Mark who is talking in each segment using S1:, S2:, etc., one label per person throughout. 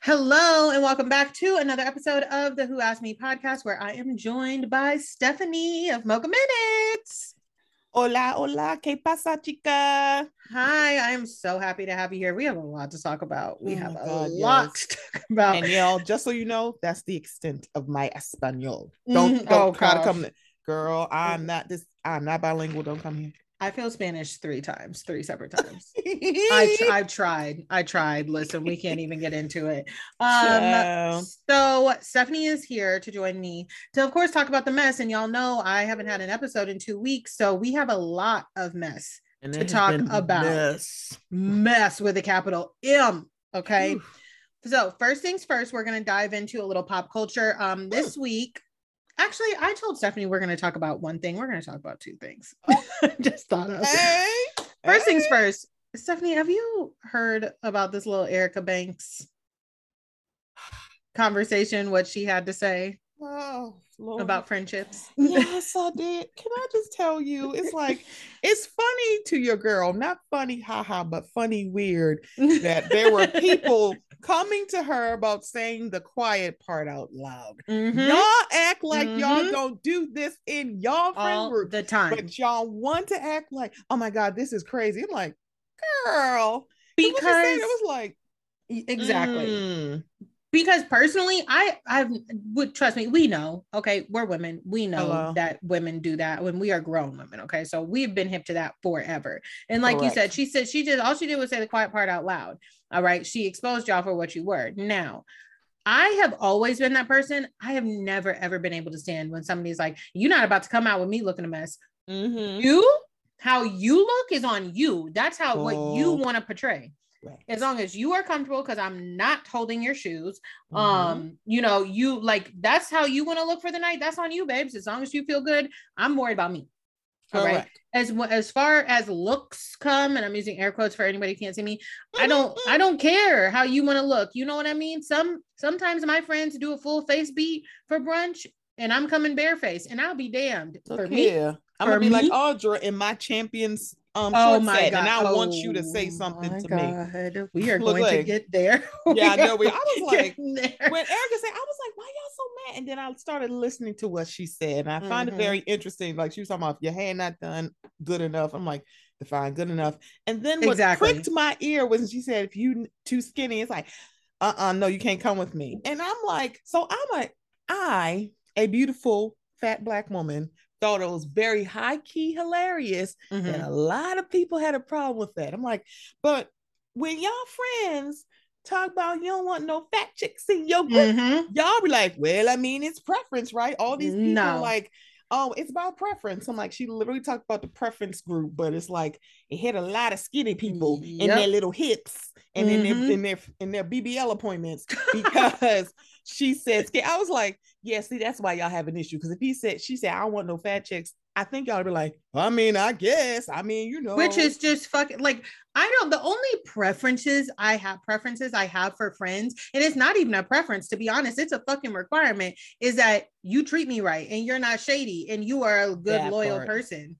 S1: Hello, and welcome back to another episode of the Who Asked Me podcast, where I am joined by Stephanie of Mocha Minutes.
S2: Hola, hola, ¿qué pasa, chica?
S1: Hi, I am so happy to have you here. We have a lot to talk about. We
S2: Oh
S1: have a
S2: God,
S1: lot
S2: yes.
S1: to talk about.
S2: And y'all, just so you know, that's the extent of my Espanol. Don't
S1: Mhm.
S2: don't
S1: Oh,
S2: try to come, girl. I'm not this. I'm not bilingual. Don't come here.
S1: I failed Spanish three times, three separate times. I tr- I tried. I tried. Listen, we can't even get into it. Um so Stephanie is here to join me to of course talk about the mess and y'all know I haven't had an episode in 2 weeks, so we have a lot of mess.
S2: And
S1: to talk about.
S2: this.
S1: Mess with a capital M, okay?
S2: Oof.
S1: So first things first, we're gonna dive into a little pop culture. Um, this week, actually, I told Stephanie we're gonna talk about one thing. We're gonna talk about two things. Oh. Just thought of.
S2: Hey,
S1: First things first, Stephanie, have you heard about this little Erica Banks conversation? What she had to say
S2: Oh, Lord.
S1: about friendships?
S2: Yes, I did. Can I just tell you? It's like it's funny to your girl, not funny, haha, but funny, weird that there were people coming to her about saying the quiet part out loud.
S1: Mhm.
S2: Y'all act like y'all
S1: Mhm.
S2: don't do this in y'all friend
S1: all
S2: group,
S1: the time
S2: but y'all want to act like, oh my God, this is crazy. I'm like, girl, 'cause what you
S1: because
S2: it was like,
S1: exactly
S2: mm,
S1: because personally i i would trust me we know okay we're women we know
S2: Hello.
S1: that women do that when we are grown women okay so we've been hip to that forever and like you said she said she did all she did was say the quiet part out loud all right she exposed y'all for what you were now I have always been that person. I have never ever been able to stand when somebody's like, "You're not about to come out with me looking a mess."
S2: mhm.
S1: You, how you look is on you. That's how what you
S2: Oh.
S1: want to portray
S2: Right.
S1: as long as you are comfortable because i'm not holding your shoes
S2: Mhm.
S1: um you know you like that's how you want to look for the night that's on you babes as long as you feel good i'm worried about me all right.
S2: Correct.
S1: as as far as looks come and i'm using air quotes for anybody who can't see me i don't i mm-hmm. don't care how you want to look. You know what i mean? Some sometimes my friends do a full face beat for brunch and i'm coming barefaced and i'll be damned.
S2: Look
S1: for me.
S2: I'm gonna be like Audra in my champions um
S1: Oh my
S2: set,
S1: god!
S2: and I want you to say
S1: Oh
S2: something
S1: my
S2: to me.
S1: God. We are
S2: Look
S1: going to get there.
S2: Yeah, I know. We- I was like. When Erica said, I was like, why y'all so mad? And then I started listening to what she said, and I find
S1: Mhm.
S2: it very interesting. Like she was talking about if your hand not done good enough. I'm like, define good enough. And then what
S1: Exactly.
S2: pricked my ear was she said, if you too skinny, it's like, uh-uh, no, you can't come with me. And I'm like, so I'm a I, a beautiful fat black woman, thought it was very high key hilarious and
S1: Mhm.
S2: a lot of people had a problem with that. I'm like, but when y'all friends talk about you don't want no fat chicks in your group,
S1: Mhm.
S2: y'all be like, well, I mean, it's preference, right? All these people
S1: No.
S2: like, oh, it's about preference. I'm like, she literally talked about the preference group, but it's like it hit a lot of skinny people in their little hips and in
S1: Mhm.
S2: their in their in their BBL appointments because she said. I was like, yeah, see, that's why y'all have an issue. Because if he said she said, I don't want no fat chicks, I think y'all would be like, I mean, I guess. I mean, you know,
S1: Which is just fucking like I don't the only preferences I have preferences I have for friends, and it's not even a preference to be honest, it's a fucking requirement, is that you treat me right and you're not shady and you are a good
S2: That
S1: loyal
S2: part.
S1: person.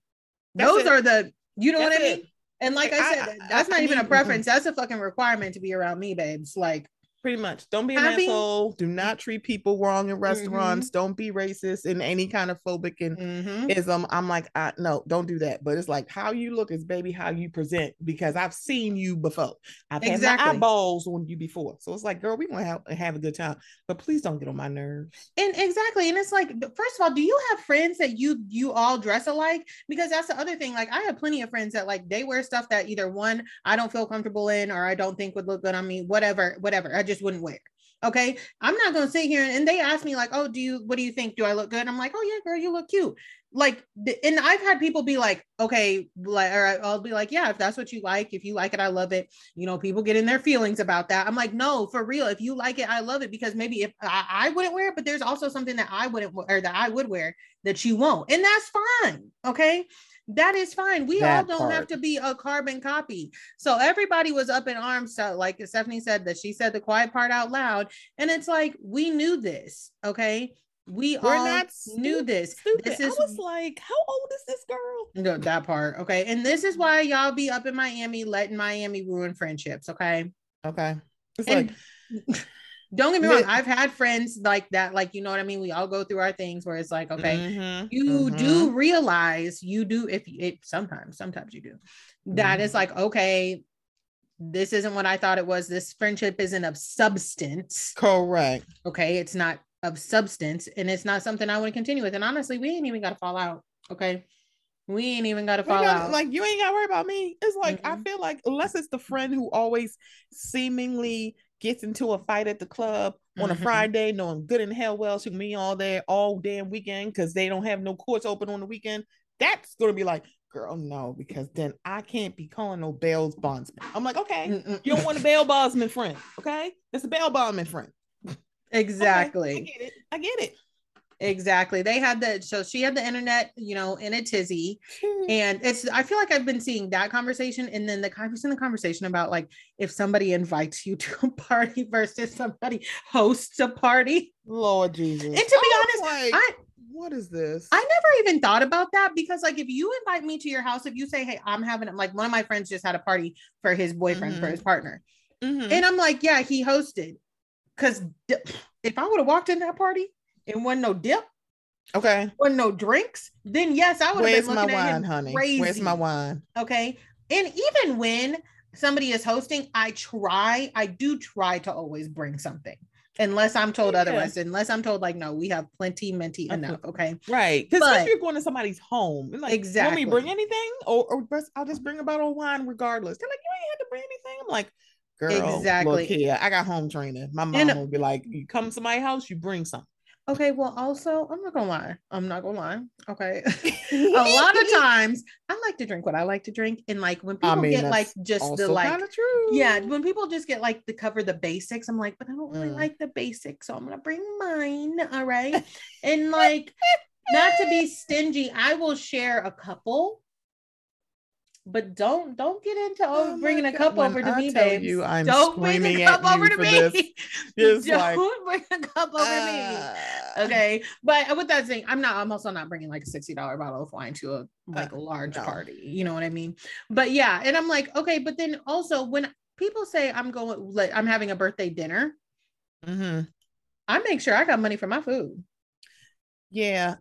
S2: That's
S1: Those
S2: it.
S1: are the you know what I mean?
S2: it.
S1: And like I
S2: I-
S1: said,
S2: I-
S1: that's
S2: I
S1: not even a preference. That's a fucking requirement to be around me, babes. Like
S2: Pretty much. Don't be an
S1: Having-
S2: asshole. Do not treat people wrong
S1: Mm-hmm.
S2: in restaurants. Don't be racist in any kind of phobic and
S1: mhm.
S2: ism. I'm like, I, no, don't do that. But it's like how you look is baby how you present because I've seen you before. I've had
S1: Exactly.
S2: my eyeballs on you before. So it's like, girl, we want to have, have a good time, but please don't get on my nerves.
S1: And exactly, and it's like, first of all, do you have friends that you you all dress alike? Because that's the other thing. Like, I have plenty of friends that like they wear stuff that either one I don't feel comfortable in, or I don't think would look good on me. Whatever, whatever. I just wouldn't wear. Okay. I'm not going to sit here and they ask me, like, oh, do you, what do you think? Do I look good? I'm like, oh, yeah, girl, you look cute. Like, and I've had people be like, okay, like, or I'll be like, yeah, if that's what you like, if you like it, I love it. You know, people get in their feelings about that. I'm like, no, for real. If you like it, I love it because maybe if I, I wouldn't wear it, but there's also something that I wouldn't, or that I would wear that you won't. And that's fine. Okay that is fine. We that all don't part. have to be a carbon copy. So everybody was up in arms. So, like Stephanie said, that she said the quiet part out loud. And it's like, we knew this. Okay. We We're all not knew this.
S2: Stupid. This is, I was like, how old is this girl?
S1: No, that part. Okay. And this is why y'all be up in Miami letting Miami ruin friendships. Okay.
S2: Okay. It's and,
S1: like don't get me wrong i've had friends like that like you know what i mean we all go through our things where it's like okay mm-hmm, you mm-hmm. do realize you do if it sometimes sometimes you do that mm-hmm. is like okay this isn't what i thought it was this friendship isn't of substance
S2: correct
S1: okay it's not of substance and it's not something i want to continue with and honestly we ain't even got to fall out okay we ain't even got to fall out.
S2: Like you ain't got to worry about me. It's like I feel like unless it's the friend who always seemingly gets into a fight at the club on a mm-hmm. Friday, knowing good and hell well she can be all there all damn weekend because they don't have no courts open on the weekend. That's gonna be like, girl, no, because then I can't be calling no bail bondsman. I'm like, okay, Mm-mm. you don't want a bail bondsman friend, okay? It's a bail bondsman friend.
S1: Exactly.
S2: Okay, I get it. I get it.
S1: Exactly. They had the so she had the internet, you know, in a tizzy. And it's I feel like I've been seeing that conversation and then the seen the conversation about like if somebody invites you to a party versus somebody hosts a party.
S2: Lord Jesus.
S1: And to be honest, like, I
S2: what is this?
S1: I never even thought about that because, like, if you invite me to your house, if you say, Hey, I'm having like one of my friends just had a party for his boyfriend, mm-hmm. for his partner. Mm-hmm. And I'm like, Yeah, he hosted. Because if I would have walked in that party, and wasn't no dip.
S2: Okay.
S1: Wasn't no drinks. Then yes, I would have been looking
S2: my
S1: at
S2: wine, honey? Crazy. Where's my wine?
S1: Okay. And even when somebody is hosting, I try, I do try to always bring something. Unless I'm told yeah. otherwise, unless I'm told like no, we have plenty, minty enough. Okay,
S2: right? Because if you're going to somebody's home, like, exactly. Want me bring anything, or, or I'll just bring a bottle of wine regardless. They're like, you ain't had to bring anything. I'm like, girl, exactly. Look here, I got home training. My mom and, will be like, you come to my house, you bring something.
S1: Okay, well, also, I'm not gonna lie. I'm not gonna lie. Okay. a lot of times I like to drink what I like to drink. And like when people I mean, get like just the like yeah, when people just get like to cover the basics, I'm like, but I don't really mm. like the basics, so I'm gonna bring mine. All right. and like not to be stingy, I will share a couple but don't don't get into oh, bringing a cup over to I me, babe. You, I'm don't bring a cup over to me. don't like, bring a cup over uh, me. Okay, but with that saying, I'm not. I'm also not bringing like a sixty dollar bottle of wine to a like a uh, large no. party. You know what I mean? But yeah, and I'm like, okay, but then also when people say I'm going, like I'm having a birthday dinner, mm-hmm. I make sure I got money for my food.
S2: Yeah,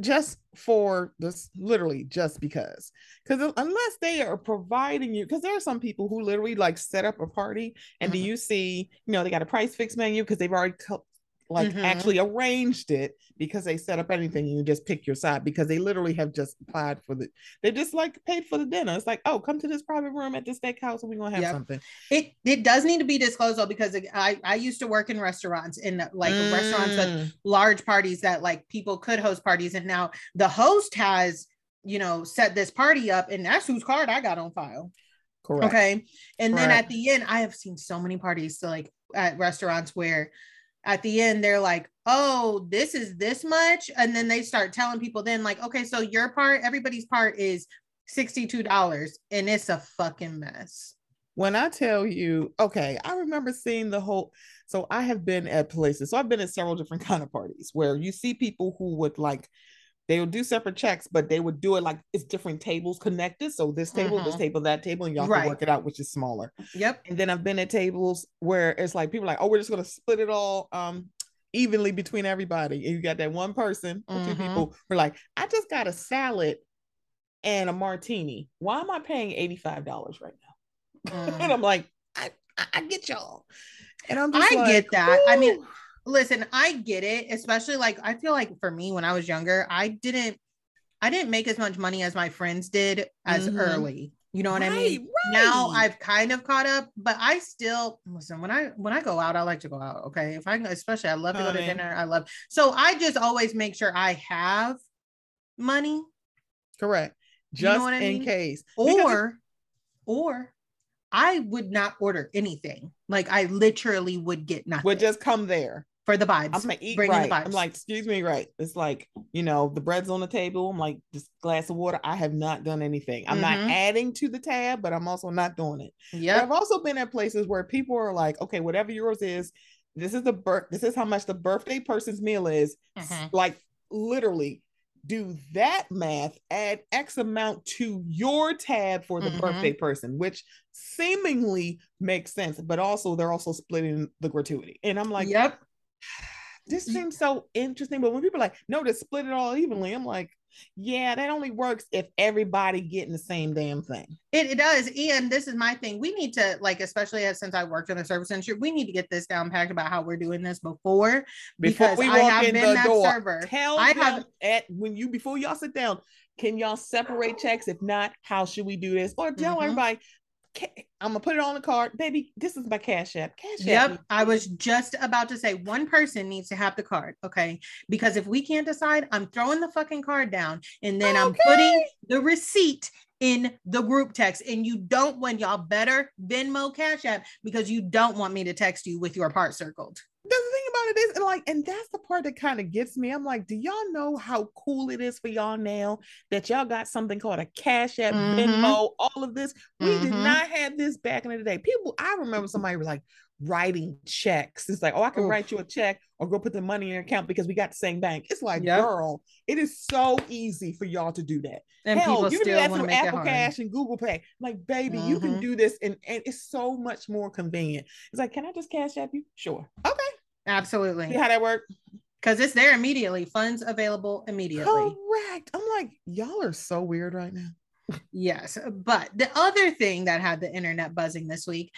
S2: just for this literally just because because unless they are providing you because there are some people who literally like set up a party and mm-hmm. do you see you know they got a price fix menu because they've already co- like mm-hmm. actually arranged it because they set up anything you just pick your side because they literally have just applied for the they just like paid for the dinner it's like oh come to this private room at the steakhouse and we're gonna have yep. something
S1: it it does need to be disclosed though because i i used to work in restaurants in like mm. restaurants with mm. large parties that like people could host parties and now the host has you know set this party up and that's whose card i got on file Correct. okay and Correct. then at the end i have seen so many parties so like at restaurants where at the end they're like oh this is this much and then they start telling people then like okay so your part everybody's part is $62 and it's a fucking mess.
S2: When i tell you okay i remember seeing the whole so i have been at places so i've been at several different kind of parties where you see people who would like they would do separate checks, but they would do it like it's different tables connected. So this table, mm-hmm. this table, that table, and y'all right. can work it out, which is smaller.
S1: Yep.
S2: And then I've been at tables where it's like people like, oh, we're just gonna split it all um evenly between everybody. And you got that one person or mm-hmm. two people who are like, I just got a salad and a martini. Why am I paying $85 right now? Mm. and I'm like, I, I, I, get y'all.
S1: And I'm I like, get that. I mean, listen, I get it, especially like I feel like for me when I was younger, I didn't I didn't make as much money as my friends did as mm-hmm. early. You know what I mean?
S2: Right? Now.
S1: I've kind of caught up, but I still listen when I when I go out, I like to go out. Okay. If I can, especially I love to go to dinner. I love so I just always make sure I have money
S2: correct.
S1: You know
S2: Just
S1: what I
S2: in
S1: mean?
S2: case.
S1: Or or I would not order anything. Like I literally would get nothing
S2: would just come there.
S1: For the vibes.
S2: I'm like, eat
S1: Bring
S2: right. I'm like, excuse me, right. It's like, you know, the bread's on the table. I'm like, this glass of water. I have not done anything. I'm not
S1: Mhm.
S2: adding to the tab, but I'm also not doing it.
S1: Yeah.
S2: I've also been at places where people are like, okay, whatever yours is, this is the birth, this is how much the birthday person's meal is.
S1: Mhm.
S2: Like literally do that math, add X amount to your tab for the
S1: Mhm.
S2: birthday person, which seemingly makes sense, but also they're also splitting the gratuity. And I'm like,
S1: yep.
S2: This seems so interesting. But when people are like, no, to split it all evenly, I'm like, yeah, that only works if everybody getting the same damn thing.
S1: It, it does. And this is my thing. We need to, like, especially as since I worked in the service industry, we need to get this down packed about how we're doing this before.
S2: Before
S1: because
S2: we
S1: I
S2: walk
S1: have
S2: in
S1: been
S2: the
S1: that
S2: door,
S1: server.
S2: tell
S1: I
S2: them
S1: have-
S2: at when you before y'all sit down, can y'all separate checks? If not, how should we do this? Or tell
S1: Mhm.
S2: everybody, "Ca- I'm gonna put it on the card, baby. This is my cash app. Cash app.
S1: Yep. I was just about to say one person needs to have the card. Okay. Because if we can't decide, I'm throwing the fucking card down and then I'm putting the receipt in the group text. And you don't when y'all better Venmo Cash App because you don't want me to text you with your part circled.
S2: The thing about it is, and like, and that's the part that kind of gets me. I'm like, do y'all know how cool it is for y'all now that y'all got something called a Cash App,
S1: Mhm.
S2: Venmo, all of this? We did
S1: Mhm.
S2: not have this back in the day. People, I remember somebody was like writing checks. It's like, oh, I can
S1: Oof.
S2: write you a check or go put the money in your account because we got the same bank. It's like,
S1: Yep.
S2: girl, it is so easy for y'all to do that.
S1: And
S2: Hell,
S1: people
S2: you can do that through Apple. Cash and Google Pay. Like, baby, you can
S1: Mhm.
S2: do this, and, and it's so much more convenient. It's like, can I just cash app you? Sure. Okay.
S1: Absolutely.
S2: See how that works?
S1: Because it's there immediately. Funds available immediately.
S2: Correct. I'm like, y'all are so weird right now.
S1: Yes. But the other thing that had the internet buzzing this week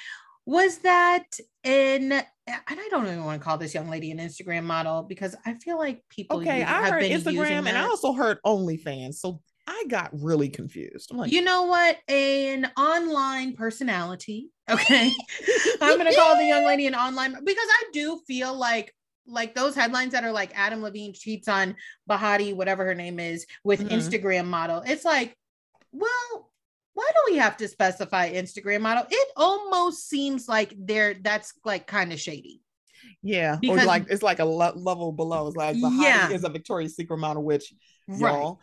S1: was that in and I don't even want to call this young lady an Instagram model because I feel like people
S2: Okay, I
S1: have
S2: heard
S1: been using
S2: Instagram and I also heard OnlyFans. So I got really confused. I'm like,
S1: you know what? An online personality. Okay. I'm gonna call the young lady an online because I do feel like like those headlines that are like Adam Levine cheats on Behati, whatever her name is, with
S2: Mhm.
S1: Instagram model. It's like, well, why do we have to specify Instagram model? It almost seems like there that's like kind of shady.
S2: yeah,
S1: Because-
S2: or like it's like a le- level below. It's like Behati
S1: Yeah.
S2: is a Victoria's Secret model, which y'all,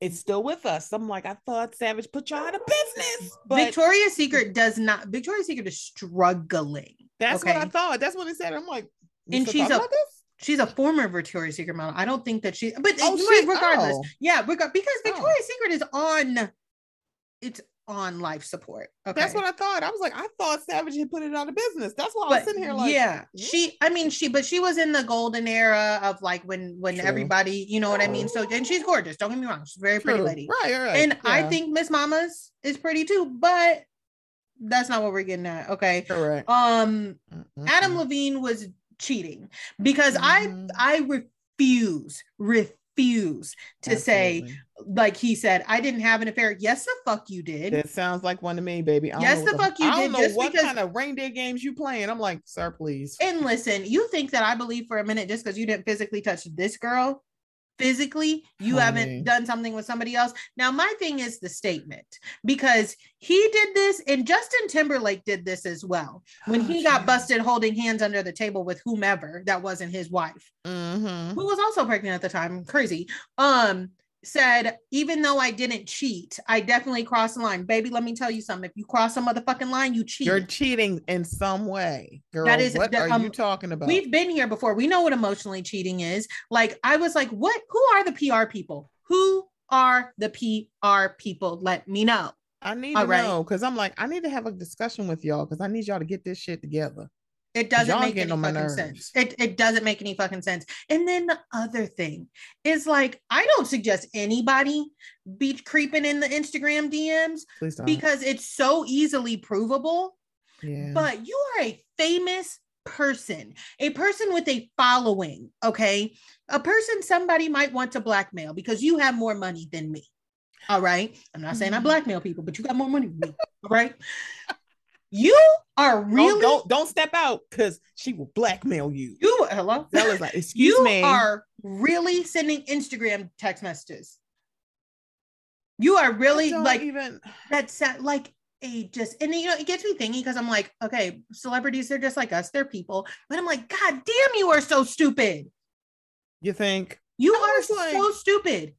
S2: it's still with us. I'm like, I thought Savage put y'all out of business, but
S1: Victoria's Secret does not Victoria's Secret is struggling.
S2: that's what I thought. That's what it said. I'm like,
S1: And she's a- She's a former Victoria's Secret model. I don't think that she, but
S2: Oh,
S1: right,
S2: she-
S1: regardless,
S2: oh.
S1: yeah, because
S2: Oh.
S1: Victoria's Secret is on, it's on life support. Okay,
S2: That's what I thought. I was like, I thought Savage had put it out of business. That's why I was sitting here like,
S1: yeah, she, I mean, she, but she was in the golden era of like when when
S2: True.
S1: everybody, you know what I mean. So and she's gorgeous. Don't get me wrong, she's very pretty lady,
S2: Right, right.
S1: and I think Miss Mama's is pretty too, but that's not what we're getting at. Okay,
S2: correct.
S1: um.
S2: Mm-mm-mm.
S1: Adam Levine was cheating because
S2: Mhm.
S1: I I refuse refuse to say like he said I didn't have an affair. Yes, the fuck you did.
S2: That sounds like one to me, baby. I don't
S1: Yes,
S2: know
S1: the fuck you
S2: I don't
S1: did,
S2: know
S1: just
S2: what
S1: because-
S2: kind of reindeer games you playing. I'm like, sir, please.
S1: and listen, you think that I believe for a minute just because you didn't physically touch this girl, physically you
S2: Honey.
S1: haven't done something with somebody else. Now my thing is the statement because he did this and Justin Timberlake did this as well when
S2: Oh,
S1: he got busted holding hands under the table with whomever that wasn't his wife.
S2: Mhm.
S1: who was also pregnant at the time, crazy, um, said, even though I didn't cheat, I definitely crossed the line. Baby, let me tell you something. If you cross a motherfucking line, you cheat.
S2: You're cheating in some way, girl.
S1: That is-
S2: what
S1: that,
S2: are you
S1: um,
S2: talking about?
S1: We've been here before. We know what emotionally cheating is. Like, I was like, what? Who are the PR people? Who are the PR people? Let me know.
S2: I need
S1: all
S2: to
S1: right.
S2: know because I'm like, I need to have a discussion with y'all because I need y'all to get this shit together.
S1: It doesn't make any fucking
S2: nerves.
S1: sense. It, it doesn't make any fucking sense. And then the other thing is like, I don't suggest anybody be creeping in the Instagram DMs
S2: Please don't.
S1: because it's so easily provable.
S2: yeah.
S1: But you are a famous person, a person with a following, okay? A person somebody might want to blackmail because you have more money than me. All right. I'm not saying I
S2: Mhm.
S1: blackmail people, but you got more money than me. All right. You are really
S2: Don't, don't don't step out because she will blackmail you.
S1: you hello.
S2: Zella's like, excuse
S1: you
S2: me.
S1: are really sending Instagram text messages. You are really like
S2: even
S1: that's like a just and you know it gets me thinking because I'm like, okay, celebrities they're just like us, they're people, but I'm like, God damn, you are so stupid.
S2: you think
S1: You
S2: I
S1: are
S2: like-
S1: so stupid.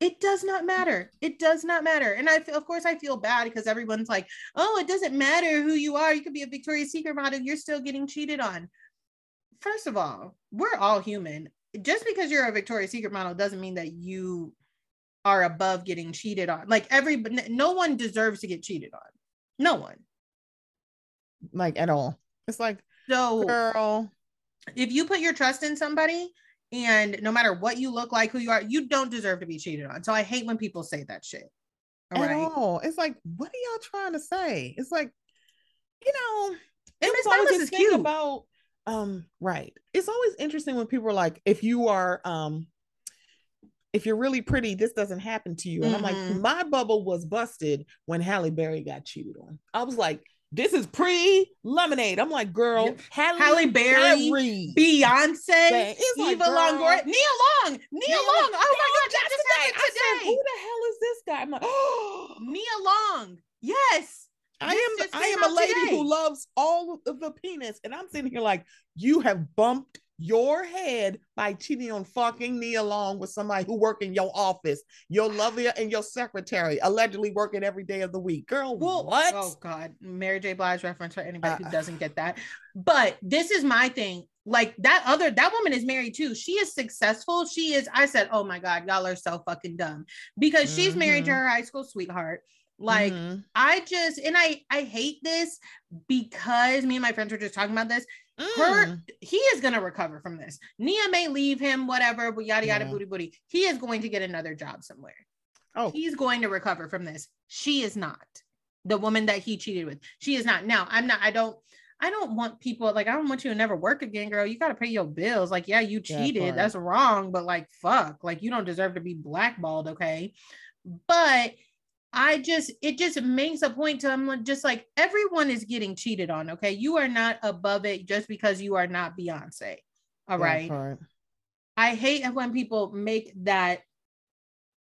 S1: It does not matter. It does not matter. And I, feel, of course, I feel bad because everyone's like, "Oh, it doesn't matter who you are. You could be a Victoria's Secret model. You're still getting cheated on." First of all, we're all human. Just because you're a Victoria's Secret model doesn't mean that you are above getting cheated on. Like every, no one deserves to get cheated on. No one.
S2: like at all. It's like,
S1: So
S2: girl,
S1: if you put your trust in somebody and no matter what you look like, who you are, you don't deserve to be cheated on. So I hate when people say that shit. All
S2: at
S1: right.
S2: all. It's like, what are y'all trying to say? It's like, you know, it was always this
S1: is
S2: thing
S1: cute.
S2: about um right. It's always interesting when people are like, if you are um if you're really pretty, this doesn't happen to you. And I'm like,
S1: Mhm.
S2: my bubble was busted when Halle Berry got cheated on. I was like, this is pre lemonade. I'm like, girl,
S1: Yep.
S2: Halle,
S1: Halle Berry,
S2: Berry.
S1: Beyonce,
S2: like,
S1: Eva
S2: girl,
S1: Longoria, Nia Long, Nia
S2: Nia
S1: Long. Oh my God, just
S2: yesterday,
S1: happened
S2: I said, who the hell is this guy? I'm like, oh,
S1: Nia Long. Yes.
S2: I am I am a lady
S1: today.
S2: who loves all of the penis, and I'm sitting here like you have bumped your head by cheating on fucking Nia Long with somebody who work in your office, your lover and your secretary, allegedly working every day of the week. Girl,
S1: Well,
S2: what?
S1: Oh God, Mary J. Blige reference for anybody who
S2: Uh,
S1: doesn't get that. But this is my thing. Like that other that woman is married too. She is successful. She is. I said, oh my God, y'all are so fucking dumb because she's married to
S2: Mhm.
S1: her high school sweetheart. Like
S2: Mhm.
S1: I just and I I hate this because me and my friends were just talking about this. Her
S2: Mm.
S1: he is gonna recover from this. Nia may leave him, whatever, but yada yada
S2: Yeah.
S1: booty booty. He is going to get another job somewhere.
S2: Oh,
S1: He's going to recover from this. She is not the woman that he cheated with. She is not. Now, I'm not, I don't, I don't want people like, I don't want you to never work again, girl. You got to pay your bills. Like, yeah, you cheated. That's wrong. But like, fuck, like, you don't deserve to be blackballed. Okay. But I just, it just makes a point to, I'm just like, everyone is getting cheated on. Okay. You are not above it just because you are not Beyonce. All
S2: that
S1: right.
S2: part.
S1: I hate when people make that.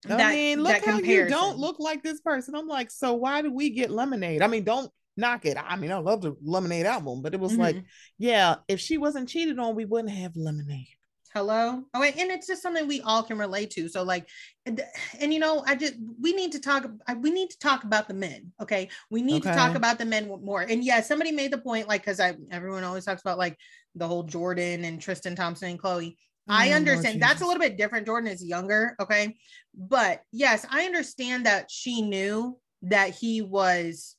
S2: I mean, look
S1: that
S2: how you don't look like this person. I'm like, so why do we get lemonade? I mean, don't knock it. I mean, I love the lemonade album, but it was like,
S1: Mhm.
S2: yeah, if she wasn't cheated on, we wouldn't have lemonade.
S1: Hello? Oh and it's just something we all can relate to. So like and, and you know i just we need to talk I- we need to talk about the men okay? We need to talk about the men more. And yeah somebody made the point like because i everyone always talks about like the whole jordyn and tristan thompson and khloé I
S2: Oh, Lord
S1: understand that's a little bit different. Jordyn is younger, okay? But yes, I understand that she knew that he was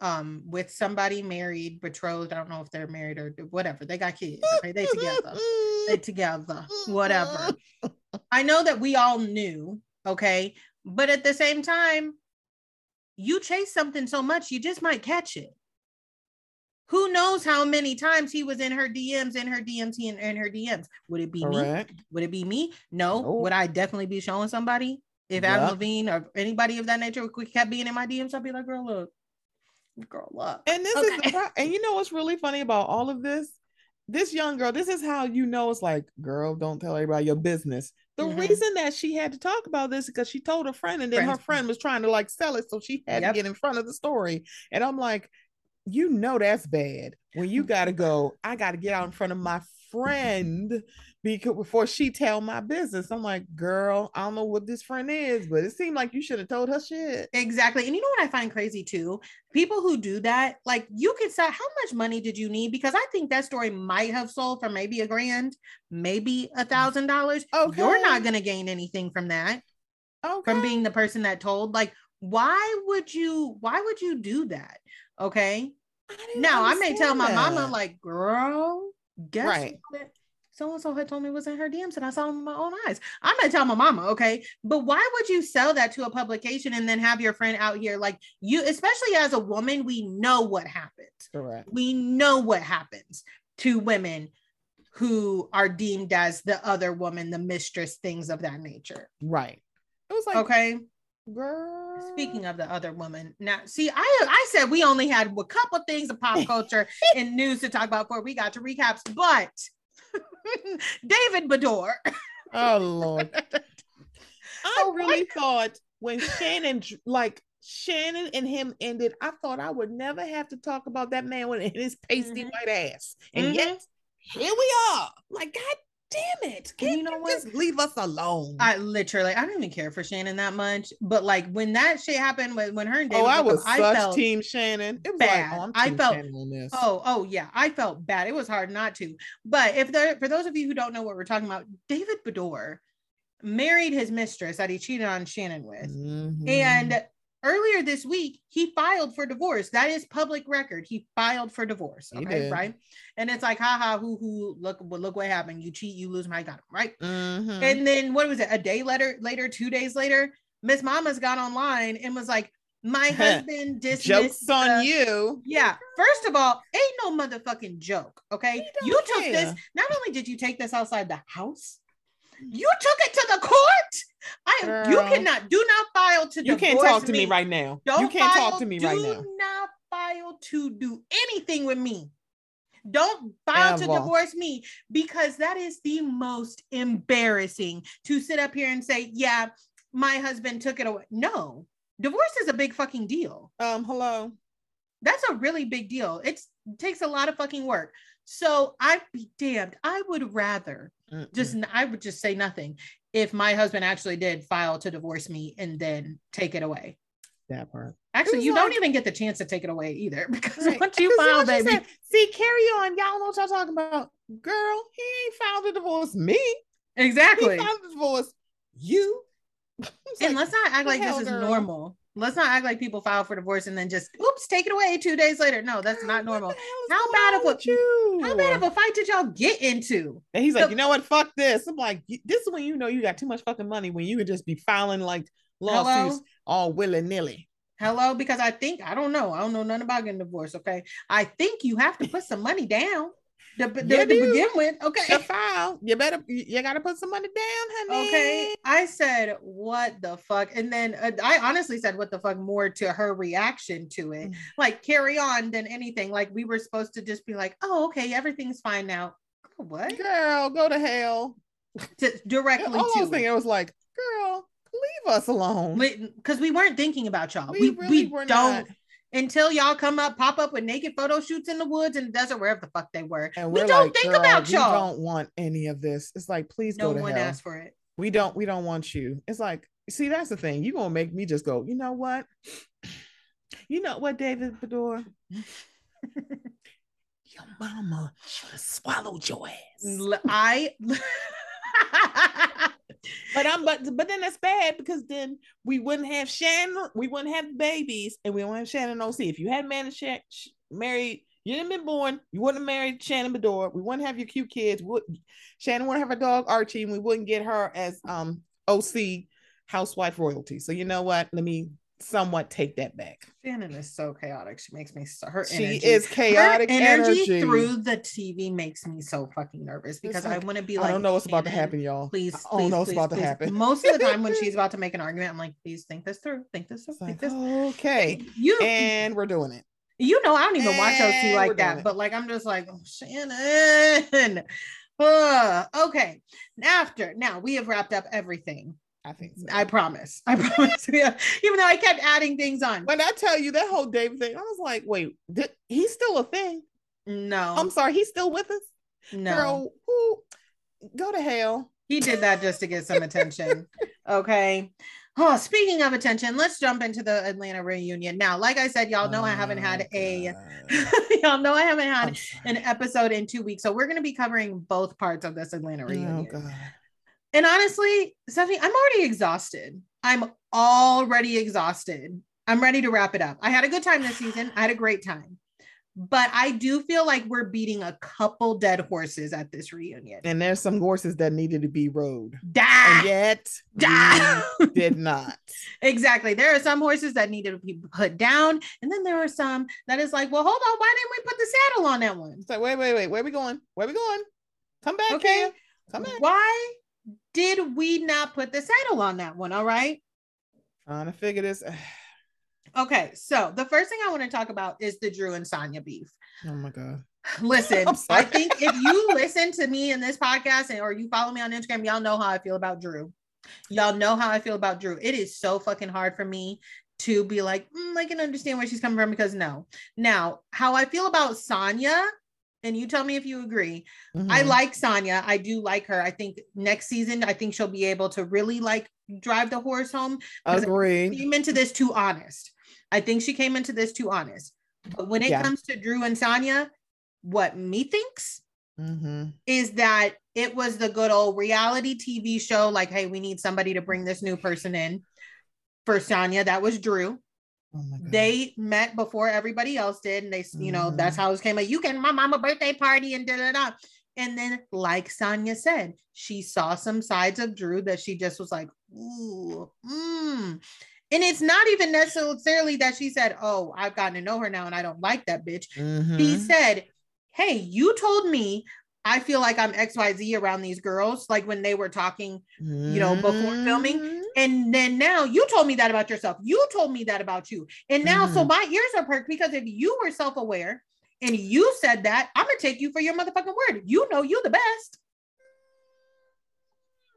S1: um with somebody married, betrothed. I don't know if they're married or whatever. They got kids. Okay, they together. They together. Whatever. I know that we all knew, okay? But at the same time, you chase something so much, you just might catch it. Who knows how many times he was in her DMs, in her DMs, in, in her DMs? Would it be me? Would it be me? No.
S2: Nope.
S1: Would I definitely be showing somebody? If Adam Levine or anybody of that nature kept being in my DMs, I'd be like, girl, look, girl, look.
S2: And this is the pro- and you know what's really funny about all of this? This young girl, this is how you know it's like, girl, don't tell everybody your business. The
S1: Mhm.
S2: reason that she had to talk about this is because she told a friend, and then her friend was trying to like sell it, so she had
S1: Yep.
S2: to get in front of the story. And I'm like, you know that's bad when you gotta go. I gotta get out in front of my friend because before she tell my business. I'm like, girl, I don't know what this friend is, but it seemed like you should have told her shit.
S1: Exactly. And you know what I find crazy too? People who do that, like you could say, how much money did you need? Because I think that story might have sold for maybe a grand, maybe a thousand dollars.
S2: okay You're
S1: not going to gain anything from that,
S2: Okay.
S1: from being the person that told. Like, why would you, why would you do that? Okay. Now I may tell my mama, like, girl, guess
S2: Right.
S1: what? So and so had told me it was in her DMs and I saw them with my own eyes. I'm gonna tell my mama, okay. But why would you sell that to a publication and then have your friend out here like you, especially as a woman, we know what happens.
S2: correct.
S1: We know what happens to women who are deemed as the other woman, the mistress, things of that nature.
S2: Right. It was like,
S1: Okay.
S2: girl.
S1: Speaking of the other woman, now see, I I said we only had a couple things of pop culture and news to talk about before we got to recaps, but David Beador.
S2: oh Lord, I
S1: So
S2: really thought when Shannon, like Shannon and him ended, I thought I would never have to talk about that man with his pasty
S1: Mhm.
S2: white ass, and
S1: Mhm.
S2: yet here we are. Like, God damn it!
S1: And you know
S2: you
S1: what?
S2: just leave us alone?
S1: I literally, I don't even care for Shannon that much, but like when that shit happened, when, when her and David,
S2: oh, I was
S1: up,
S2: such
S1: felt
S2: team Shannon. It was
S1: bad.
S2: like, oh,
S1: I felt-
S2: Shannon on this.
S1: Oh, oh yeah, I felt bad. It was hard not to. But if there, for those of you who don't know what we're talking about, David Beador married his mistress that he cheated on Shannon with,
S2: Mhm.
S1: and earlier this week he filed for divorce. That is public record. He filed for divorce. Okay, right? And it's like, ha ha, hoo hoo. Look, well, look what happened. You cheat, you lose. My God, right?
S2: Mhm.
S1: And then what was it? A day later, later, two days later, Miss Mama's got online and was like, "My husband dismissed
S2: jokes on you.
S1: Yeah. First of all, ain't no motherfucking joke. Okay. You took this. Not only did you take this outside the house, you took it to the court. I. You cannot. Do not file to.
S2: You can't talk to me right now.
S1: Don't
S2: you can't
S1: file,
S2: talk to me
S1: do
S2: right now.
S1: not file to do anything with me. Don't file to divorce me because that is the most embarrassing to sit up here and say, yeah, my husband took it away. No, divorce is a big fucking deal.
S2: Um, hello.
S1: That's a really big deal. It's, it takes a lot of fucking work. So I'd be damned. I would rather
S2: Mm-mm.
S1: just, I would just say nothing if my husband actually did file to divorce me and then take it away.
S2: that part.
S1: Actually, you
S2: like-
S1: don't even get the chance to take it away either because
S2: Right.
S1: once you
S2: 'Cause
S1: file, baby,
S2: said, See, carry on. Y'all know what y'all talking about. Girl, he ain't filed a divorce me.
S1: exactly.
S2: He filed a divorce you.
S1: And
S2: like,
S1: let's not act like this is
S2: girl?
S1: normal. Let's not act like people file for divorce and then just oops, take it away two days later. No, that's
S2: girl,
S1: not normal.
S2: the hell is
S1: How bad of a-
S2: you?
S1: How bad of a fight did y'all get into?
S2: And he's like,
S1: So-
S2: you know what? Fuck this. I'm like, this is when you know you got too much fucking money when you could just be filing like lawsuits
S1: Hello?
S2: all willy nilly.
S1: Hello, because I think I don't know. I don't know nothing about getting divorced. Okay, I think you have to put some money down to, to,
S2: Yeah,
S1: to begin with.
S2: Okay.
S1: Okay,
S2: file, you better, you gotta put some money down, honey.
S1: okay. I said what the fuck, and then uh, I honestly said what the fuck more to her reaction to it.
S2: Mm.
S1: Like carry on than anything. Like we were supposed to just be like, oh, okay, everything's fine now. What?
S2: Girl, go to hell.
S1: To, directly
S2: All I was
S1: to
S2: thinking,
S1: it.
S2: I was like, girl, leave us alone.
S1: because we weren't thinking about y'all.
S2: We
S1: We,
S2: really
S1: we
S2: were
S1: don't
S2: not.
S1: Until y'all come up, pop up with naked photo shoots in the woods and the desert, wherever the fuck they were.
S2: And
S1: we don't
S2: like,
S1: think about y'all.
S2: We don't want any of this. It's like, please
S1: No
S2: go to
S1: one
S2: hell.
S1: asked for it.
S2: We don't, we don't want you. It's like, see, that's the thing. You're gonna make me just go, you know what? You know what, David Beador? Your mama should have swallowed your ass.
S1: I
S2: But I'm but but then that's bad because then we wouldn't have Shannon, we wouldn't have babies, and we don't have Shannon OC. If you had Sha- married, you didn't been born, you wouldn't have married Shannon Beador. We wouldn't have your cute kids. Would Shannon wouldn't have a dog Archie, and we wouldn't get her as um OC housewife royalty. So you know what? Let me somewhat take that back.
S1: Shannon is so chaotic. She makes me so her
S2: She
S1: energy.
S2: is chaotic
S1: energy,
S2: energy.
S1: through the TV makes me so fucking nervous because I want to be like, I
S2: don't know what's about to happen, y'all.
S1: Please,
S2: I
S1: please,
S2: don't know what's
S1: please,
S2: about to happen.
S1: Most of the time when she's about to make an argument, I'm like, please think this through. Think this through. Think
S2: like,
S1: this.
S2: okay,
S1: You
S2: and we're doing it.
S1: you know, I don't even watch OC
S2: And we're
S1: like that,
S2: it.
S1: but like I'm just like, oh, Shannon. Ugh. okay. After now we have wrapped up everything.
S2: I think mm-hmm. so.
S1: I promise. I promise. Yeah. Even though I kept adding things on.
S2: when I tell you that whole David thing, I was like, wait, did, he's still a thing.
S1: No,
S2: I'm sorry, he's still with us.
S1: no.
S2: Girl, who, go to hell.
S1: He did that just to get some attention. Okay. Oh, speaking of attention, let's jump into the Atlanta reunion. Now, like I said, y'all know I haven't had
S2: Oh,
S1: a y'all know I haven't had an episode in two weeks. So we're gonna be covering both parts of this Atlanta
S2: Oh
S1: reunion.
S2: God.
S1: And honestly, Stephanie, I'm already exhausted. I'm already exhausted. I'm ready to wrap it up. I had a good time this season. I had a great time. But I do feel like we're beating a couple dead horses at this reunion.
S2: And there's some horses that needed to be rode.
S1: Da!
S2: And yet did not.
S1: exactly. There are some horses that needed to be put down. And then there are some that is like, well, hold on. Why didn't we put the saddle on that one?
S2: It's like, wait, wait, wait, where are we going? Where we going? Come back
S1: Okay.
S2: Come back.
S1: Why did we not put the title on that one? All right.
S2: Trying to figure this.
S1: Okay, so the first thing I want to talk about is the Drew and Sanya beef.
S2: Oh my god.
S1: Listen, I think if you listen to me in this podcast and or you follow me on Instagram, y'all know how I feel about Drew. Y'all know how I feel about Drew. It is so fucking hard for me to be like, mm, I can understand where she's coming from because no. Now, how I feel about Sanya, and you tell me if you agree. Mm-hmm. I like Sanya. I do like her. I think next season, I think she'll be able to really like drive the horse home.
S2: Agree.
S1: Came into this too honest. I think she came into this too honest. But when it yeah. comes to Drew and Sanya, what me thinks mm-hmm. is that it was the good old reality TV show. Like, hey, we need somebody to bring this new person in. For Sanya, that was Drew. Oh they met before everybody else did, and they, you know, that's mm-hmm. how it came. Like, you can my mama birthday party and da da da. And then, like Sanya said, she saw some sides of Drew that she just was like, ooh, mm. And it's not even necessarily that she said, Oh, I've gotten to know her now and I don't like that bitch. Mm-hmm. She said, Hey, you told me I feel like I'm XYZ around these girls, like when they were talking, you know, before filming. And then now you told me that about yourself. You told me that about you. And now, mm-hmm. so my ears are perked because if you were self aware and you said that, I'm going to take you for your motherfucking word. You know, you the best.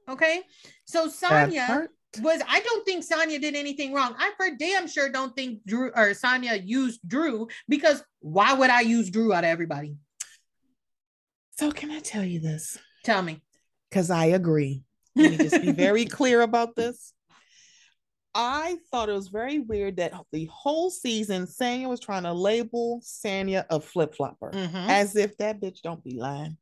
S1: Okay. So Sanya was I don't think Sanya did anything wrong. I for damn sure don't think Drew or Sanya used Drew because why would I use Drew out of everybody?
S2: So can I tell you this?
S1: Tell me.
S2: Because I agree. Let me just be very clear about this. I thought it was very weird that the whole season Sanya was trying to label Sanya a flip flopper, mm-hmm. as if that bitch don't be lying.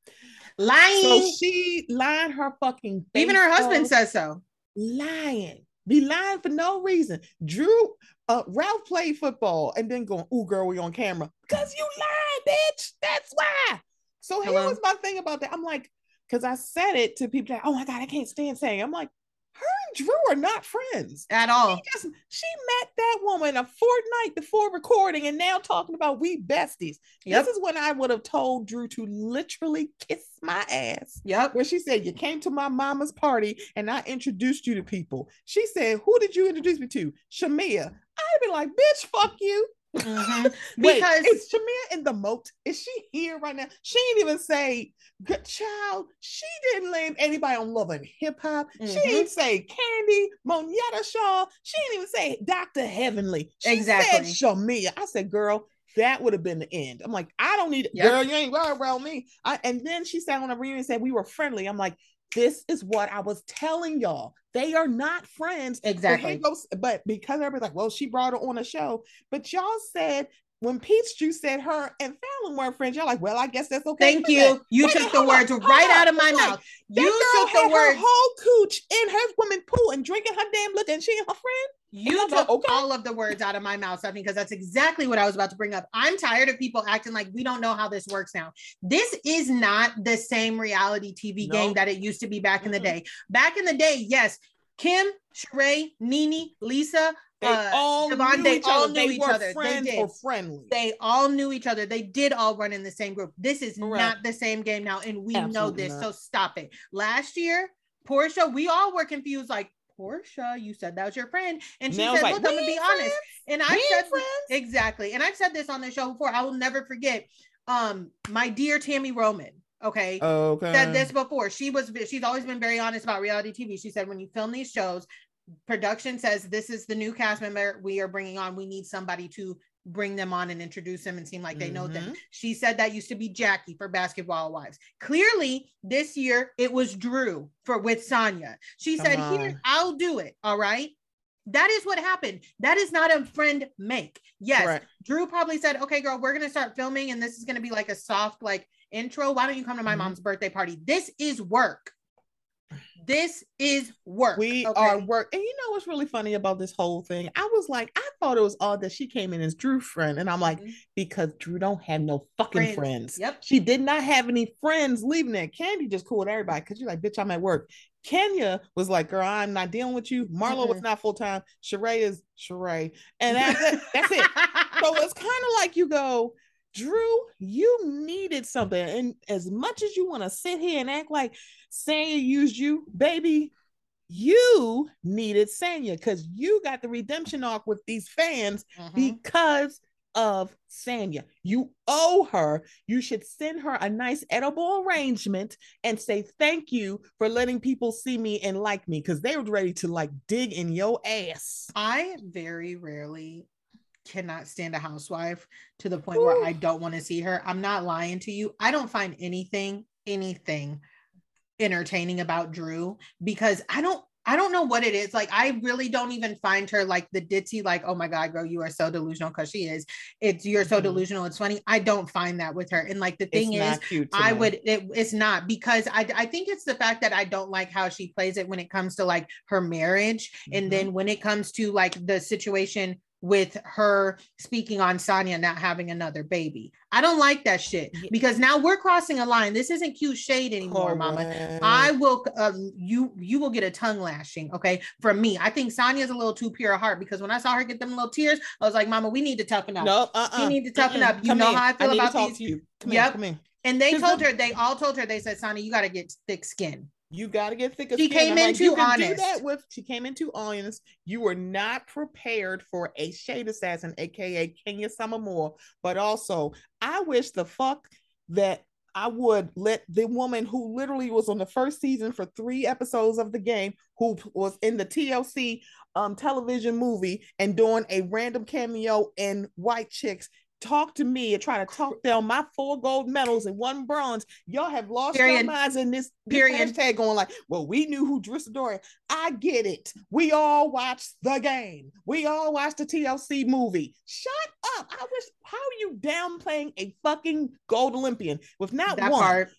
S1: Lying.
S2: So she lied her fucking.
S1: Even her husband says so
S2: lying, be lying for no reason. Drew, uh, Ralph played football and then going, "Ooh, girl, we on camera," because you lied, bitch. That's why. So Hello? here was my thing about that. I'm like, because I said it to people, like, "Oh my god, I can't stand saying." I'm like, her and Drew are not friends
S1: at all.
S2: She, just, she met that woman a fortnight before recording and now talking about we besties. Yep. This is when I would have told Drew to literally kiss my ass.
S1: Yep.
S2: Where she said, You came to my mama's party and I introduced you to people. She said, Who did you introduce me to? Shamea. I'd be like, Bitch, fuck you. Mm-hmm. Wait, because is Shamea in the moat? Is she here right now? She didn't even say good child. She didn't name anybody on Love and Hip Hop. Mm-hmm. She didn't say Candy, Monietta Shaw. She didn't even say Dr. Heavenly. She exactly. said Shamea. I said, girl, that would have been the end. I'm like, I don't need yep. girl, you ain't right around me. I, and then she sat on a reunion and said we were friendly. I'm like, this is what I was telling y'all. They are not friends.
S1: Exactly.
S2: Goes, but because everybody's like, well, she brought her on a show. But y'all said when Peach Juice said her and Falynn weren't friends, you're like, well, I guess that's okay.
S1: Thank you. That. You Wait, took the words on, right out of my like, mouth. You took the words.
S2: whole cooch in her woman pool and drinking her damn liquor, and she and her friend.
S1: You took okay. all of the words out of my mouth, Stephanie, because that's exactly what I was about to bring up. I'm tired of people acting like we don't know how this works now. This is not the same reality TV game that it used to be back mm-hmm. in the day. Back in the day, yes, Kim, Sheree, Nene, Lisa,
S2: they uh, all Devon, knew they each all other. knew they each other. Friends they did. or friendly.
S1: They all knew each other. They did all run in the same group. This is Correct. not the same game now, and we Absolutely know this. Not. So stop it. Last year, Porsha, we all were confused. Like Porsha, you said that was your friend, and she said, like, "Look, I'm gonna be friends? honest." And I said friends? exactly, and I've said this on the show before. I will never forget. Um, my dear Tami Roman okay,
S2: okay.
S1: said this before. She was she's always been very honest about reality TV. She said when you film these shows, production says this is the new cast member we are bringing on. We need somebody to bring them on and introduce them and seem like they mm-hmm. know them. Mm-hmm. She said that used to be Jackie for Basketball Wives. Clearly, this year it was Drew for with Sanya. She Come said, on. "Here, I'll do it." All right. That is what happened. That is not a friend make. Yes, Drew probably said, "Okay, girl, we're gonna start filming, and this is gonna be like a soft, like intro. Why don't you come to my mm-hmm. mom's birthday party? This is work. This is work.
S2: We okay? are work. And you know what's really funny about this whole thing? I was like, I thought it was odd that she came in as Drew's friend. And I'm like, mm-hmm. because Drew don't have no fucking friends. friends.
S1: Yep.
S2: She did not have any friends leaving there. Candy just cool with everybody because you're like, bitch, I'm at work. Kenya was like, girl, I'm not dealing with you. Marlo mm-hmm. was not full time. Sheree is Sheree. And that's it. That's it. so it's kind of like you go, Drew, you needed something. And as much as you want to sit here and act like Sanya used you, baby, you needed Sanya because you got the redemption arc with these fans mm-hmm. because of Sanya. You owe her. You should send her a nice edible arrangement and say thank you for letting people see me and like me because they were ready to like dig in your ass.
S1: I very rarely cannot stand a housewife to the point Ooh. where I don't want to see her. I'm not lying to you. I don't find anything, anything entertaining about Drew because I don't I don't know what it is. Like, I really don't even find her like the ditzy, like, oh my God, girl, you are so delusional because she is. It's you're so mm-hmm. delusional. It's funny. I don't find that with her. And like the thing it's is, I me. would it, it's not because I I think it's the fact that I don't like how she plays it when it comes to like her marriage. Mm-hmm. And then when it comes to like the situation with her speaking on Sanya not having another baby. I don't like that shit because now we're crossing a line. This isn't cute shade anymore, oh, mama. Man. I will uh, you you will get a tongue lashing, okay? From me. I think Sanya's a little too pure of heart because when I saw her get them little tears, I was like, "Mama, we need to toughen up.
S2: No, uh-uh.
S1: You need to toughen Mm-mm. up. You come know in. how I feel I about these.
S2: You. Come yep. In, come in.
S1: And they told her, they all told her, they said, Sanya, you got to get thick skin.
S2: You got to get thicker.
S1: She
S2: skin.
S1: came I'm in like, too honest.
S2: Do that with she came in too honest. You were not prepared for a shade assassin, aka Kenya Summer Moore. But also, I wish the fuck that I would let the woman who literally was on the first season for three episodes of the game, who was in the TLC um, television movie and doing a random cameo in White Chicks, talk to me and try to talk down my four gold medals and one bronze. Y'all have lost Period. your minds in this, Period. hashtag going like, well, we knew who Drew Sidora. I get it. We all watched the game. We all watched the TLC movie. Shut up. I wish how are you downplaying a fucking gold Olympian with not that one, part.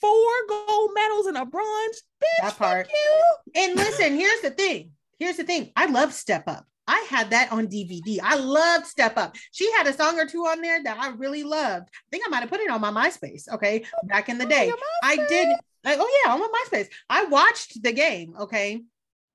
S2: four gold medals and a bronze? Bitch, that part. You.
S1: And listen, here's the thing. Here's the thing. I love Step Up. I had that on DVD. I loved Step Up. She had a song or two on there that I really loved. I think I might have put it on my MySpace. Okay, back in the day, I did. Like, oh yeah, I'm on my MySpace. I watched the game. Okay,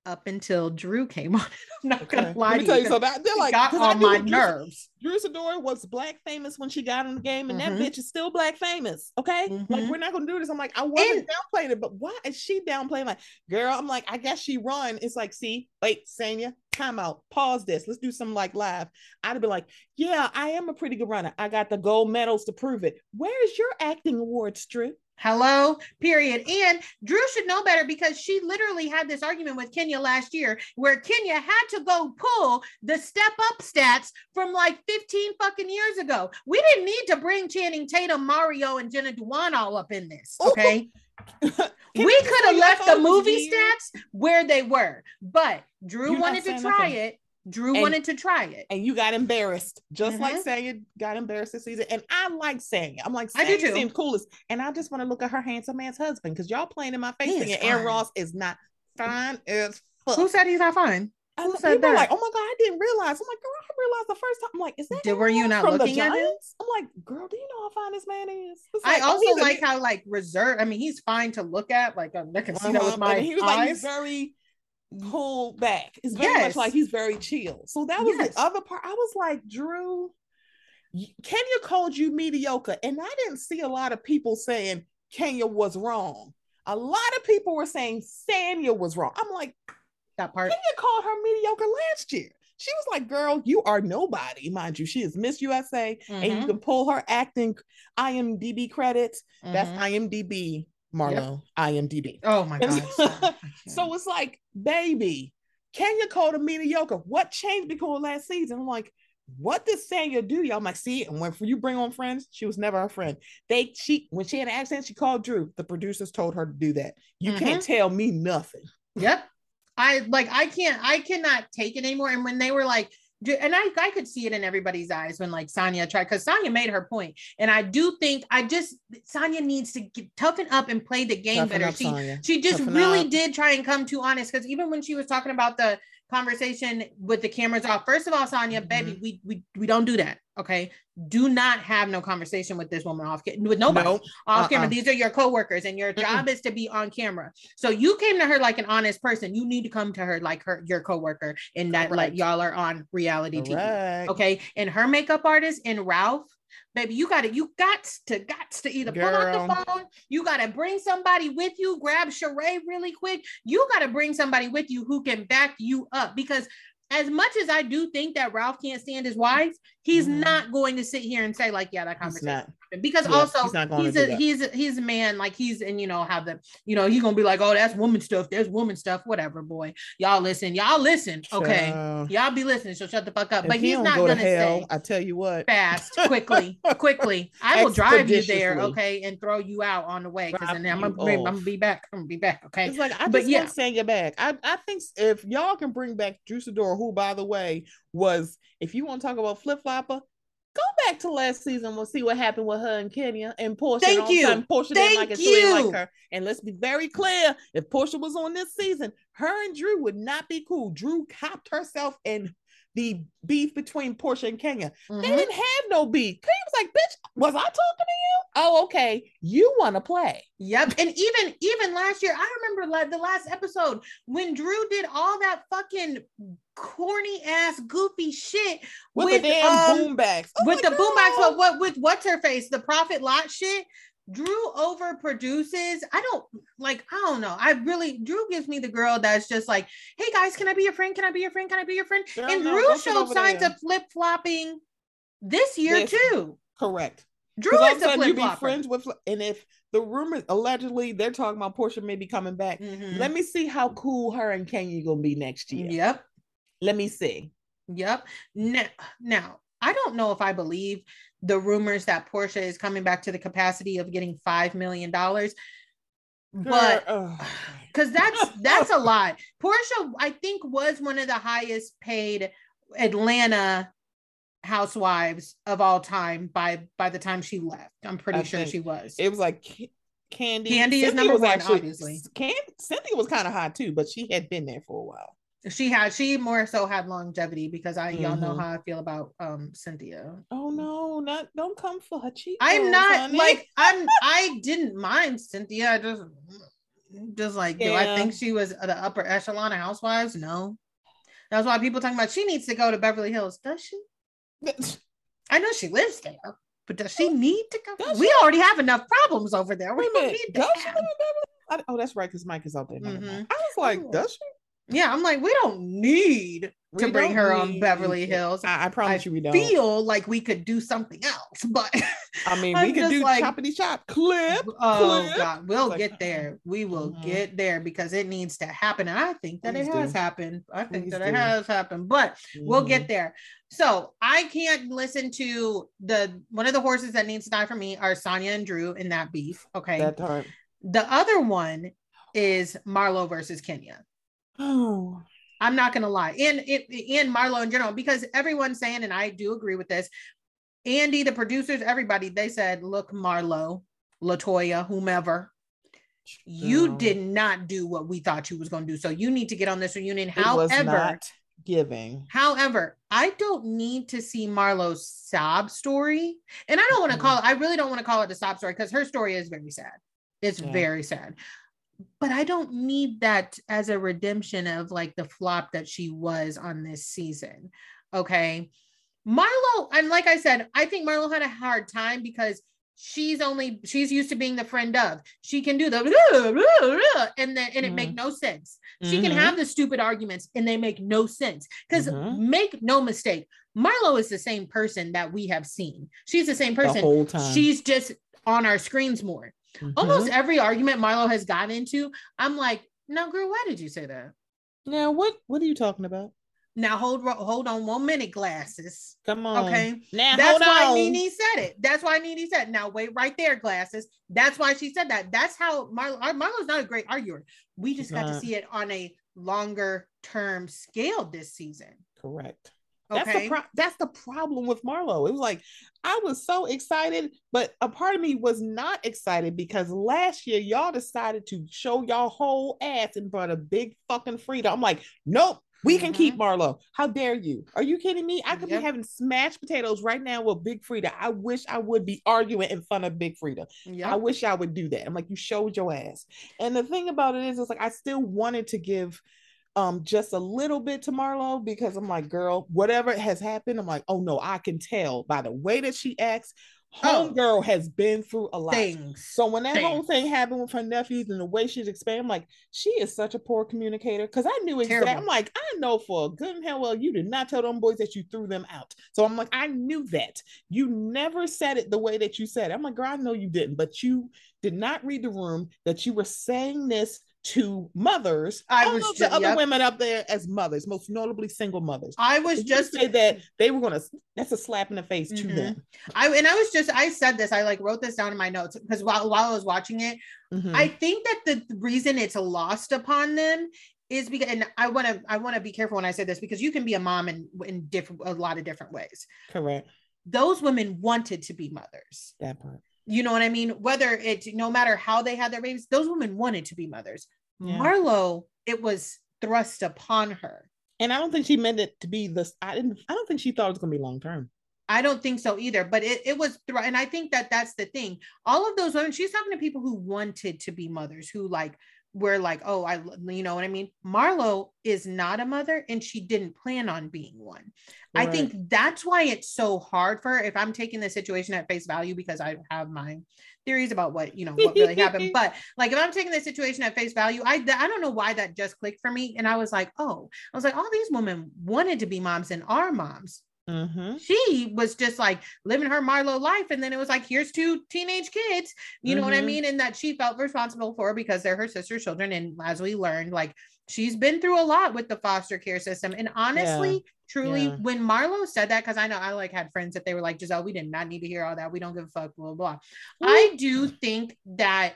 S1: up until Drew came on. I'm not okay. gonna lie Let me to tell you. So that they're like got on my nerves.
S2: Drew Sidora was black famous when she got in the game, and mm-hmm. that bitch is still black famous. Okay, mm-hmm. like we're not gonna do this. I'm like, I wasn't and, downplaying it, but why is she downplaying? Like, girl, I'm like, I guess she run. It's like, see, wait, Sanya, time out, pause this. Let's do some like live. I'd be like, yeah, I am a pretty good runner. I got the gold medals to prove it. Where's your acting awards, Drew?
S1: Hello, period. And Drew should know better because she literally had this argument with Kenya last year where Kenya had to go pull the step up stats from like 15 fucking years ago. We didn't need to bring Channing Tatum, Mario, and Jenna Dewan all up in this. Oh, okay. we could have left the movie stats where they were, but Drew You're wanted to try nothing. it Drew and, wanted to try it.
S2: And you got embarrassed, just mm-hmm. like Sanya got embarrassed this season. And I like Sanya. I'm like, I do seems coolest. And I just want to look at her handsome man's husband because y'all playing in my face thinking Aaron Ross is not fine as fuck.
S1: Who said he's not fine?
S2: I Who said that? like, oh my god, I didn't realize. I'm like, girl, I realized the first time. I'm like, is that?
S1: Did, were you not looking at him?
S2: I'm like, girl, do you know how fine this man is?
S1: Like, I oh, also oh, like a, how like reserved. I mean, he's fine to look at. Like, I can see that with my and he was eyes. Like,
S2: he's very pulled back. It's very yes. much like he's very chill. So that was yes. the other part. I was like, Drew, Kenya called you mediocre. And I didn't see a lot of people saying Kenya was wrong. A lot of people were saying Sanya was wrong. I'm like,
S1: that part.
S2: Kenya called her mediocre last year. She was like, girl, you are nobody. Mind you, she is Miss USA. Mm-hmm. And you mm-hmm. can pull her acting IMDb credits. Mm-hmm. That's IMDb Marlo, yep. IMDb.
S1: Oh my god.
S2: so it's like, baby, Kenya called a mediocre. What changed because last season? I'm like, what did Sanya do? Y'all might see, and when you bring on friends, she was never a friend. They she when she had an accent, she called Drew. The producers told her to do that. You mm-hmm. can't tell me nothing.
S1: Yep. I like I can't I cannot take it anymore. And when they were like, and I, I could see it in everybody's eyes when like Sanya tried because Sanya made her point. And I do think I just Sanya needs to get, toughen up and play the game toughen better. Up, she she just toughen really up. did try and come too honest because even when she was talking about the conversation with the cameras off. First of all, Sanya, mm-hmm. baby, we we we don't do that. Okay. Do not have no conversation with this woman off with nobody nope. off uh-uh. camera. These are your coworkers, and your job Mm-mm. is to be on camera. So you came to her like an honest person. You need to come to her like her your coworker, and that Correct. like y'all are on reality Correct. TV. Okay. And her makeup artist and Ralph baby, you got to, you got to, got to either pull out the phone. You got to bring somebody with you. Grab Sheree really quick. You got to bring somebody with you who can back you up because. As much as I do think that Ralph can't stand his wife, he's
S2: Mhm.
S1: not going to sit here and say like, "Yeah, that conversation."
S2: not.
S1: happened. Because
S2: Yeah,
S1: also
S2: he's not
S1: he's a he's a, he's a man like he's and you know how the you know he's gonna be like, "Oh, that's woman stuff. There's woman stuff. Whatever, boy. Y'all listen. Y'all listen. Okay,
S2: Child.
S1: y'all be listening. So shut the fuck up." But he's
S2: don't go
S1: gonna
S2: hell,
S1: say
S2: I tell you what.
S1: fast, quickly, quickly. I will drive you there, okay, and throw you out on the way because then I'm gonna, I'm gonna be back. I'm gonna be back. Okay.
S2: It's like I
S1: But
S2: just
S1: yeah.
S2: want to send you back. I, I think if y'all can bring back Drew Sidora, who by the way was, if you want to talk about flip flopper, go back to last season. We'll see what happened with her and Kenya and Porsha.
S1: Thank
S2: and
S1: you.
S2: time Porsha didn't like
S1: Thank
S2: it, so they
S1: you.
S2: like her. And let's be very clear: if Porsha was on this season, her and Drew would not be cool. Drew copped herself in the beef between Porsha and Kenya. They
S1: Mhm.
S2: didn't have no beef. Kenya was like, "Bitch, was I talking to you? Oh, okay. You want to play?
S1: Yep. And even even last year, I remember like the last episode when Drew did all that fucking corny ass goofy shit
S2: with,
S1: with,
S2: the damn
S1: um,
S2: boom backs. Oh
S1: with the boombox, but what with what's her face, the profit lot shit. Drew over produces. I don't like, I don't know. I really Drew gives me the girl that's just like, hey guys, can I be your friend? Can I be your friend? Can I be your friend?
S2: Girl,
S1: and
S2: no,
S1: Drew showed signs
S2: there.
S1: of flip-flopping this year too.
S2: Correct.
S1: Drew is
S2: a
S1: the
S2: sudden you be
S1: flip-flopper.
S2: friends with, and if the rumors allegedly they're talking about Porsha may be coming back,
S1: Mhm.
S2: let me see how cool her and Kenya gonna be next year.
S1: Yep.
S2: Let me see.
S1: Yep. Now, now, I don't know if I believe the rumors that Porsha is coming back to the capacity of getting five million dollars, but because oh that's that's a lot. Porsha, I think, was one of the highest paid Atlanta housewives of all time by by the time she left. I'm pretty
S2: I
S1: sure she was.
S2: it was like Ca- Kandi.
S1: Kandi is number one,
S2: actually-
S1: obviously.
S2: Can Cynthia was kind of hot too, but she had been there for a while.
S1: She had she more so had longevity because I y'all know
S2: Mhm.
S1: how I feel about um Cynthia.
S2: Oh no, not don't come for her cheek.
S1: I'm not
S2: honey.
S1: like I'm I didn't mind Cynthia. I just just like do I think she was the upper echelon of housewives? No. That's why people talking about she needs to go to Beverly Hills. Does she? I know she lives there, but does she need to go?
S2: Does
S1: we
S2: she?
S1: already have enough problems over there. We don't need to
S2: does she
S1: have-
S2: live Beverly? Oh, that's right, because Mike is out there.
S1: Mhm.
S2: I was like,
S1: Oh.
S2: does she?
S1: Yeah, I'm like, we don't need to bring her on Beverly Hills.
S2: I, I promise you, we don't.
S1: Feel like we could do something else, but
S2: I mean, we could do
S1: like-
S2: choppity chop clip.
S1: Oh
S2: clip.
S1: God, we'll
S2: like,
S1: get there. We will
S2: Mhm.
S1: get there because it needs to happen. And I think that it
S2: Please
S1: has
S2: do.
S1: happened. I think
S2: Please
S1: that it has happened, but we'll
S2: Mhm.
S1: get there. So I can't listen to the one of the horses that needs to die for me are Sanya and Drew in that beef. Okay.
S2: that time.
S1: the other one is Marlo versus Kenya.
S2: Oh,
S1: I'm not gonna lie, and it and Marlo in general, because everyone's saying, and I do agree with this. Andy, the producers, everybody, they said, "Look, Marlo, Latoya, whomever, you did not do what we thought you was gonna do. So you need to get on this reunion."
S2: it
S1: However,
S2: not giving.
S1: However, I don't need to see Marlo's sob story. And I don't want to call it, I really don't want to call it a sob story because her story is very sad. It's
S2: Yeah.
S1: very sad. But I don't need that as a redemption of like the flop that she was on this season. Okay. Marlo, and like I said, I think Marlo had a hard time because she's only she's used to being the friend of. She can do the and then and it make no sense. She can
S2: Mhm.
S1: have the stupid arguments and they make no sense. Because
S2: Mhm.
S1: make no mistake, Marlo is the same person that we have seen. She's the same
S2: the
S1: person.
S2: whole time.
S1: She's just on our screens more. Almost
S2: Mhm.
S1: every argument Marlo has gotten into, I'm like, no, girl, why did you say that?
S2: Now, what what are you talking about?
S1: Now hold hold on one minute, glasses.
S2: Come on.
S1: Okay.
S2: Now,
S1: That's why
S2: on.
S1: Nene said it. That's why Nene said, now wait right there, glasses. That's why she said that. That's how Marlo, Marlo's not a great arguer. We just
S2: She's
S1: got to see it on a longer term scale this season.
S2: Correct. That's the pro- that's the problem with Marlo. It was like I was so excited, but a part of me was not excited because last year y'all decided to show y'all whole ass and brought a big fucking Frida. I'm like, nope, we can keep mm-hmm. Marlo. How dare you? Are you kidding me? I could
S1: Yep.
S2: be having smashed potatoes right now with Big Frida. I wish I would be arguing in front of Big Frida. I wish I would do that. I'm like, you showed your ass. And the thing about it is, it's like I still wanted to give um just a little bit to Marlo because I'm like, girl, whatever has happened, I'm like, oh no, I can tell by the way that she acts.
S1: Oh.
S2: Homegirl has been through a lot.
S1: Things.
S2: So when that whole thing happened with her nephews and the way she's expanding, I'm like, she is such a poor communicator. Because I knew exactly. I'm like, I know for a good and hell well you did not tell them boys that you threw them out. So I'm like, I knew that. You never said it the way that you said it. I'm like, girl, I know you didn't, but you did not read the room that you were saying this to mothers.
S1: I was
S2: of
S1: ju-
S2: the other
S1: yep.
S2: women up there as mothers, most notably single mothers.
S1: I was just
S2: say that they were gonna that's a slap in the face to
S1: Mhm.
S2: them.
S1: I and I was just I said this. I like wrote this down in my notes because while while I was watching it,
S2: Mhm.
S1: I think that the reason it's lost upon them is because and I want to I want to be careful when I say this because you can be a mom in in different a lot of different ways.
S2: correct
S1: Those women wanted to be mothers.
S2: that part.
S1: You know what I mean? Whether it no matter how they had their babies, those women wanted to be mothers.
S2: Yeah.
S1: Marlo, it was thrust upon her.
S2: And I don't think she meant it to be this. I didn't. I don't think she thought it was gonna be long term.
S1: I don't think so either, but it, it was, thr- and I think that that's the thing. All of those women, she's talking to people who wanted to be mothers, who like were like, oh, I, you know what I mean? Marlo is not a mother and she didn't plan on being one. I think that's why it's so hard for her. If I'm taking the situation at face value, because I have my theories about what, you know, what really happened. But like, if I'm taking the situation at face value, I, I don't know why that just clicked for me. And I was like, oh, I was like, all these women wanted to be moms and are moms
S2: Mm-hmm.
S1: she was just like living her Marlo life. And then it was like, here's two teenage kids, you know what I
S2: Mhm.
S1: mean? And that she felt responsible for because they're her sister's children. And as we learned, like she's been through a lot with the foster care system. And honestly, truly,
S2: Yeah.
S1: when Marlo said that, because I know I like had friends that they were like, Giselle, we did not need to hear all that. We don't give a fuck, blah, blah. I do think that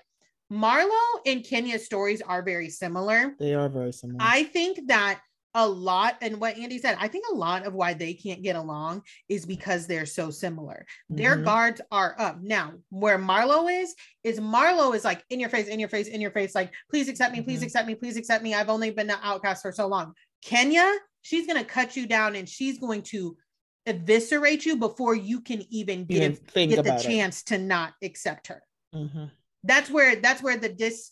S1: Marlo and Kenya's stories are very similar.
S2: They are very similar.
S1: I think that a lot, and what Andy said, I think a lot of why they can't get along is because they're so similar. Their
S2: Mhm.
S1: guards are up. Now, where Marlo is, is Marlo is like in your face, in your face, in your face, like, please accept me, please
S2: Mhm.
S1: accept me, please accept me. I've only been an outcast for so long. Kenya, she's going to cut you down and she's going to eviscerate you before you can even
S2: You didn't
S1: give
S2: think
S1: get the
S2: it.
S1: chance to not accept her.
S2: Mhm.
S1: That's where that's where the dis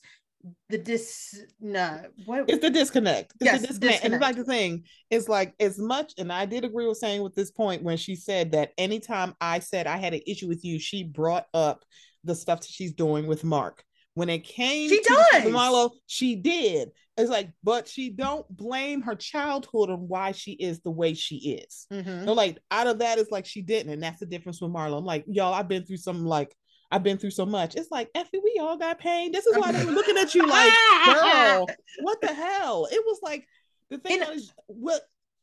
S1: the dis no what
S2: It's the disconnect. It's
S1: Yes,
S2: the disconnect. And it's like the thing is like as much, and I did agree with saying with this point when she said that anytime I said I had an issue with you, she brought up the stuff that she's doing with Marc. When it came
S1: She
S2: to the stuff with
S1: does.
S2: Marlo, she did. It's like, but she don't blame her childhood on why she is the way she is.
S1: Mhm.
S2: No, like out of that is like she didn't, and that's the difference with Marlo. I'm like, y'all, I've been through some like I've been through so much. It's like, Effie, we all got pain. This is why they were looking at you like, girl, what the hell? It was like the thing
S1: And
S2: is, what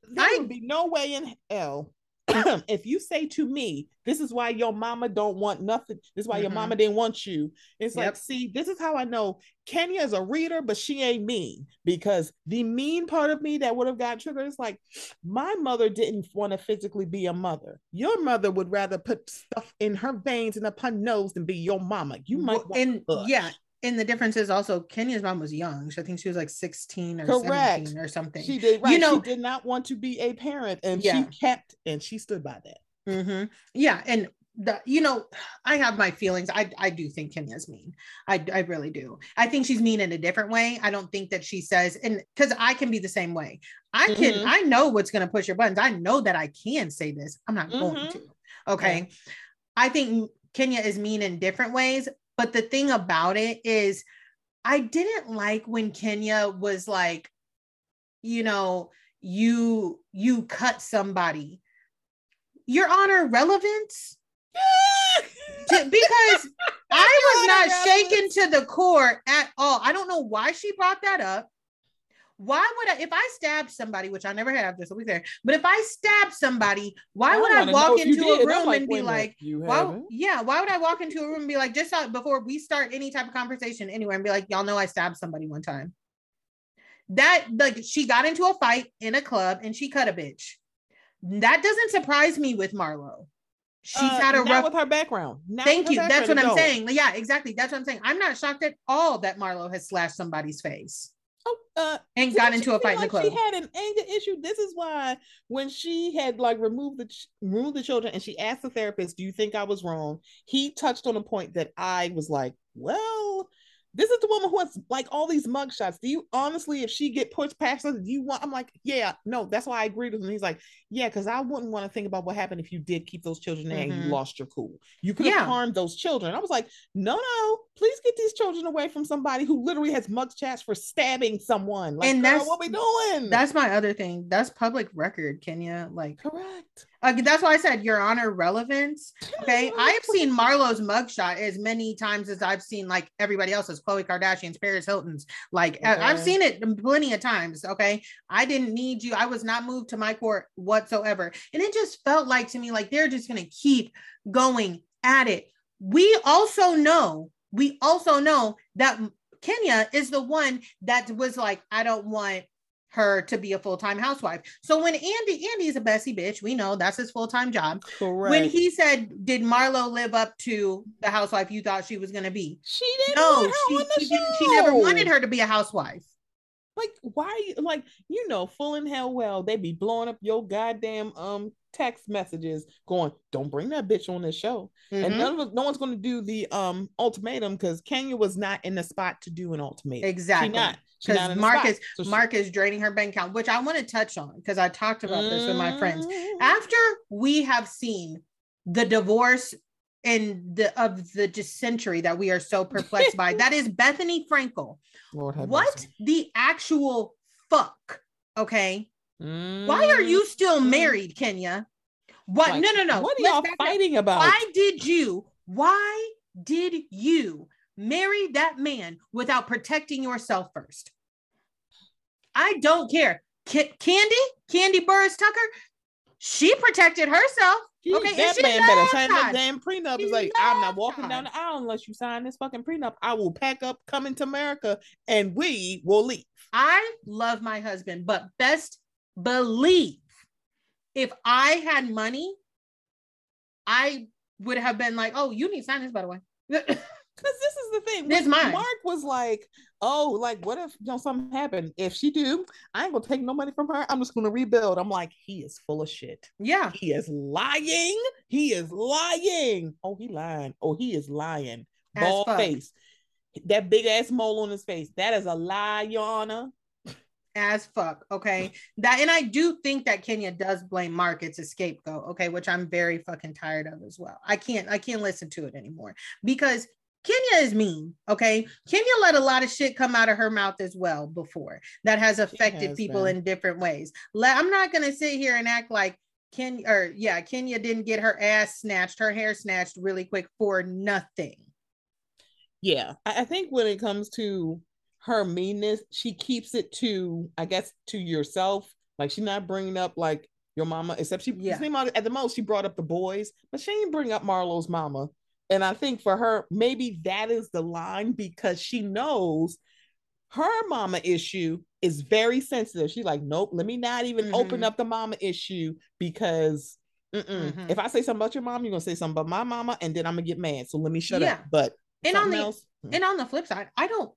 S2: there
S1: I-
S2: would be no way in hell if you say to me, this is why your mama don't want nothing. This is why your
S1: Mhm.
S2: mama didn't want you. It's like, see, this is how I know Kenya is a reader, but she ain't mean because the mean part of me that would have got triggered is like, my mother didn't want to physically be a mother. Your mother would rather put stuff in her veins and up her nose than be your mama. You might
S1: Well,
S2: want
S1: and yeah, and the difference is also Kenya's mom was young. So I think she was like 16 or
S2: Correct.
S1: 17 or something.
S2: She did right.
S1: You know-
S2: she did not want to be a parent, and
S1: Yeah.
S2: she kept and she stood by that.
S1: Mhm. Yeah, and the you know, I have my feelings. I I do think Kenya's mean. I I really do. I think she's mean in a different way. I don't think that she says and because I can be the same way. I can
S2: Mhm.
S1: I know what's gonna push your buttons. I know that I can say this. I'm not going
S2: Mhm.
S1: to. Okay. I think Kenya is mean in different ways, but the thing about it is I didn't like when Kenya was like, you know, you you cut somebody. Your honor relevance to- because I was not shaken to the core at all. I don't know why she brought that up. Why would I, if I stabbed somebody, which I never have, just to be fair, but if I stabbed somebody, why would I walk into a room and be like, why, yeah, why would I walk into a room and be like, just before we start any type of conversation anywhere and be like, y'all know I stabbed somebody one time. That like she got into a fight in a club and she cut a bitch. That doesn't surprise me with Marlo. She's
S2: Uh,
S1: had a rough
S2: with her background. Not
S1: Thank you. That's what I'm saying. Yeah, exactly. That's what I'm saying. I'm not shocked at all that Marlo has slashed somebody's face.
S2: Oh, uh,
S1: and got into a fight in the club.
S2: She had an anger issue. This is why when she had like removed the ch- removed the children and she asked the therapist, "Do you think I was wrong?" He touched on a point that I was like, "Well, this is the woman who has like all these mugshots. Do you honestly, if she get pushed past us, do you want? I'm like, yeah, no. That's why I agreed with him. He's like, yeah, because I wouldn't want to think about what happened if you did keep those children there mm-hmm. and you mm-hmm. lost your cool. You could have yeah. harmed those children. I was like, no, no, please get these children away from somebody who literally has mugshots for stabbing someone. Like, and that's what we doing.
S1: That's my other thing. That's public record, Kenya. Like,
S2: correct.
S1: Uh, that's why I said your honor relevance. Okay, I've seen Marlo's mugshot as many times as I've seen like everybody else's, Khloe Kardashian's, Paris Hilton's. Like okay. I've seen it plenty of times. Okay, I didn't need you. I was not moved to my court whatsoever, and it just felt like to me like they're just gonna keep going at it. We also know. We also know that Kenya is the one that was like, I don't want her to be a full-time housewife. So when Andy, Andy's a Bessie bitch, we know that's his full-time job.
S2: Correct.
S1: When he said, Did Marlo live up to the housewife you thought she was gonna be?
S2: She didn't no, she,
S1: she, she never wanted her to be a housewife.
S2: Like, why like you know, full and hell well, they be blowing up your goddamn um text messages going, Don't bring that bitch on this show. Mm-hmm. And none of no one's gonna do the um ultimatum because Kenya was not in the spot to do an ultimatum.
S1: Exactly.
S2: She not
S1: because Marc is so Marc is draining her bank account, which I want to touch on because I talked about this with my friends. Mm. After we have seen the divorce in the of the just century that we are so perplexed by, that is Bethenny Frankel. what the actual fuck? Okay. Mm. Why are you still mm. married, Kenya? What? Like, no, no, no.
S2: What are y'all fighting up. about?
S1: Why did you? Why did you marry that man without protecting yourself first. I don't care. K- Candy, Kandi Burruss Tucker, she protected herself. okay,
S2: that man better sign that damn prenup. Is like, I'm not walking time. down the aisle unless you sign this fucking prenup. I will pack up, come into America, and we will leave.
S1: I love my husband, but best believe if I had money, I would have been like, oh, you need to sign this, by the way.
S2: Because this is the thing.
S1: This mine.
S2: Marc was like, oh, like what if you know something happened? If she do, I ain't gonna take no money from her. I'm just gonna rebuild. I'm like, he is full of shit.
S1: Yeah.
S2: He is lying. He is lying. Oh, he lying. Oh, he is lying. Bald face. That big ass mole on his face. That is a lie, Your Honor.
S1: As fuck. Okay. That and I do think that Kenya does blame Marc. It's a scapegoat. Okay, which I'm very fucking tired of as well. I can't I can't listen to it anymore because Kenya is mean. Okay. Kenya let a lot of shit come out of her mouth as well before that has affected has people been. in different ways. I'm not going to sit here and act like Kenya or yeah, Kenya didn't get her ass snatched, her hair snatched really quick for nothing.
S2: Yeah. I think when it comes to her meanness, she keeps it to, I guess, to yourself. Like she's not bringing up like your mama, except she, yeah. at the most, she brought up the boys, but she didn't bring up Marlo's mama. And I think for her, maybe that is the line because she knows her mama issue is very sensitive. She's like, nope, let me not even mm-hmm. open up the mama issue because mm-hmm. if I say something about your mom, you're gonna say something about my mama, and then I'm gonna get mad. So let me shut yeah. up. But
S1: and on the else, and on the flip side, I don't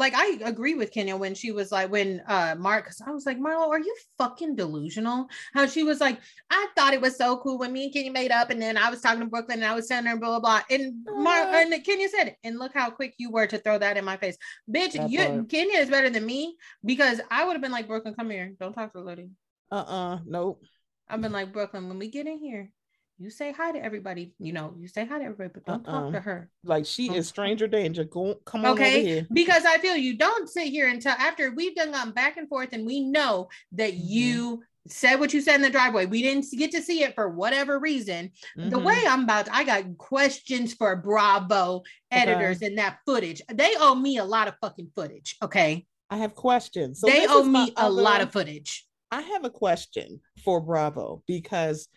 S1: like I agree with Kenya when she was like when uh Mark because I was like Marlo are you fucking delusional? How she was like I thought it was so cool when me and Kenya made up and then I was talking to Brooklyn and I was telling her blah blah blah. And Mark and Kenya said and look how quick you were to throw that in my face. Bitch you Kenya is better than me because I would have been like Brooklyn come here. Don't talk to the lady
S2: uh uh nope.
S1: I've been like Brooklyn when we get in here you say hi to everybody. You know, you say hi to everybody, but don't uh-uh. talk to her.
S2: Like she don't is stranger danger. Go come on okay? over here.
S1: Because I feel you don't sit here until after we've done gone back and forth and we know that mm-hmm. you said what you said in the driveway. We didn't get to see it for whatever reason. Mm-hmm. The way I'm about, to, I got questions for Bravo editors okay. in that footage. They owe me a lot of fucking footage. Okay.
S2: I have questions.
S1: So they owe me a other, lot of footage.
S2: I have a question for Bravo because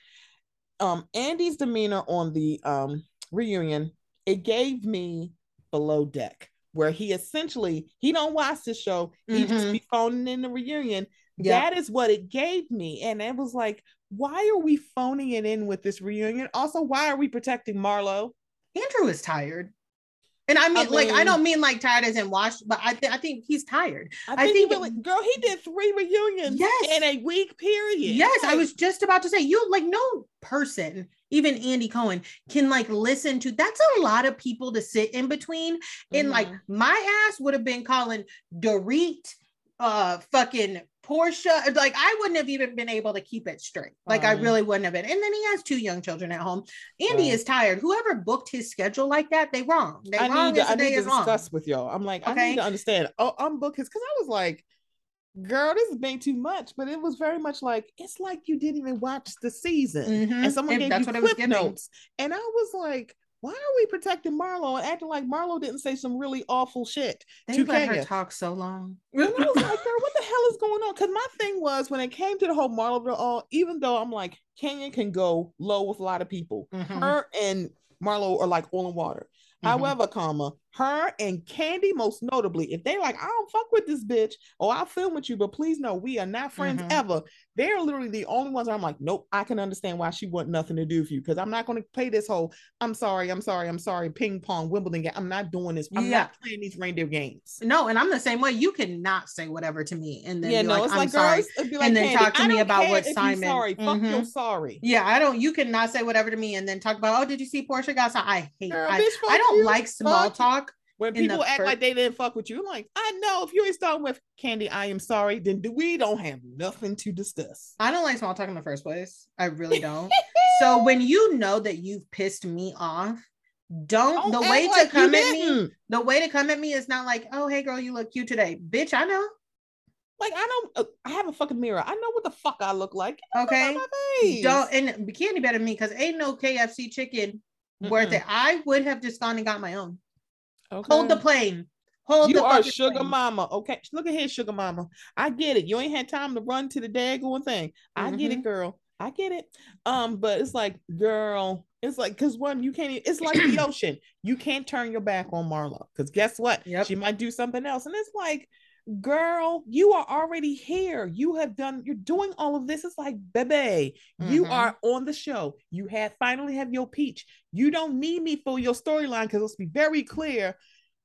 S2: um Andy's demeanor on the um reunion, it gave me below deck where he essentially he don't watch the show, he mm-hmm. just be phoning in the reunion. Yep. That is what it gave me. And it was like, why are we phoning it in with this reunion? Also, why are we protecting Marlo?
S1: Andrew is tired. And I mean,
S2: I
S1: like, I don't mean like tired as in washed, but I, th- I think he's tired.
S2: I
S1: I
S2: think,
S1: think
S2: he really, girl, he did three reunions
S1: Yes.
S2: in a week period.
S1: Yes, I was just about to say, you like no person, even Andy Cohen, can like listen to. That's a lot of people to sit in between. And like
S2: Mhm.
S1: my ass would have been calling Dorit, uh, fucking Porsha. Like I wouldn't have even been able to keep it straight. Like I really wouldn't have been. And then he has two young children at home. Andy
S2: Right.
S1: is tired. Whoever booked his schedule like that, they wrong. They
S2: I
S1: wrong
S2: need to, I need to
S1: is long.
S2: discuss with y'all. I'm like, I need to understand. Oh, I'm booked his because I was like, girl, this is being too much. But it was very much like it's like you didn't even watch the season,
S1: Mhm.
S2: and someone gave
S1: that's
S2: you
S1: what it was
S2: clip notes, and I was like. Why are we protecting Marlo and acting like Marlo didn't say some really awful shit?
S1: They
S2: to
S1: let her talk so long.
S2: And I was like, girl, what the hell is going on? Because my thing was when it came to the whole Marlo all, even though I'm like, Kenya can go low with a lot of people.
S1: Mhm.
S2: Her and Marlo are like oil and water.
S1: Mhm.
S2: However, comma, her and Kandi, most notably, if they like, I don't fuck with this bitch, or I'll film with you, but please know we are not friends
S1: Mhm.
S2: ever. They're literally the only ones I'm like, nope, I can understand why she want nothing to do with you. Because I'm not going to play this whole I'm sorry, I'm sorry, I'm sorry, ping pong, Wimbledon game. I'm not doing this. I'm
S1: Yeah.
S2: not playing these reindeer games.
S1: No, and I'm the same way. You cannot say whatever to me and then
S2: yeah,
S1: be
S2: no,
S1: like, I'm
S2: like
S1: sorry.
S2: girls, like
S1: and then
S2: Kandi,
S1: talk to me about what Simon-
S2: Sorry, fuck
S1: Mhm.
S2: your sorry.
S1: Yeah, I don't. You cannot say whatever to me and then talk about. Oh, did you see Porsha got? I hate.
S2: Girl,
S1: I,
S2: bitch,
S1: I don't
S2: you.
S1: like small
S2: Fuck.
S1: talk.
S2: When people act
S1: fir-
S2: like they didn't fuck with you, I'm like, I know if you ain't starting with Kandi, I am sorry, then do- we don't have nothing to discuss.
S1: I don't like small talk in the first place. I really don't. so when you know that you've pissed me off, don't,
S2: Don't
S1: the way to
S2: you
S1: come at me. The way to come at me is not like, oh hey girl, you look cute today, bitch. I know.
S2: Like I don't. Uh, I have a fucking mirror. I know what the fuck I look like.
S1: Okay.
S2: out my face.
S1: Don't and Kandi better than me because ain't no KFC chicken worth
S2: Mm-mm.
S1: it. I would have just gone and got my own.
S2: Okay.
S1: Hold the plane. Hold
S2: you
S1: the
S2: are sugar
S1: plane.
S2: mama. Okay, look at here, sugar mama. I get it. You ain't had time to run to the daggone thing. I get
S1: Mm-hmm.
S2: it, girl. I get it. Um, but it's like, girl, it's like because one, you can't. e- It's like the ocean. You can't turn your back on Marlo because guess what?
S1: Yep.
S2: She might do something else, and it's like, girl, you are already here. You have done. You're doing all of this. It's like, baby, you
S1: Mhm.
S2: are on the show. You have finally have your peach. You don't need me for your storyline because let's be very clear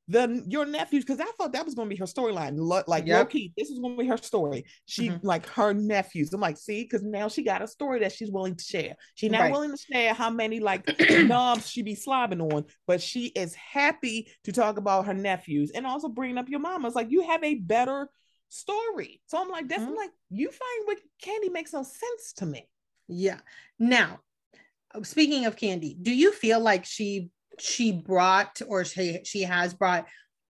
S2: the your nephews because I thought that was going to be her storyline. Lo- Like
S1: Yep.
S2: low key, this is going to be her story. She
S1: Mhm.
S2: like her nephews. I'm like, see, because now she got a story that she's willing to share. She's not
S1: Right.
S2: willing to share how many like knobs she be slobbing on, but she is happy to talk about her nephews and also bringing up your mama. It's like you have a better story. So I'm like, that's
S1: Mhm.
S2: like you find what Kandi makes no sense to me.
S1: Yeah. Now, speaking of Kandi, do you feel like she she brought or she she has brought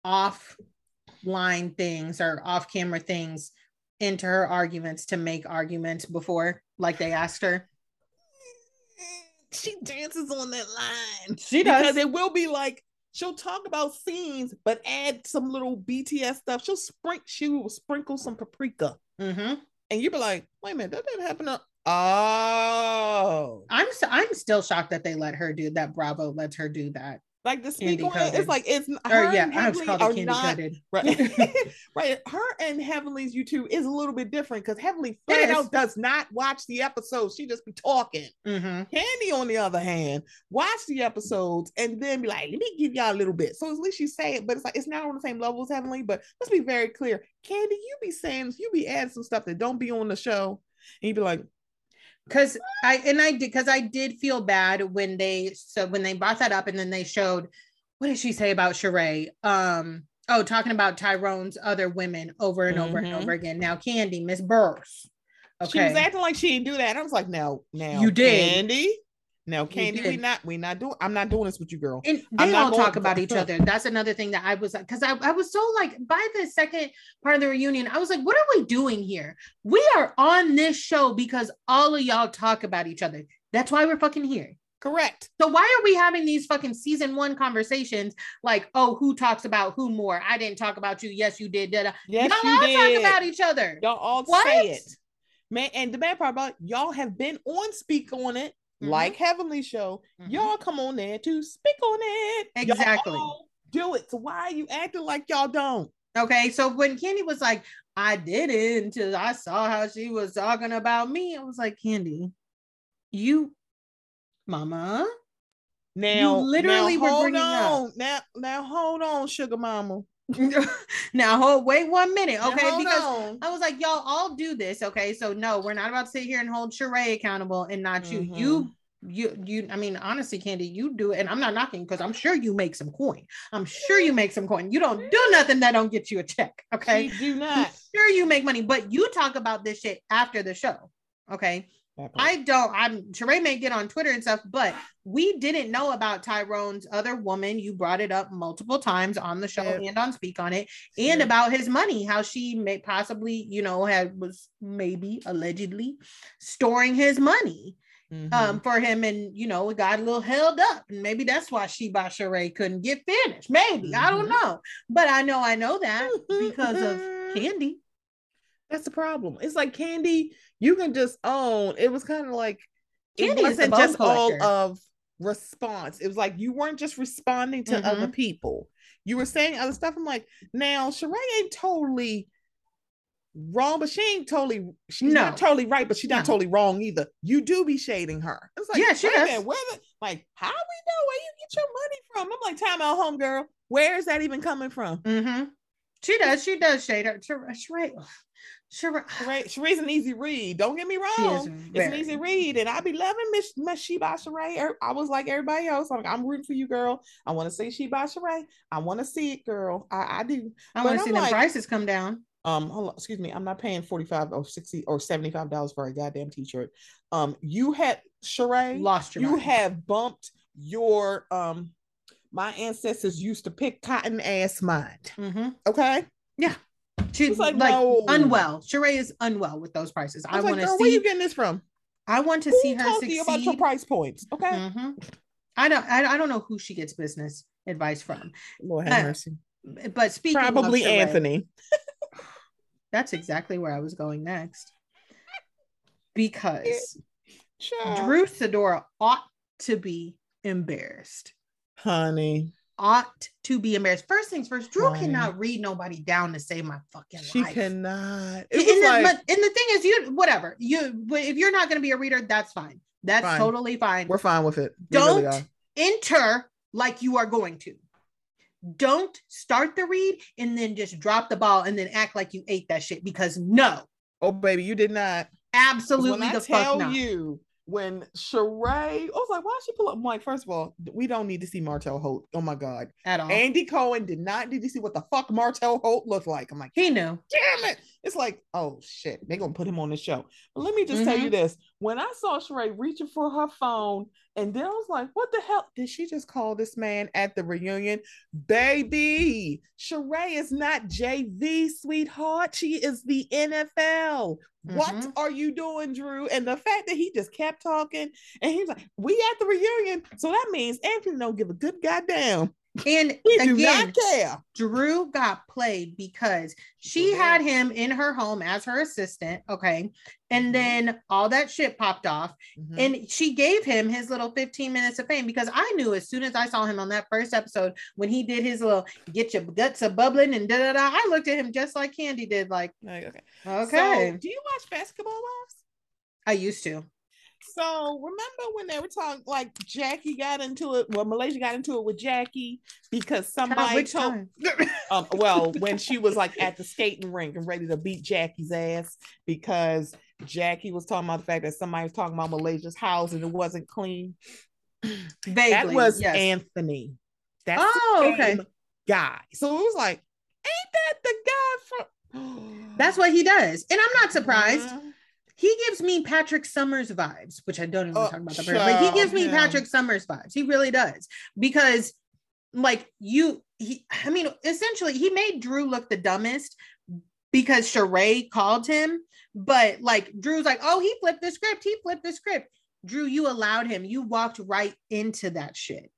S1: offline things or off camera things into her arguments to make arguments before, like they asked her?
S2: She dances on that line.
S1: She
S2: because
S1: does.
S2: it will be like she'll talk about scenes, but add some little BTS stuff. She'll sprinkle, she will sprinkle some paprika,
S1: mm-hmm.
S2: and you'll be like, "Wait a minute, that didn't happen." To- oh,
S1: I'm s- I'm still shocked that they let her do that. Bravo lets her do that.
S2: like the speak
S1: Candy
S2: on it.
S1: coated.
S2: It's like it's
S1: Or
S2: her
S1: yeah,
S2: and
S1: I was
S2: Heavenly are not
S1: coated.
S2: right. right. Her and Heavenly's YouTube is a little bit different because Heavenly flat out does not watch the episodes. She just be talking.
S1: hmm
S2: Kandi, on the other hand, watch the episodes and then be like, let me give y'all a little bit. So at least you say it, but it's like it's not on the same level as Heavenly. But let's be very clear. Kandi, you be saying you be adding some stuff that don't be on the show. And you be like,
S1: because I and I did because I did feel bad when they so when they brought that up and then they showed what did she say about Sheree? Um oh talking about Tyrone's other women over and over and
S2: Mhm.
S1: over again. Now Kandi, Miss Burruss.
S2: she was acting like she didn't do that. And I was like, no, now
S1: You did.
S2: Kandi. Now, Kandi, we not we not doing I'm not doing this with you, girl.
S1: And they all
S2: going-
S1: talk about each other. That's another thing that I was because I, I was so like, by the second part of the reunion, I was like, what are we doing here? We are on this show because all of y'all talk about each other. That's why we're fucking here.
S2: Correct.
S1: So why are we having these fucking season one conversations like, oh, who talks about who more? I didn't talk about you. Yes, you did. Da-da.
S2: Yes,
S1: y'all
S2: you
S1: all
S2: did.
S1: talk about each other.
S2: Y'all all
S1: What?
S2: say it. Man, and the bad part about it, y'all have been on speak on it,
S1: Mhm.
S2: like Heavenly Show.
S1: Mhm.
S2: Y'all come on there to speak on it.
S1: Exactly.
S2: do it. So why are you acting like y'all don't?
S1: Okay, so when Kandi was like, I did it until I saw how she was talking about me, I was like, Kandi, you, mama,
S2: Now,
S1: You literally
S2: now,
S1: were
S2: hold
S1: bringing up-
S2: on. Now, now, hold on, sugar mama.
S1: now hold wait one minute, okay? Because
S2: on.
S1: I was like, y'all all do this, okay? So no, we're not about to sit here and hold Sheree accountable and not you.
S2: Mhm.
S1: You you you I mean honestly, Kandi, you do it, and I'm not knocking because I'm sure you make some coin. I'm sure you make some coin. You don't do nothing that don't get you a check, okay?
S2: She do
S1: I'm
S2: not.
S1: sure you make money, but you talk about this shit after the show. Okay. I don't. I'm Sheree may get on Twitter and stuff, but we didn't know about Tyrone's other woman. You brought it up multiple times on the show
S2: Yep.
S1: and on Speak on it, and about his money, how she may possibly, you know, had was maybe allegedly storing his money
S2: Mhm.
S1: um for him, and you know, it got a little held up, and maybe that's why She by Sheree couldn't get finished. Maybe I don't
S2: Mhm.
S1: know, but I know I know that because of Kandi.
S2: That's the problem. It's like Kandi, you can just own. It was kind of like
S1: Kandi
S2: it wasn't just all of response. It was like you weren't just responding to other
S1: Mhm.
S2: people. You were saying other stuff. I'm like, now Sheree ain't totally wrong, but she ain't totally she's
S1: No.
S2: not totally right, but she's not
S1: No.
S2: totally wrong either. You do be shading her. It's like,
S1: Yeah, she does.
S2: minute, where the like how we know where you get your money from? I'm like, time out, home girl. Where is that even coming from?
S1: Mm-hmm. She does. She does shade her. Sher- Sheree. Sheree.
S2: Sheree, Sheree's an easy read. Don't get me wrong. It's an easy read, and I be loving Miss Miss She by Sheree. Er- I was like everybody else. I'm, like, I'm rooting for you, girl. I want to see She by Sheree. I want to see it, girl. I, I do.
S1: I want to see them
S2: like-
S1: prices come down.
S2: Um, hold on, excuse me. I'm not paying 45 or 60 or 75 dollars for a goddamn t-shirt. Um, you had Sheree.
S1: Lost your
S2: you
S1: mind.
S2: have bumped your um. My ancestors used to pick cotton ass mind.
S1: Mm-hmm.
S2: Okay.
S1: She's like,
S2: like, no.
S1: unwell. Sheree is unwell with those prices. I,
S2: I
S1: want
S2: like,
S1: to
S2: girl, where you getting this from?
S1: I want to
S2: Who
S1: see her
S2: to you about your price points? Okay.
S1: Mhm. I don't. I, I don't know who she gets business advice from.
S2: Lord
S1: Uh,
S2: have mercy.
S1: But speaking of
S2: Probably
S1: Sheree,
S2: Anthony.
S1: That's exactly where I was going next. Because
S2: Child.
S1: Drew Sidora ought to be embarrassed.
S2: honey.
S1: Ought to be embarrassed. First things first, Drew
S2: Right.
S1: cannot read nobody down to save my fucking
S2: She
S1: life.
S2: She cannot.
S1: And
S2: was
S1: the, but, and the thing is, you whatever you, but if you're not going to be a reader, that's fine. That's
S2: Fine.
S1: totally fine.
S2: we're fine with it. We
S1: Don't
S2: are.
S1: enter like you are going to. Don't start the read and then just drop the ball and then act like you ate that shit because no,
S2: Oh, baby, you did not.
S1: absolutely the fuck
S2: tell
S1: not.
S2: you, when Sheree, I was like, why she pull up? I'm like, first of all, we don't need to see Martell Holt. Oh my God.
S1: at all.
S2: Andy Cohen did not need to see what the fuck Martell Holt looked like. I'm like,
S1: he knew.
S2: damn it. It's like, oh shit, they're gonna put him on the show. But let me just tell
S1: Mm-hmm.
S2: you this. When I saw Sheree reaching for her phone, and then I was like, what the hell? Did she just call this man at the reunion? Baby, Sheree is not JV, sweetheart. She is the NFL. What
S1: Mhm.
S2: are you doing, Drew? And the fact that he just kept talking and he was like, We at the reunion. So that means Anthony don't give a good goddamn.
S1: And
S2: He
S1: again,
S2: not care.
S1: Drew got played because she
S2: Sure
S1: had him in her home as her assistant. Okay. And then all that shit popped off.
S2: Mhm.
S1: And she gave him his little 15 minutes of fame because I knew as soon as I saw him on that first episode when he did his little get your guts a bubbling and da da da. I looked at him just like Kandi did, like,
S2: Like, okay.
S1: okay.
S2: So, do you watch Basketball Wives?
S1: I used to.
S2: So remember when they were talking like Jackie got into it? Well, Malaysia got into it with Jackie because somebody told um well when she was like at the skating rink and ready to beat Jackie's ass because Jackie was talking about the fact that somebody was talking about Malaysia's house and it wasn't clean.
S1: Vaguely.
S2: that was
S1: yes.
S2: Anthony. That's
S1: Oh,
S2: the
S1: okay.
S2: guy. So it was like, ain't that the guy from
S1: That's what he does. And I'm not surprised.
S2: Mhm.
S1: He gives me Patrick Summers vibes, which I don't even
S2: Oh,
S1: talk about the person, but he gives me Patrick Summers vibes. He really does because, like you, he, I mean, essentially, he made Drew look the dumbest because Sheree called him, but like Drew's like, oh, he flipped the script. He flipped the script. Drew, you allowed him. You walked right into that shit.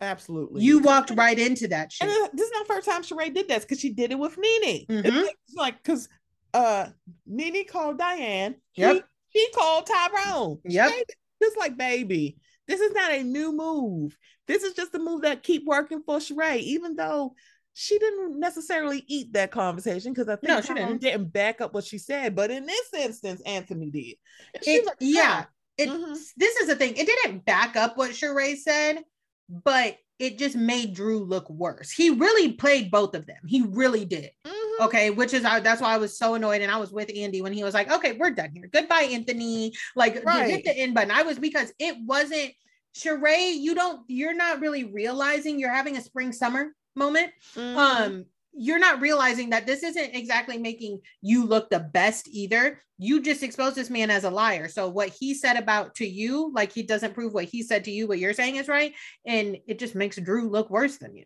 S2: Absolutely.
S1: You walked right into that shit.
S2: And this is not the first time Sheree did that because she did it with Nene.
S1: Mhm.
S2: It's like because uh Nene called Diane. he-
S1: Yep.
S2: She, called Tyrone.
S1: Yep.
S2: Sheree- Just like baby, this is not a new move. This is just a move that keep working for Sheree, even though she didn't necessarily eat that conversation because I think
S1: No, she didn't.
S2: didn't back up what she said. But in this instance, Anthony did.
S1: It-
S2: like,
S1: yeah.
S2: "Yeah,
S1: it
S2: Mhm.
S1: this is the thing. It didn't back up what Sheree said, but it just made Drew look worse. He really played both of them. He really did.
S2: Mhm.
S1: Okay, which is I that's why I was so annoyed, and I was with Andy when he was like, "Okay, we're done here. Goodbye, Anthony." Like, hit the end button. I was because it wasn't Sheree. You don't. You're not really realizing you're having a spring summer moment.
S2: Mhm.
S1: Um, you're not realizing that this isn't exactly making you look the best either. You just exposed this man as a liar. So what he said about to you, like he doesn't prove what he said to you, what you're saying is right, and it just makes Drew look worse than you.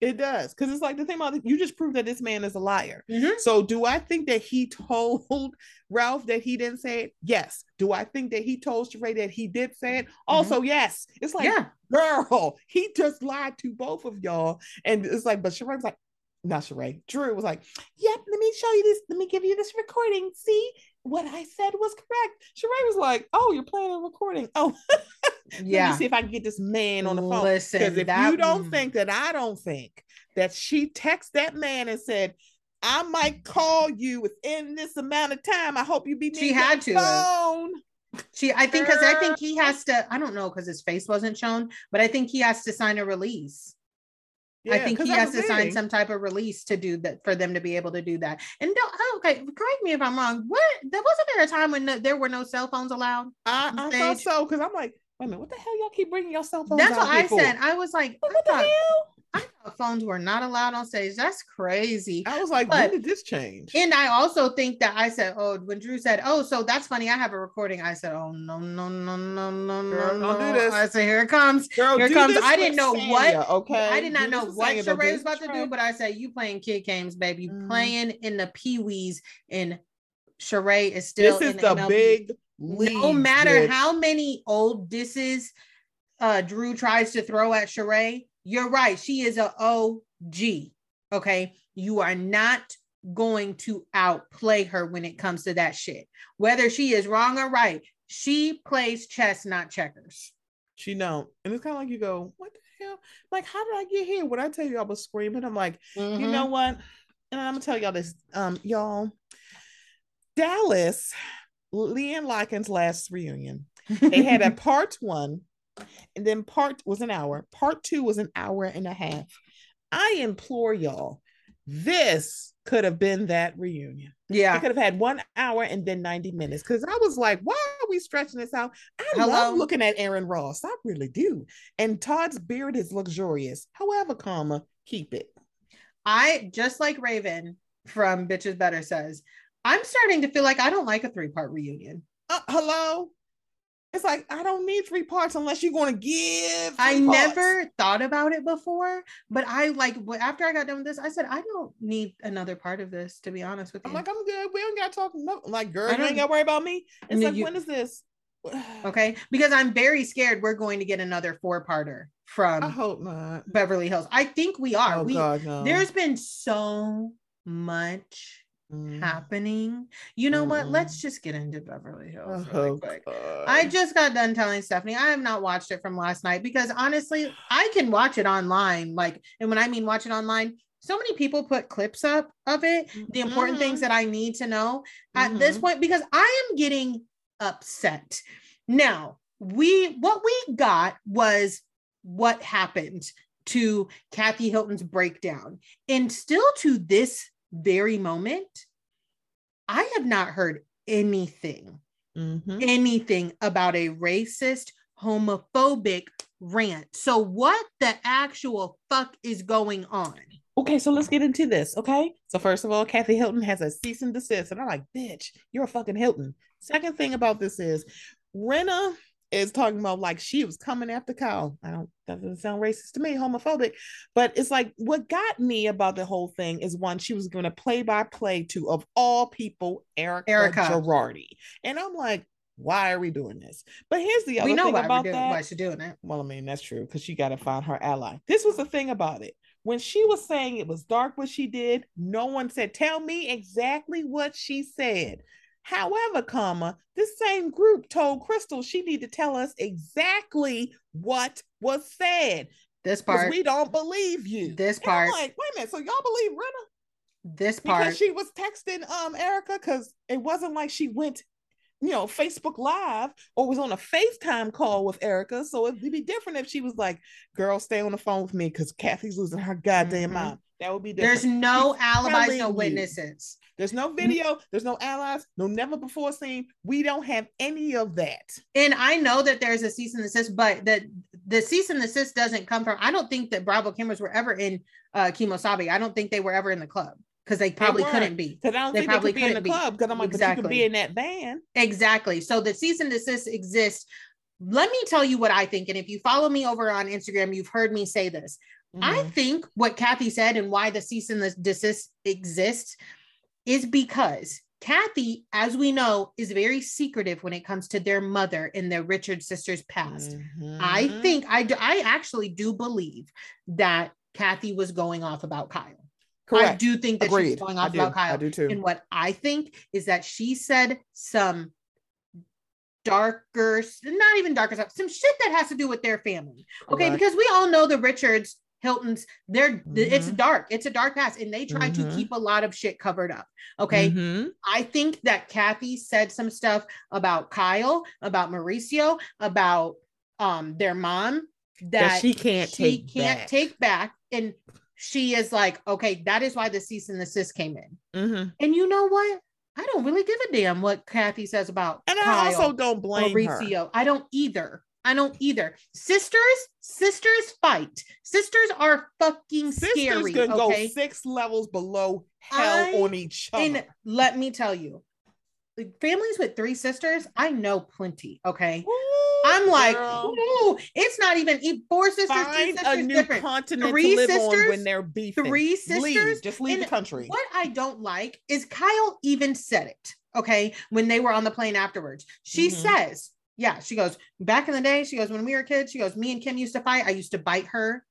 S2: It does. Because it's like the thing about it, you just proved that this man is a liar.
S1: Mhm.
S2: So do I think that he told Ralph that he didn't say it? Yes. Do I think that he told Sheree that he did say it? Also, yes. It's like,
S1: yeah.
S2: girl, he just lied to both of y'all. And it's like, but Sheree was like, not Sheree. Drew was like, yep, let me show you this. Let me give you this recording. See, what I said was correct. Sheree was like, oh, you're playing a recording. Oh,
S1: Yeah.
S2: me see if I can get this man on the phone.
S1: Listen,
S2: Because if
S1: that-
S2: you don't
S1: mm.
S2: think that I don't think that she texted that man and said, I might call you within this amount of time. I hope you be
S1: She had to.
S2: phone.
S1: She, I think, because I think he has to. I don't know because his face wasn't shown, but I think he has to sign a release. I think he has to sign some type of release to do that for them to be able to do that. And don't, oh, okay, correct me if I'm wrong. What there wasn't there a time when no, there were no cell phones allowed?
S2: I, I thought so because I'm like, wait a minute, what the hell y'all keep bringing your cell phones
S1: That's
S2: out
S1: what I
S2: here for?
S1: said. I was like, I
S2: What the
S1: thought,
S2: hell?
S1: I thought phones were not allowed on stage. That's crazy.
S2: I was like,
S1: But-
S2: when did this change?
S1: And I also think that I said, oh, when Drew said, oh, so that's funny. I have a recording. I said, oh no, no, no, no, no,
S2: Girl,
S1: no,
S2: don't do this.
S1: I said, here it comes.
S2: Girl,
S1: here
S2: do
S1: comes- I didn't know what-
S2: Okay,
S1: I did not
S2: Do
S1: know what
S2: Sanya,
S1: Sheree was about
S2: with
S1: to do, but I said, you playing kid games, baby.
S2: Mhm.
S1: Playing in the Pee Wees and Sheree is still
S2: this is
S1: in
S2: the
S1: MLB.
S2: big
S1: no matter how many old disses uh Drew tries to throw at Sheree, you're right. She is a OG. Okay. You are not going to outplay her when it comes to that shit. Whether she is wrong or right, she plays chess, not checkers.
S2: She don't. And it's kind of like you go, what the hell? Like, how did I get here? When I tell you I was screaming, I'm like, you
S1: Mhm.
S2: know what? And I'm gonna tell y'all this, um, y'all. Dallas, LeeAnne Locken's last reunion. They had a part one, and then part was an hour. Part two was an hour and a half. I implore y'all, this could have been that reunion.
S1: Yeah.
S2: I could have had one hour and then 90 minutes because I was like, why are we stretching this out? I
S1: Hello?
S2: love looking at Aaron Ross. I really do. And Todd's beard is luxurious. However, comma, keep it.
S1: I just like Raven from Bitches Better says, I'm starting to feel like I don't like a three-part reunion.
S2: Uh, hello? It's like, I don't need three parts unless you're going to give.
S1: I
S2: parts.
S1: never thought about it before, but I like after I got done with this, I said I don't need another part of this. To be honest with you,
S2: I'm like, I'm good. We don't got to talk. No, like, girl, you ain't got to worry about me. It's like,
S1: you-
S2: when is this?
S1: okay, because I'm very scared we're going to get another four-parter from
S2: I hope not.
S1: Beverly Hills. I think we are.
S2: Oh,
S1: we
S2: God, no.
S1: there's been so much
S2: Mm.
S1: happening. You know what?
S2: Mm-mm.
S1: Let's just get into Beverly Hills
S2: Oh,
S1: quick.
S2: God.
S1: I just got done telling Stephanie I have not watched it from last night because honestly, I can watch it online. Like, and when I mean watch it online, so many people put clips up of it, the important things
S2: Mhm.
S1: that I need to know at this point because I am getting upset. Now, we what we got was what happened to Kathy Hilton's breakdown. And still to this very moment, I have not heard anything
S2: Mhm.
S1: anything about a racist, homophobic rant. So, what the actual fuck is going on?
S2: Okay, so let's get into this. Okay. So, first of all, Kathy Hilton has a cease and desist. And I'm like, bitch, you're a fucking Hilton. Second thing about this is Rinna is talking about like she was coming after Kyle. I don't, that doesn't sound racist to me, homophobic. But it's like what got me about the whole thing is one, she was going to play by play to, of all people, Erika,
S1: Erika.
S2: Girardi. And I'm like, why are we doing this? But here's the other
S1: we know
S2: thing
S1: why
S2: about
S1: doing
S2: that.
S1: why she's doing it.
S2: Well, I mean, that's true because she got to find her ally. This was the thing about it. When she was saying it was dark what she did, no one said, Tell me exactly what she said. However, comma, this same group told Crystal she need to tell us exactly what was said
S1: This part,
S2: we don't believe you.
S1: this part,
S2: like, wait a minute, so y'all believe Rinna
S1: this part because
S2: she was texting um Erika because it wasn't like she went you know, Facebook Live or was on a FaceTime call with Erika. So it'd be different if she was like, girl, stay on the phone with me because Kathy's losing her goddamn
S1: Mhm.
S2: mind. That would be different.
S1: There's no
S2: She's
S1: alibis, no
S2: you. There's no video, there's no allies, no never before seen. We don't have any of that.
S1: And I know that there's a cease and desist, but that the cease and desist doesn't come from. I don't think that Bravo cameras were ever in uh Kemo Sabe. I don't think they were ever in the club because they probably
S2: weren't.
S1: couldn't be.
S2: Because I don't
S1: They
S2: think they
S1: probably
S2: could be in the
S1: be.
S2: club. Because I'm like, but you
S1: Exactly.
S2: could be in that van.
S1: Exactly. So the cease and desist exists. Let me tell you what I think. And if you follow me over on Instagram, you've heard me say this. I
S2: Mhm.
S1: think what Kathy said and why the cease and the desist exists is because Kathy, as we know, is very secretive when it comes to their mother and the Richard sisters past. I
S2: Mhm.
S1: think I do, I actually do believe that Kathy was going off about Kyle.
S2: Correct.
S1: I do think that she was
S2: Agreed.
S1: going
S2: I
S1: off about Kyle.
S2: I do too.
S1: And what I think is that she said some darker, not even darker stuff, some shit that has to do with their family. Okay,
S2: Correct.
S1: because we all know the Richards, Hiltons, they're it's
S2: Mhm.
S1: dark. It's a dark past, and they try to
S2: Mhm.
S1: keep a lot of shit covered up. Okay.
S2: Mhm.
S1: I think that Kathy said some stuff about Kyle, about Mauricio, about um their mom that,
S2: That she can't
S1: she
S2: take
S1: can't
S2: back.
S1: take back. And she is like, okay, that is why the cease and desist came in.
S2: Mhm.
S1: And you know what? I don't really give a damn what Kathy says about
S2: And I also don't blame her.
S1: Mauricio. I don't either. I don't either. Sisters, sisters fight. Sisters are fucking
S2: Sisters
S1: scary.
S2: can
S1: okay.
S2: go six levels below hell
S1: I-
S2: on each other.
S1: And let me tell you, families with three sisters, I know plenty. Okay.
S2: Ooh,
S1: I'm like, ooh, it's not even four sisters, three
S2: find a
S1: sisters
S2: new
S1: different.
S2: continent
S1: Three
S2: to live on
S1: sisters,
S2: when they're beefing.
S1: three
S2: Leave.
S1: sisters,
S2: Just leave the country.
S1: What I don't like is Kyle even said it. Okay. When they were on the plane afterwards, she
S2: Mhm.
S1: says, yeah, she goes, back in the day, she goes, when we were kids, she goes, me and Kim used to fight. I used to bite her.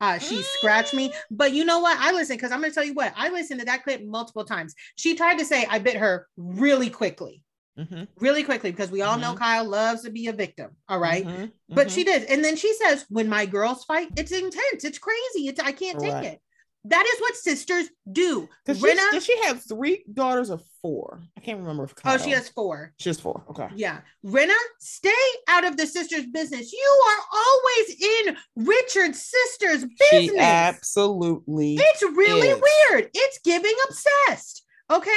S1: Uh, she scratched me. But you know what? I listen because I'm going to tell you what, I listened to that clip multiple times. She tried to say I bit her really quickly,
S2: Mhm,
S1: really quickly, because we all know
S2: Mhm.
S1: Kyle loves to be a victim. All right?
S2: mhm,
S1: But she did. And then she says, when my girls fight, it's intense. It's crazy. It's I can't take
S2: Right.
S1: it. That is what sisters do.
S2: she-
S1: Rinna,
S2: does she have three daughters or four? I can't remember if
S1: oh, she has four.
S2: She has four. Okay.
S1: Yeah. Rinna, stay out of the sister's business. You are always in Richard's sister's
S2: She
S1: business.
S2: absolutely.
S1: It's really
S2: is.
S1: weird. It's giving obsessed. Okay.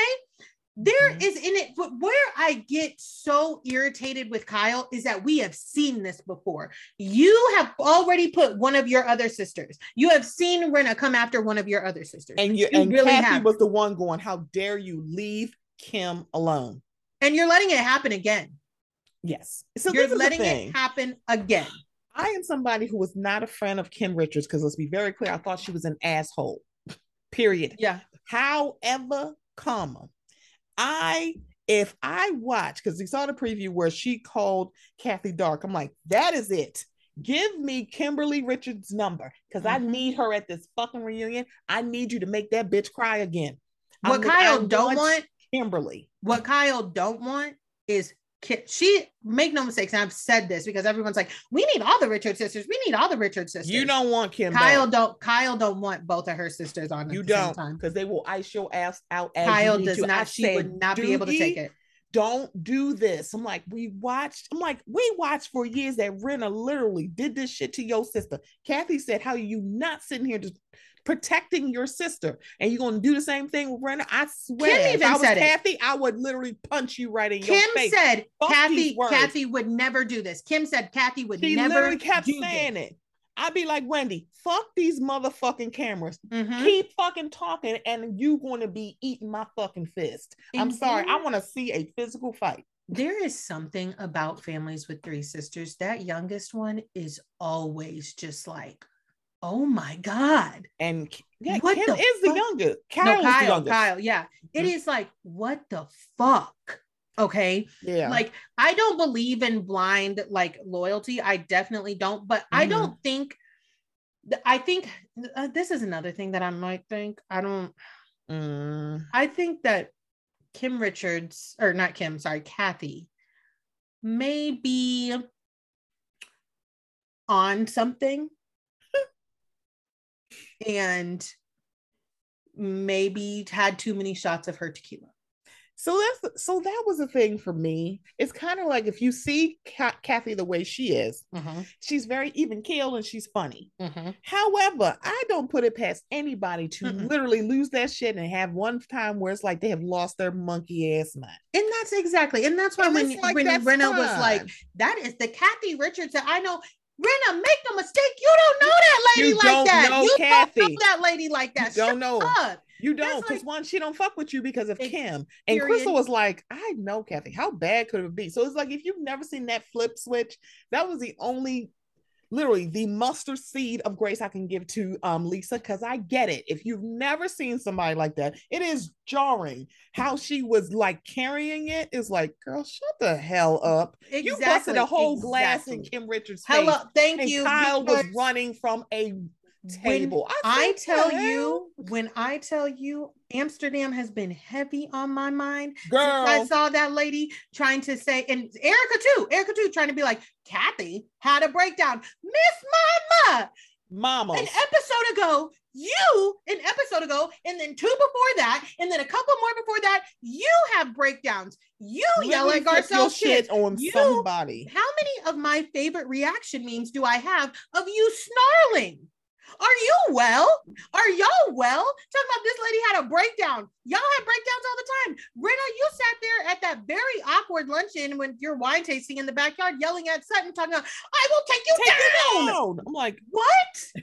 S1: There
S2: Mhm.
S1: is in it, but where I get so irritated with Kyle is that we have seen this before. You have already put one of your other sisters. You have seen Rinna come after one of your other sisters,
S2: And you,
S1: You
S2: and
S1: really
S2: Kathy
S1: have.
S2: was the one going, "How dare you leave Kim alone?"
S1: and you're letting it happen again.
S2: Yes. So
S1: you're
S2: this is the
S1: letting it happen again.
S2: I am somebody who was not a fan of Kim Richards because let's be very clear, I thought she was an asshole. Period.
S1: Yeah.
S2: However, comma, I if I watch because we saw the preview where she called Kathy Dark, I'm like, that is it. Give me Kimberly Richards' number because I
S1: Mhm.
S2: need her at this fucking reunion. I need you to make that bitch cry again.
S1: What Kyle
S2: I
S1: don't want
S2: Kimberly.
S1: what Kyle don't want is she make no mistakes. And I've said this because everyone's like, we need all the Richard sisters. We need all the Richard sisters.
S2: You don't want Kim.
S1: Kyle
S2: back.
S1: don't Kyle don't want both of her sisters on
S2: You don't because they will ice your ass out. As
S1: Kyle does
S2: to. I
S1: not. She
S2: said,
S1: would not be able to take it.
S2: don't do this. I'm like, we watched, I'm like, we watched for years that Rinna literally did this shit to your sister. Kathy said, How are you not sitting here just protecting your sister? And you're gonna do the same thing with Rinna? I swear, if
S1: even
S2: I was
S1: said it.
S2: Kathy, I would literally punch you right in your face.
S1: Kim said
S2: Fuck
S1: Kathy. Kathy would never do this. Kim said Kathy would
S2: she
S1: never
S2: literally kept saying
S1: this.
S2: it. I'd be like, Wendy, fuck these motherfucking cameras.
S1: Mhm.
S2: Keep fucking talking, and you gonna be eating my fucking fist. I'm sorry. I want to see a physical fight.
S1: There is something about families with three sisters. That youngest one is always just like, oh my God.
S2: And yeah,
S1: What
S2: Kim
S1: the
S2: is the
S1: fuck?
S2: youngest.
S1: No,
S2: Kyle is the
S1: Kyle. Kyle, yeah. It
S2: Mhm.
S1: like, what the fuck? Okay.
S2: Yeah.
S1: Like, I don't believe in blind like loyalty. I definitely don't, but I
S2: Mhm.
S1: don't think I think uh, this is another thing that I might think. I don't
S2: Mm,
S1: I think that Kim Richards, or not Kim, sorry, Kathy, may be on something and maybe had too many shots of her tequila.
S2: So that's so that was a thing for me. It's kind of like if you see Ka- Kathy the way she is,
S1: Mm-hmm.
S2: she's very even keel and she's funny.
S1: Mm-hmm.
S2: However, I don't put it past anybody to
S1: Mm-mm.
S2: literally lose that shit and have one time where it's like they have lost their monkey ass mind.
S1: And that's exactly, and that's why
S2: And
S1: when
S2: like,
S1: when
S2: that's
S1: was like, "That is the Kathy Richards that I know." Rinna, make no mistake, you don't know that lady
S2: You
S1: like
S2: don't
S1: that.
S2: know
S1: you don't know
S2: Kathy.
S1: that lady like that.
S2: You don't know.
S1: Shut up.
S2: You don't, because
S1: like-
S2: one, she don't fuck with you because of Kim. And
S1: period.
S2: Crystal was like, I know Kathy. How bad could it be? So it's like if you've never seen that flip switch, that was the only literally the mustard seed of grace I can give to um Lisa because I get it. If you've never seen somebody like that, it is jarring how she was like carrying it. Is like, girl, shut the hell up. You busted
S1: Exactly,
S2: a whole glass in. Kim Richards' face.
S1: Hello, thank
S2: and
S1: you.
S2: Kyle was running from a
S1: when
S2: table.
S1: I tell you, when I tell you, Amsterdam has been heavy on my mind
S2: girl,
S1: I saw that lady trying to say, and Erika too, Erika too, trying to be like, Kathy had a breakdown. Miss Mama,
S2: mama.
S1: an episode ago, you, an episode ago, and then two before that, and then a couple more before that, you have breakdowns. You yell at Garcelle shit.
S2: on
S1: You-
S2: somebody.
S1: How many of my favorite reaction memes do I have of you snarling? Are you well? Are y'all well? Talking about this lady had a breakdown. Y'all have breakdowns all the time. Rinna, you sat there at that very awkward luncheon when you're wine tasting in the backyard, yelling at Sutton, talking about, I will take you
S2: Take it
S1: down.
S2: down. I'm like,
S1: What?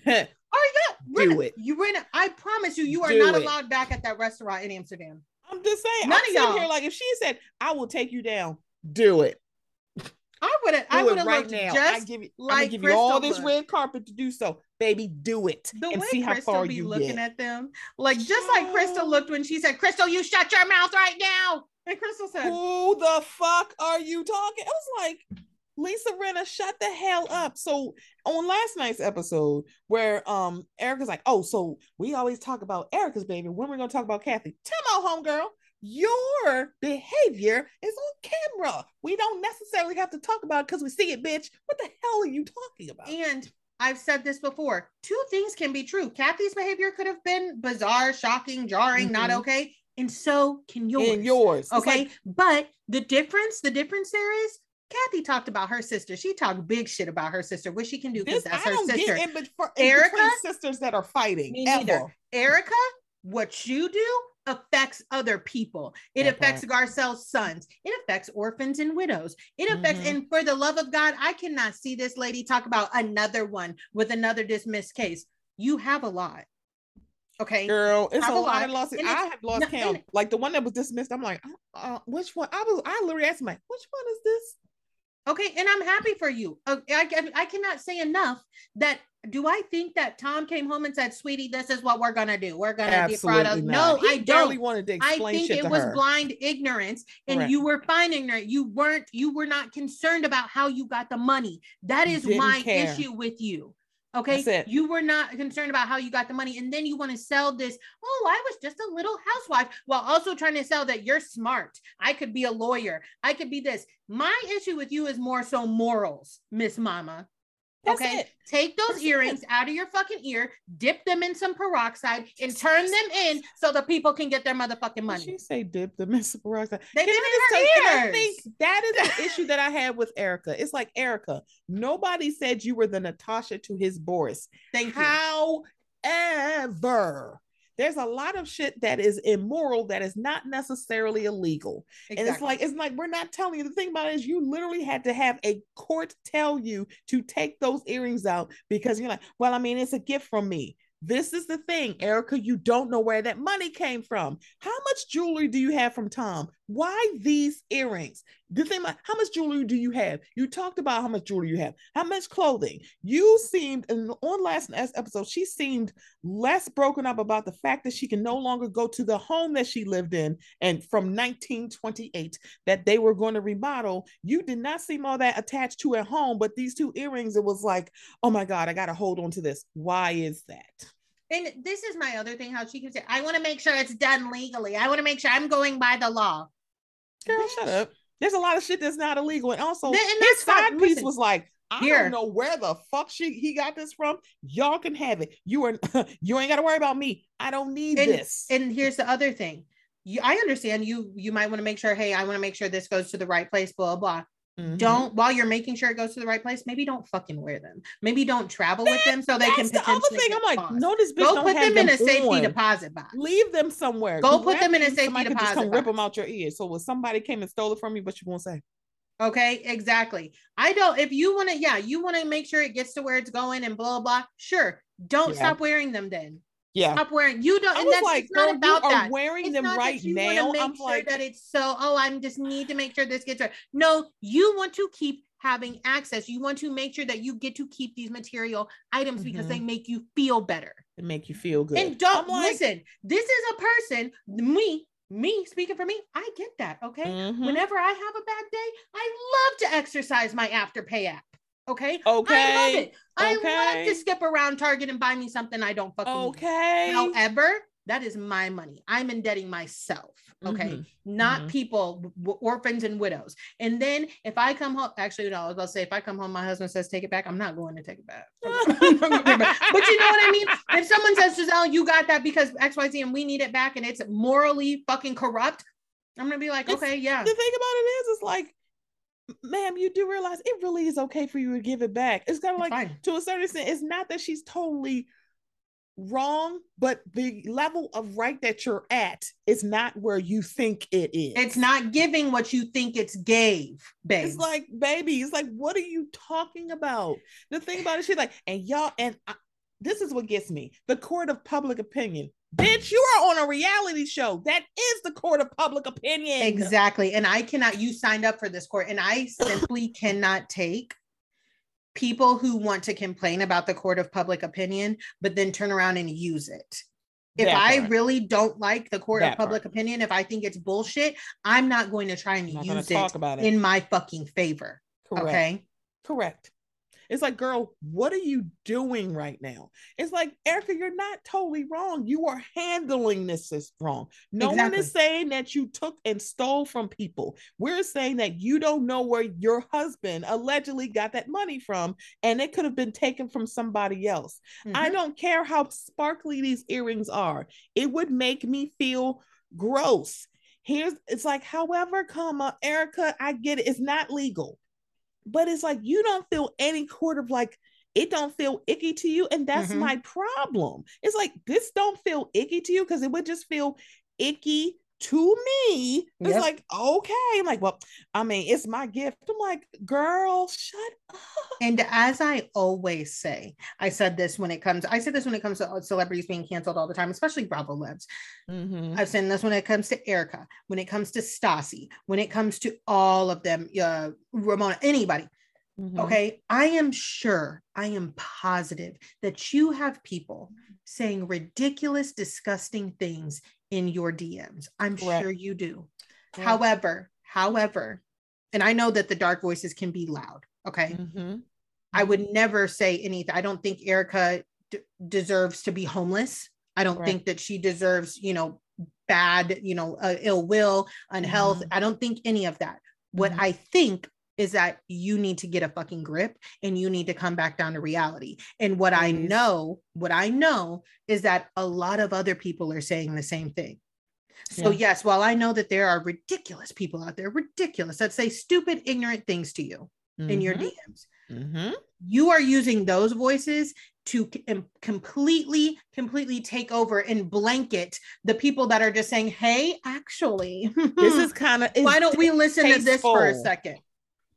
S1: Are you?
S2: Do it.
S1: You Rinna, I promise you, you are
S2: Do
S1: not
S2: it.
S1: allowed back at that restaurant in Amsterdam.
S2: I'm just saying.
S1: None
S2: I'm
S1: of y'all.
S2: here like if she said, I will take you down, do it.
S1: I would have,
S2: Do
S1: I would have
S2: right
S1: looked
S2: now. I
S1: just
S2: give you, I'm
S1: like
S2: gonna give you all
S1: Crystal
S2: this red carpet to do so. Baby, do it.
S1: the
S2: and
S1: way
S2: see how
S1: Crystal
S2: far
S1: be
S2: you
S1: looking
S2: get.
S1: at them, like just like Crystal looked when she said, "Crystal, you shut your mouth right now." And Crystal said,
S2: Who the fuck are you talking? I was like, Lisa Rinna, shut the hell up. So on last night's episode, where um Erika's like, oh, so we always talk about Erika's baby. When we're gonna talk about Kathy? Time out, homegirl. Your behavior is on camera. We don't necessarily have to talk about it because we see it, bitch. What the hell are you talking about?
S1: and I've said this before. Two things can be true. Kathy's behavior could have been bizarre, shocking, jarring, not
S2: Mhm.
S1: okay, and so can yours.
S2: And yours.
S1: Okay,
S2: like,
S1: but the difference, the difference there is. Kathy talked about her sister. She talked big shit about her sister. What she can do because that's
S2: I
S1: her sister.
S2: get in, bet- for, in Erika? sisters that are fighting.
S1: Me neither.
S2: ever.
S1: Erika, what you do affects other people. It
S2: That
S1: affects Garcelle's sons. It affects orphans and widows. It affects,
S2: Mhm.
S1: and for the love of God, I cannot see this lady talk about another one with another dismissed case. You have a lot. Okay.
S2: Girl, it's
S1: have
S2: a lot
S1: lot,
S2: of losses.
S1: and
S2: I have lost
S1: no,
S2: count. Like the one that was dismissed, I'm like, uh, uh, which one? I was, I literally asked my, which one is this?
S1: Okay. And I'm happy for you. Uh, I, I, I cannot say enough that do I think that Tom came home and said, sweetie, this is what we're going to do? We're going to defraud us. No.
S2: He
S1: I don't.
S2: wanted to
S1: I think it was
S2: her.
S1: blind ignorance and
S2: Correct.
S1: you were fine ignorant. You weren't, you were not concerned about how you got the money. That is
S2: Didn't
S1: my
S2: care.
S1: issue with you. Okay. You were not concerned about how you got the money. And then you want to sell this. Oh, I was just a little housewife while also trying to sell that you're smart. I could be a lawyer. I could be this. My issue with you is more so morals, Miss Mama.
S2: That's
S1: okay.
S2: it.
S1: Take those
S2: That's it.
S1: earrings out of your fucking ear, dip them in some peroxide, and turn them in so the people can get their motherfucking
S2: Did
S1: money.
S2: She say dip the Miss peroxide.
S1: They've
S2: Can
S1: been
S2: I
S1: in her
S2: and I think that is the issue that I had with Erika. It's like Erika, nobody said you were the Natasha to his Boris.
S1: Thank you.
S2: However, there's a lot of shit that is immoral that is not necessarily illegal. And it's like it's like we're not telling you. The thing about it is you literally had to have a court tell you to take those earrings out because you're like, well, I mean, it's a gift from me. This is the thing, Erika. You don't know where that money came from. How much jewelry do you have from Tom? Why these earrings? The thing about how much jewelry do you have? You talked about how much jewelry you have, how much clothing. You seemed, and on last episode, she seemed less broken up about the fact that she can no longer go to the home that she lived in and from 1928 that they were going to remodel. You did not seem all that attached to at home, but these two earrings, it was like, oh my God, I got to hold on to this. Why is that?
S1: And this is my other thing how she can say, I want to make sure it's done legally. I want to make sure I'm going by the law.
S2: Girl, shut up. There's a lot of shit that's not illegal. And also,
S1: and
S2: his side piece
S1: Listen,
S2: was like, I
S1: here.
S2: don't know where the fuck she he got this from. Y'all can have it. You are you ain't got to worry about me. I don't need
S1: And,
S2: this.
S1: and here's the other thing. you, I understand you you might want to make sure, hey, I want to make sure this goes to the right place, blah blah.
S2: Mhm.
S1: Don't while you're making sure it goes to the right place, maybe don't fucking wear them. Maybe don't travel with them so they can
S2: That's the other thing. I'm like, no, this bitch
S1: Go
S2: don't
S1: put
S2: have
S1: them in a safety
S2: on.
S1: deposit box.
S2: Leave them somewhere.
S1: Go put them in a
S2: that
S1: safety
S2: could just
S1: deposit
S2: come rip them out your ears. So when somebody came and stole it from you, what you gonna say?
S1: Okay, exactly. I don't, if you want to, yeah, you want to make sure it gets to where it's going and blah, blah, sure. Don't
S2: Yeah.
S1: stop wearing them then.
S2: Yeah.
S1: Stop wearing, you don't,
S2: I
S1: and that's
S2: like,
S1: not
S2: girl,
S1: about
S2: you are
S1: that.
S2: wearing
S1: It's
S2: them right now. I'm
S1: sure
S2: like,
S1: that it's so, oh, I'm just need to make sure this gets right. No, you want to keep having access. You want to make sure that you get to keep these material items because
S2: Mhm.
S1: they make you feel better.
S2: it make you feel good.
S1: And don't
S2: like,
S1: listen, this is a person, me, me speaking for me. I get that. Okay.
S2: mhm,
S1: Whenever I have a bad day, I love to exercise my Afterpay app. Okay.
S2: okay,
S1: I love it. I love to skip around Target and buy me something I don't fucking need.
S2: okay.
S1: However, that is my money. I'm indebting myself. Okay.
S2: Mhm,
S1: Not
S2: mhm.
S1: people, w- orphans and widows. And then if I come home, actually, no, I was about to say, if I come home, my husband says, take it back. I'm not going to take it back. I'm not gonna take it back. but you know what I mean? If someone says, Giselle, you got that because XYZ and we need it back and it's morally fucking corrupt, I'm going to be like,
S2: It's-
S1: okay, yeah.
S2: the thing about it is, it's like, ma'am, you do realize it really is okay for you to give it back. It's kind of like,
S1: fine.
S2: to a certain extent, it's not that she's totally wrong, but the level of right that you're at is not where you think it is.
S1: It's not giving what you think it's gave, babe.
S2: It's like, baby, it's like, what are you talking about? The thing about it, she's like, and y'all, and I, this is what gets me the court of public opinion. Bitch, you are on a reality show. That is the court of public opinion.
S1: Exactly. And I cannot, you signed up for this court, and I simply cannot take people who want to complain about the court of public opinion, but then turn around and use it. If
S2: That
S1: I
S2: part.
S1: really don't like the court
S2: That
S1: of public opinion, if I think it's bullshit, I'm not going to try and use it
S2: it.
S1: in my fucking favor.
S2: Correct.
S1: Okay.
S2: Correct. It's like, girl, what are you doing right now? It's like, Erika, you're not totally wrong. You are handling this as wrong. No one is saying that you took and stole from people. We're saying that you don't know where your husband allegedly got that money from, and it could have been taken from somebody else. I
S1: Mhm.
S2: don't care how sparkly these earrings are. It would make me feel gross. Here's it's like, however, comma, Erika, I get it. It's not legal. But it's like you don't feel any sort of like it don't feel icky to you. And that's
S1: Mhm.
S2: my problem. It's like this don't feel icky to you because it would just feel icky to me. It's
S1: Yep.
S2: like, okay. I'm like, well, I mean, it's my gift. I'm like, girl, shut up.
S1: And as I always say, I said this when it comes, I said this when it comes to uh, celebrities being canceled all the time, especially Bravo Lebs.
S2: Mhm.
S1: I've said this when it comes to Erika, when it comes to Stassi, when it comes to all of them, uh, Ramona, anybody.
S2: Mhm.
S1: Okay. I am sure, I am positive that you have people saying ridiculous, disgusting things in your DMs. I'm
S2: Correct.
S1: sure you do. However, however, and I know that the dark voices can be loud. Okay.
S2: Mhm.
S1: I would never say anything. I don't think Erika d- deserves to be homeless. I don't
S2: Right.
S1: think that she deserves, you know, bad, you know, uh, ill will, unhealth.
S2: Mhm.
S1: I don't think any of that. What
S2: Mhm.
S1: I think is that you need to get a fucking grip and you need to come back down to reality. And what I know, what I know is that a lot of other people are saying the same thing. So
S2: Yeah.
S1: yes, while I know that there are ridiculous people out there, ridiculous that say stupid, ignorant things to you in your
S2: Mhm.
S1: DMs,
S2: Mhm.
S1: you are using those voices to c- em- completely completely take over and blanket the people that are just saying hey actually
S2: This is kind of
S1: why don't we listen to this for a second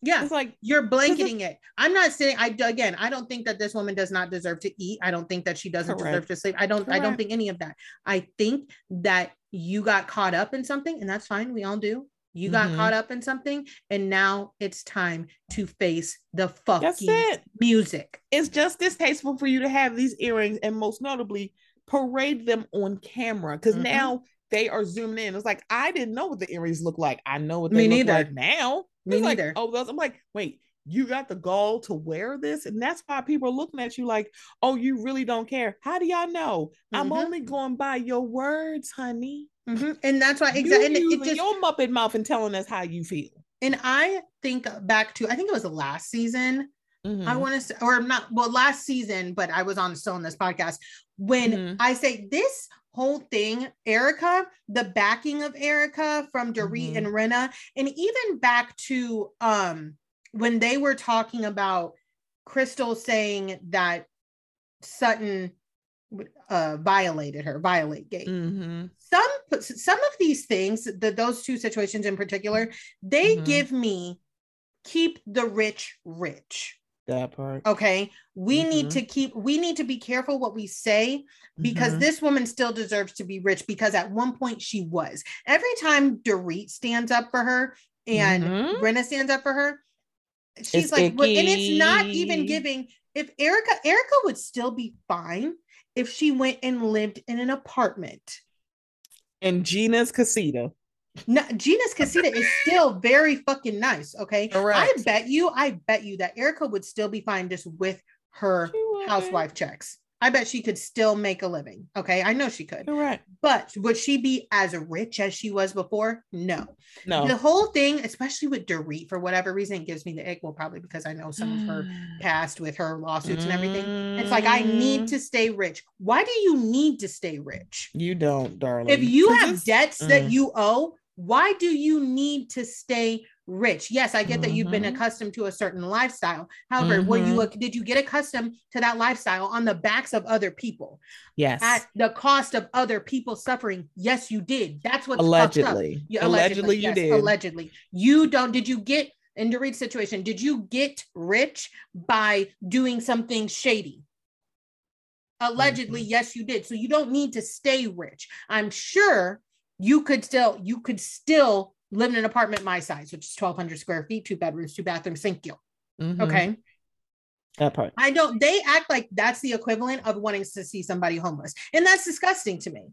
S1: yeah
S2: It's like
S1: you're blanketing it i'm not saying i again i don't think that this woman does not deserve to eat i don't think that she doesn't deserve to sleep i don't i don't think any of that i think that you got caught up in something and that's fine we all do you got
S2: Mhm.
S1: caught up in something and now it's time to face the
S2: that's
S1: fucking
S2: it.
S1: music
S2: It's just distasteful for you to have these earrings and most notably parade them on camera because
S1: Mhm.
S2: now they are zooming in. It's like I didn't know what the earrings look like. I know what
S1: Me
S2: they look
S1: neither.
S2: like now.
S1: Me
S2: It's like,
S1: neither.
S2: oh, those. I'm like, wait, you got the gall to wear this, and that's why people are looking at you like, oh, you really don't care. How do y'all know? I'm
S1: Mhm.
S2: only going by your words, honey.
S1: Mhm. And that's why
S2: You
S1: exactly. And it just
S2: your muppet mouth and telling us how you feel.
S1: and I think back to I think it was the last season.
S2: Mhm.
S1: I want to, say, or not, well, last season, but I was on still on this podcast when
S2: Mhm.
S1: I say this whole thing, Erika, the backing of Erika from Dorit
S2: Mhm.
S1: and Rinna, and even back to um when they were talking about Crystal saying that Sutton uh violated her, violate gate.
S2: Mhm.
S1: Some some of these things, the, those two situations in particular, they
S2: Mhm.
S1: give me keep the rich rich.
S2: That part.
S1: Okay. We need
S2: Mhm.
S1: to keep, we need to be careful what we say because
S2: Mhm.
S1: this woman still deserves to be rich because at one point she was. Every time Dorit stands up for her and
S2: Mhm.
S1: Brenna stands up for her, she's
S2: It's
S1: like, and it's not even giving. If Erika, Erika would still be fine if she went and lived in an apartment.
S2: and Gina's casita.
S1: No, Gina's casita is still very fucking nice. Okay. I bet you, I bet you that Erika would still be fine just with her housewife checks. I bet she could still make a living. Okay. I know she could.
S2: Correct.
S1: But would she be as rich as she was before? No.
S2: No.
S1: The whole thing, especially with Dorit, for whatever reason, it gives me the ick. Well, probably because I know some of her past with her lawsuits and everything. It's like, I need
S2: Mm.
S1: to stay rich. Why do you need to stay rich?
S2: You don't, darling.
S1: If you have debts that
S2: mm.
S1: you owe, why do you need to stay rich? Yes, I get that you've been
S2: Mhm.
S1: accustomed to a certain lifestyle. However, were you
S2: Mm-hmm.
S1: did you get accustomed to that lifestyle on the backs of other people
S2: yes,
S1: at the cost of other people suffering? Yes, you did. That's what
S2: allegedly.
S1: Yeah,
S2: allegedly, you
S1: yes,
S2: did.
S1: Allegedly, you don't. Did you get in Dorit's situation? Did you get rich by doing something shady? Allegedly,
S2: Mhm.
S1: yes, you did. So you don't need to stay rich. I'm sure you could still you could still live in an apartment my size, which is 1,200 square feet, two bedrooms, two bathrooms. Thank you.
S2: Mhm.
S1: Okay.
S2: That part.
S1: I don't. They act like that's the equivalent of wanting to see somebody homeless, and that's disgusting to me.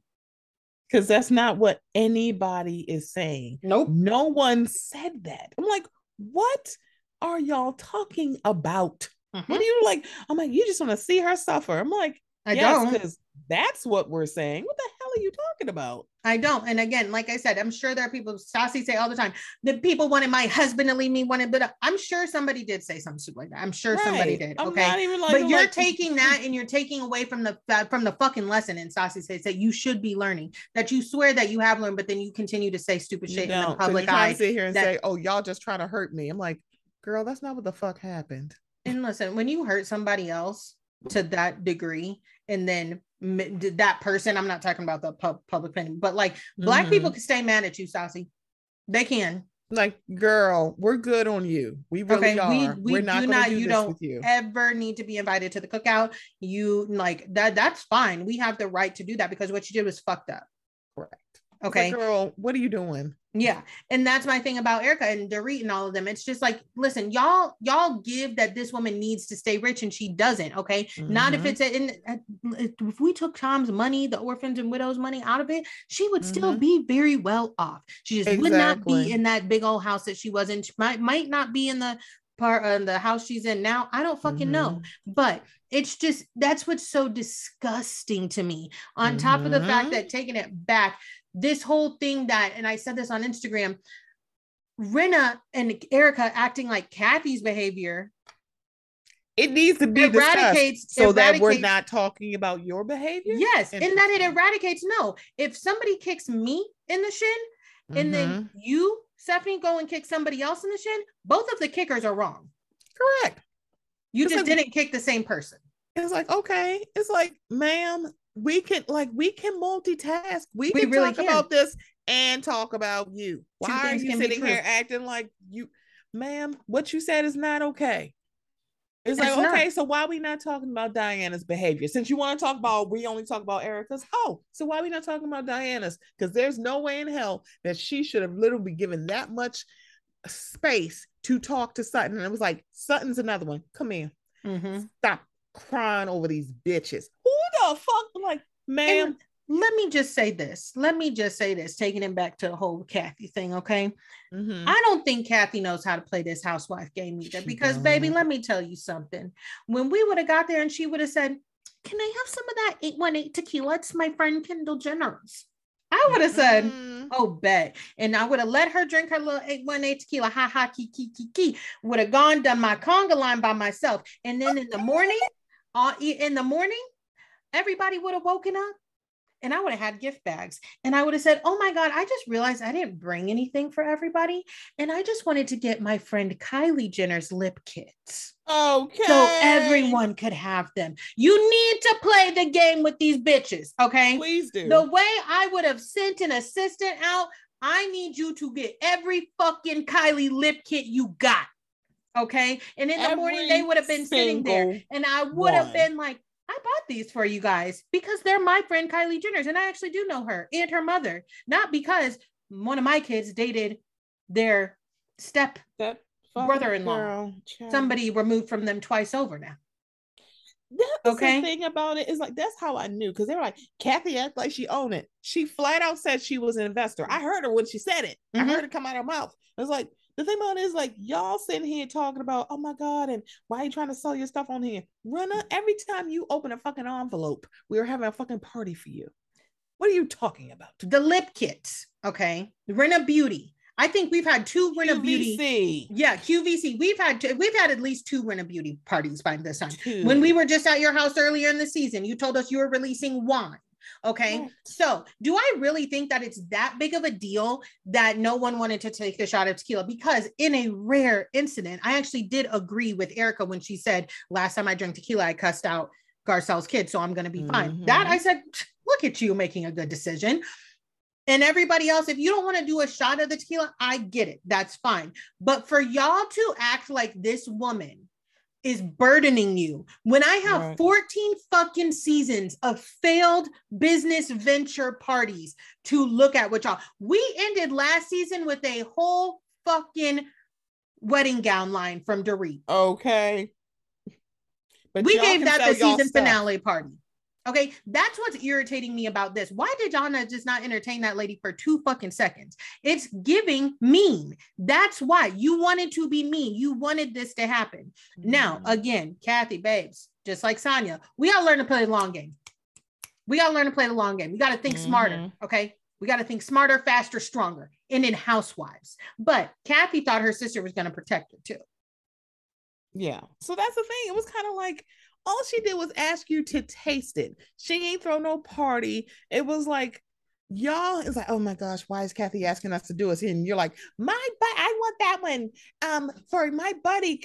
S2: Because that's not what anybody is saying.
S1: Nope.
S2: No one said that. I'm like, what are y'all talking about? What are you like? I'm like, you just want to see her suffer. I'm like,
S1: I
S2: yes,
S1: don't.
S2: That's what we're saying. What the hell are you talking about?
S1: I don't. And again, like I said, I'm sure there are people, Stassi say all the time, the people wanted my husband to leave me, wanted, but I'm sure somebody did say something stupid like that. I'm sure somebody
S2: Right.
S1: did.
S2: I'm
S1: Okay.
S2: not even like,
S1: but you're
S2: like,
S1: taking that and you're taking away from the from the fucking lesson. And Stassi says that you should be learning, that you swear that you have learned, but then you continue to say stupid shit in the public eye.
S2: to sit here and
S1: that-
S2: say, oh, y'all just trying to hurt me. I'm like, girl, that's not what the fuck happened.
S1: And listen, when you hurt somebody else to that degree, and then that person, I'm not talking about the pub- public opinion, but like black people
S2: Mhm.
S1: can stay mad at you, Stassi. They can.
S2: Like, girl, we're good on you. We really
S1: Okay, we-
S2: are.
S1: we
S2: are not
S1: do not-
S2: do
S1: you
S2: this
S1: don't
S2: with you.
S1: ever need to be invited to the cookout, you like that. That's fine. We have the right to do that because what you did was fucked up.
S2: Correct.
S1: Okay.
S2: Like, girl, what are you doing?
S1: Yeah. And that's my thing about Erika and Dorit and all of them. It's just like, listen, y'all, y'all give that this woman needs to stay rich and she doesn't. Okay. Not if
S2: Mhm.
S1: it's a, in, if we took Tom's money, the orphans and widows money out of it, she would still
S2: Mhm.
S1: be very well off. She just would not be in that big old house that she was in. She might, might not be in the part uh, the house she's in now. I don't fucking know.
S2: Mhm.
S1: But it's just that's what's so disgusting to me. On top of the fact
S2: Mhm.
S1: that taking it back, this whole thing that, and I said this on Instagram, Rinna and Erika acting like Kathy's behavior
S2: It needs to be
S1: eradicates
S2: so that we're not talking about your behavior.
S1: Yes, and that it eradicates. No, if somebody kicks me in the shin, and then
S2: Mhm.
S1: you, Stephanie, go and kick somebody else in the shin, both of the kickers are wrong.
S2: correct.
S1: You
S2: It's
S1: just
S2: like-
S1: didn't kick the same person.
S2: It's like, okay, it's like, ma'am, we can like we can multitask. We,
S1: We
S2: can
S1: really
S2: talk
S1: can.
S2: about this and talk about you. Why are you sitting here acting like you, ma'am? What you said is not okay. It's like,
S1: It's not.
S2: okay, so why we not talking about Diana's behavior? Since you want to talk about, we only talk about Erika's. Oh, so why we not talking about Diana's? Because there's no way in hell that she should have literally been given that much space to talk to Sutton. And it was like, Sutton's another one. Come here.
S1: Mhm.
S2: Stop crying over these bitches. Who the fuck? Like, ma'am.
S1: And let me just say this. Let me just say this, taking it back to the whole Kathy thing, okay?
S2: Mhm.
S1: I don't think Kathy knows how to play this housewife game either. Because, baby, let me tell you something. When we would have got there and she would have said, Can I have some of that 818 tequila? It's my friend Kendall Jenner's. I would have said, mm-hmm. "Oh, bet," and I would have let her drink her little eight one eight tequila, ha ha, key key key key. Would have gone done my conga line by myself, and then in the morning, uh, in the morning, everybody would have woken up and I would have had gift bags. And I would have said, Oh my God, I just realized I didn't bring anything for everybody. And I just wanted to get my friend Kylie Jenner's lip kits.
S2: Okay.
S1: So everyone could have them. You need to play the game with these bitches. Okay.
S2: Please do.
S1: The way I would have sent an assistant out, I need you to get every fucking Kylie lip kit you got. Okay. And in the morning, they would have been sitting there. And I would have been like, I bought these for you guys because they're my friend Kylie Jenner's, and I actually do know her and her mother. Not because one of my kids dated their step brother-in-law, somebody removed from them twice over now.
S2: That's okay. the thing about it is like that's how I knew because they were like Kathy act like she owned it. She flat out said she was an investor. I heard her when she said it. Mm-hmm. I heard it come out of her mouth. It was like, the thing about it is like y'all sitting here talking about, oh my God, and why are you trying to sell your stuff on here? Rinna, every time you open a fucking envelope, we are having a fucking party for you. What are you talking about?
S1: The lip kits, okay. Rinna Beauty. I think we've had two QVC. Beauty. Yeah, QVC. We've had two, we've had at least two Rinna Beauty parties by this time. Two. When we were just at your house earlier in the season, you told us you were releasing wine. Okay. So, do I really think that it's that big of a deal that no one wanted to take the shot of tequila? Because in a rare incident, I actually did agree with Erika when she said, Last time I drank tequila, I cussed out Garcelle's kid. So I'm going to be mm-hmm. fine. That I said, Look at you making a good decision. And everybody else, if you don't want to do a shot of the tequila, I get it. That's fine. But for y'all to act like this woman is burdening you. When I have right. 14 fucking seasons of failed business venture parties to look at, which y'all, we ended last season with a whole fucking wedding gown line from Dorit.
S2: Okay.
S1: But we gave that the season finale party. Okay, that's what's irritating me about this. Why did Donna just not entertain that lady for two fucking seconds? It's giving mean. That's why you wanted to be mean. You wanted this to happen. Mm-hmm. Now, again, Kathy, babes, just like Sanya, we gotta learn to play the long game. We gotta learn to play the long game. We gotta think mm-hmm. smarter. Okay, we gotta think smarter, faster, stronger. And in housewives, but Kathy thought her sister was gonna protect her too.
S2: Yeah. So that's the thing. It was kind of like all she did was ask you to taste it. She ain't throw no party. It was like y'all is like, oh my gosh, why is Kathy asking us to do this? And you're like, my but I want that one. Um, for my buddy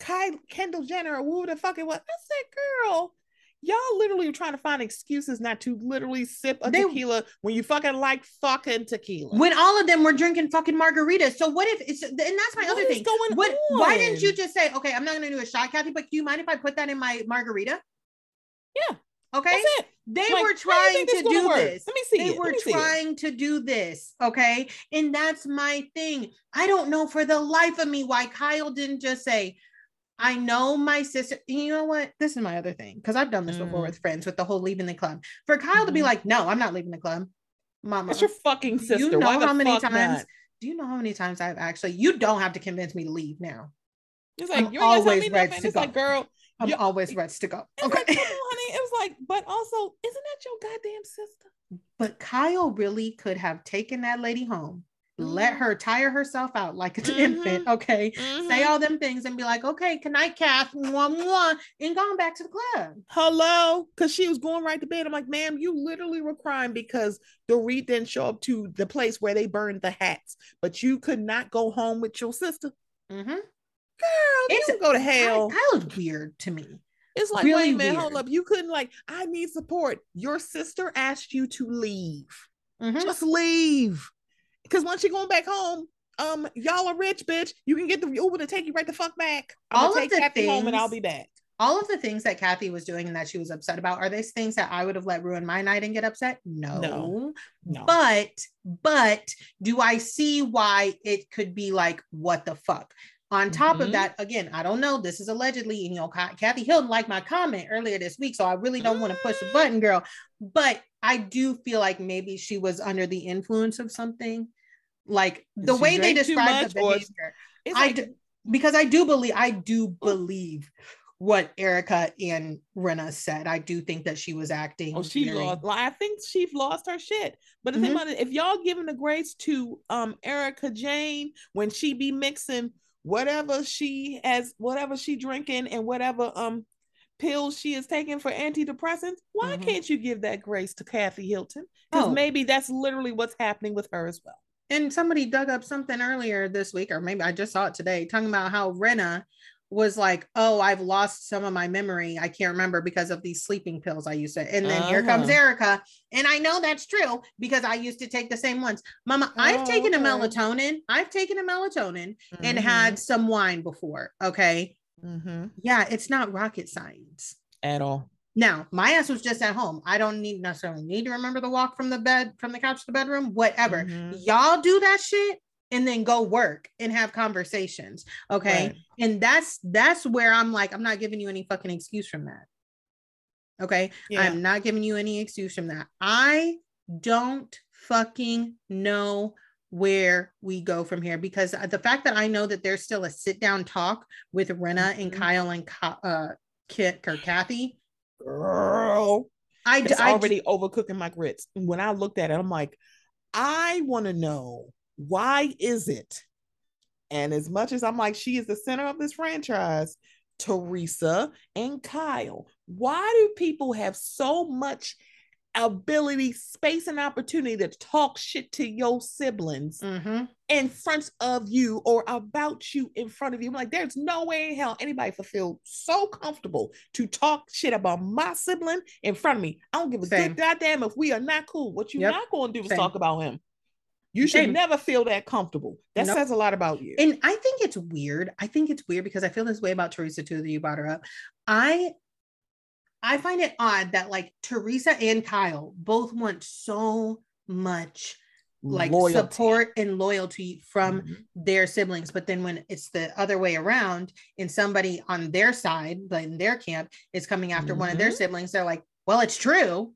S2: Kai Kendall Jenner who the fuck it was. I said, girl, y'all literally are trying to find excuses not to literally sip a they, tequila when you fucking like fucking tequila.
S1: When all of them were drinking fucking margaritas. So what if it's and that's my what other thing. Going what, on? Why didn't you just say, okay, I'm not gonna do a shot, Kathy, but do you mind if I put that in my margarita?
S2: Yeah.
S1: Okay. They like, were trying to do work? this. Let me see. They it. were trying to do this. Okay. And that's my thing. I don't know for the life of me why Kyle didn't just say, I know my sister, you know what? This is my other thing because I've done this mm. before with friends with the whole leaving the club. For Kyle mm-hmm. to be mm-hmm. like, no, I'm not leaving the club. Mama.
S2: That's your fucking sister.
S1: You know how many times? Not? Do you know how many times I've actually, you don't have to convince me to leave now.
S2: It's like, I'm always ready to go. It's like, girl,
S1: I'm always ready to go.
S2: Okay. Like, honey, it was like, but also, isn't that your goddamn sister?
S1: But Kyle really could have taken that lady home let mm-hmm. her tire herself out like an mm-hmm. infant, okay? Mm-hmm. Say all them things and be like, okay, good night, Kath, mwah, mwah, and gone back to the club.
S2: Hello? Because she was going right to bed. I'm like, ma'am, you literally were crying because Dorit didn't show up to the place where they burned the hats, but you could not go home with your sister. Mm-hmm. Girl, it's, you go to hell.
S1: That was weird to me.
S2: It's like, really wait a minute, hold up. You couldn't like, I need support. Your sister asked you to leave. Mm-hmm. Just leave. Because once you're going back home, um, y'all are rich, bitch. You can get the Uber to take you right the fuck back. I'm all of the Kathy things, home and I'll be back.
S1: All of the things that Kathy was doing and that she was upset about are these things that I would have let ruin my night and get upset? No. no. No. But but do I see why it could be like what the fuck? On top mm-hmm. of that, again, I don't know. This is allegedly, you know, Kathy Hilton liked my comment earlier this week, so I really don't want to push the button, girl. But I do feel like maybe she was under the influence of something, like the way they describe the behavior. I like- do, because I do believe, I do believe what Erika and Rinna said. I do think that she was acting.
S2: Oh, she
S1: very-
S2: lost. I think she lost her shit. But the thing
S1: Mhm.
S2: about it, if y'all giving the grace to um Erika Jayne when she be mixing whatever she has, whatever she drinking, and whatever um pills she is taking for antidepressants, why
S1: Mhm.
S2: can't you give that grace to Kathy Hilton? Because
S1: Oh.
S2: maybe that's literally what's happening with her as well.
S1: And somebody dug up something earlier this week, or maybe I just saw it today, talking about how Rinna was like, "Oh, I've lost some of my memory. I can't remember because of these sleeping pills I used to." And then here comes
S2: Uh-huh.
S1: And I know that's true because I used to take the same ones. Mama, I've
S2: Oh,
S1: taken a melatonin. I've taken a melatonin and
S2: Mhm.
S1: had some wine before. Okay,
S2: Mhm.
S1: yeah, it's not rocket science.
S2: at all.
S1: Now, my ass was just at home. I don't need necessarily need to remember the walk from the bed, from the couch to the bedroom, whatever.
S2: Mhm.
S1: Y'all do that shit and then go work and have conversations. Okay.
S2: Right.
S1: And that's that's where I'm like, I'm not giving you any fucking excuse from that. Okay.
S2: Yeah.
S1: I'm not giving you any excuse from that. I don't fucking know where we go from here because the fact that I know that there's still a sit down talk with Rinna and
S2: Mhm.
S1: Kyle and uh Kit or Kathy.
S2: Girl.
S1: I,
S2: It's
S1: I
S2: already overcooking my grits. When I looked at it, I'm like, I want to know why is it? And as much as I'm like, she is the center of this franchise, Teresa and Kyle, why do people have so much ability, space, and opportunity to talk shit to your siblings
S1: Mhm.
S2: in front of you or about you in front of you? I'm like, there's no way in hell anybody feel so comfortable to talk shit about my sibling in front of me. I don't give a
S1: Same.
S2: good goddamn if we are not cool. What you're
S1: Yep.
S2: not going to do is
S1: Same.
S2: talk about him. You should
S1: Same.
S2: never feel that comfortable. That
S1: Nope.
S2: says a lot about you.
S1: And I think it's weird. I think it's weird because I feel this way about Teresa too that you brought her up. I I find it odd that like Teresa and Kyle both want so much like
S2: Loyalty.
S1: support and loyalty from
S2: Mhm.
S1: their siblings, but then when it's the other way around and somebody on their side, like in their camp, is coming after one of their
S2: Mhm.
S1: siblings, they're like, "Well, it's true."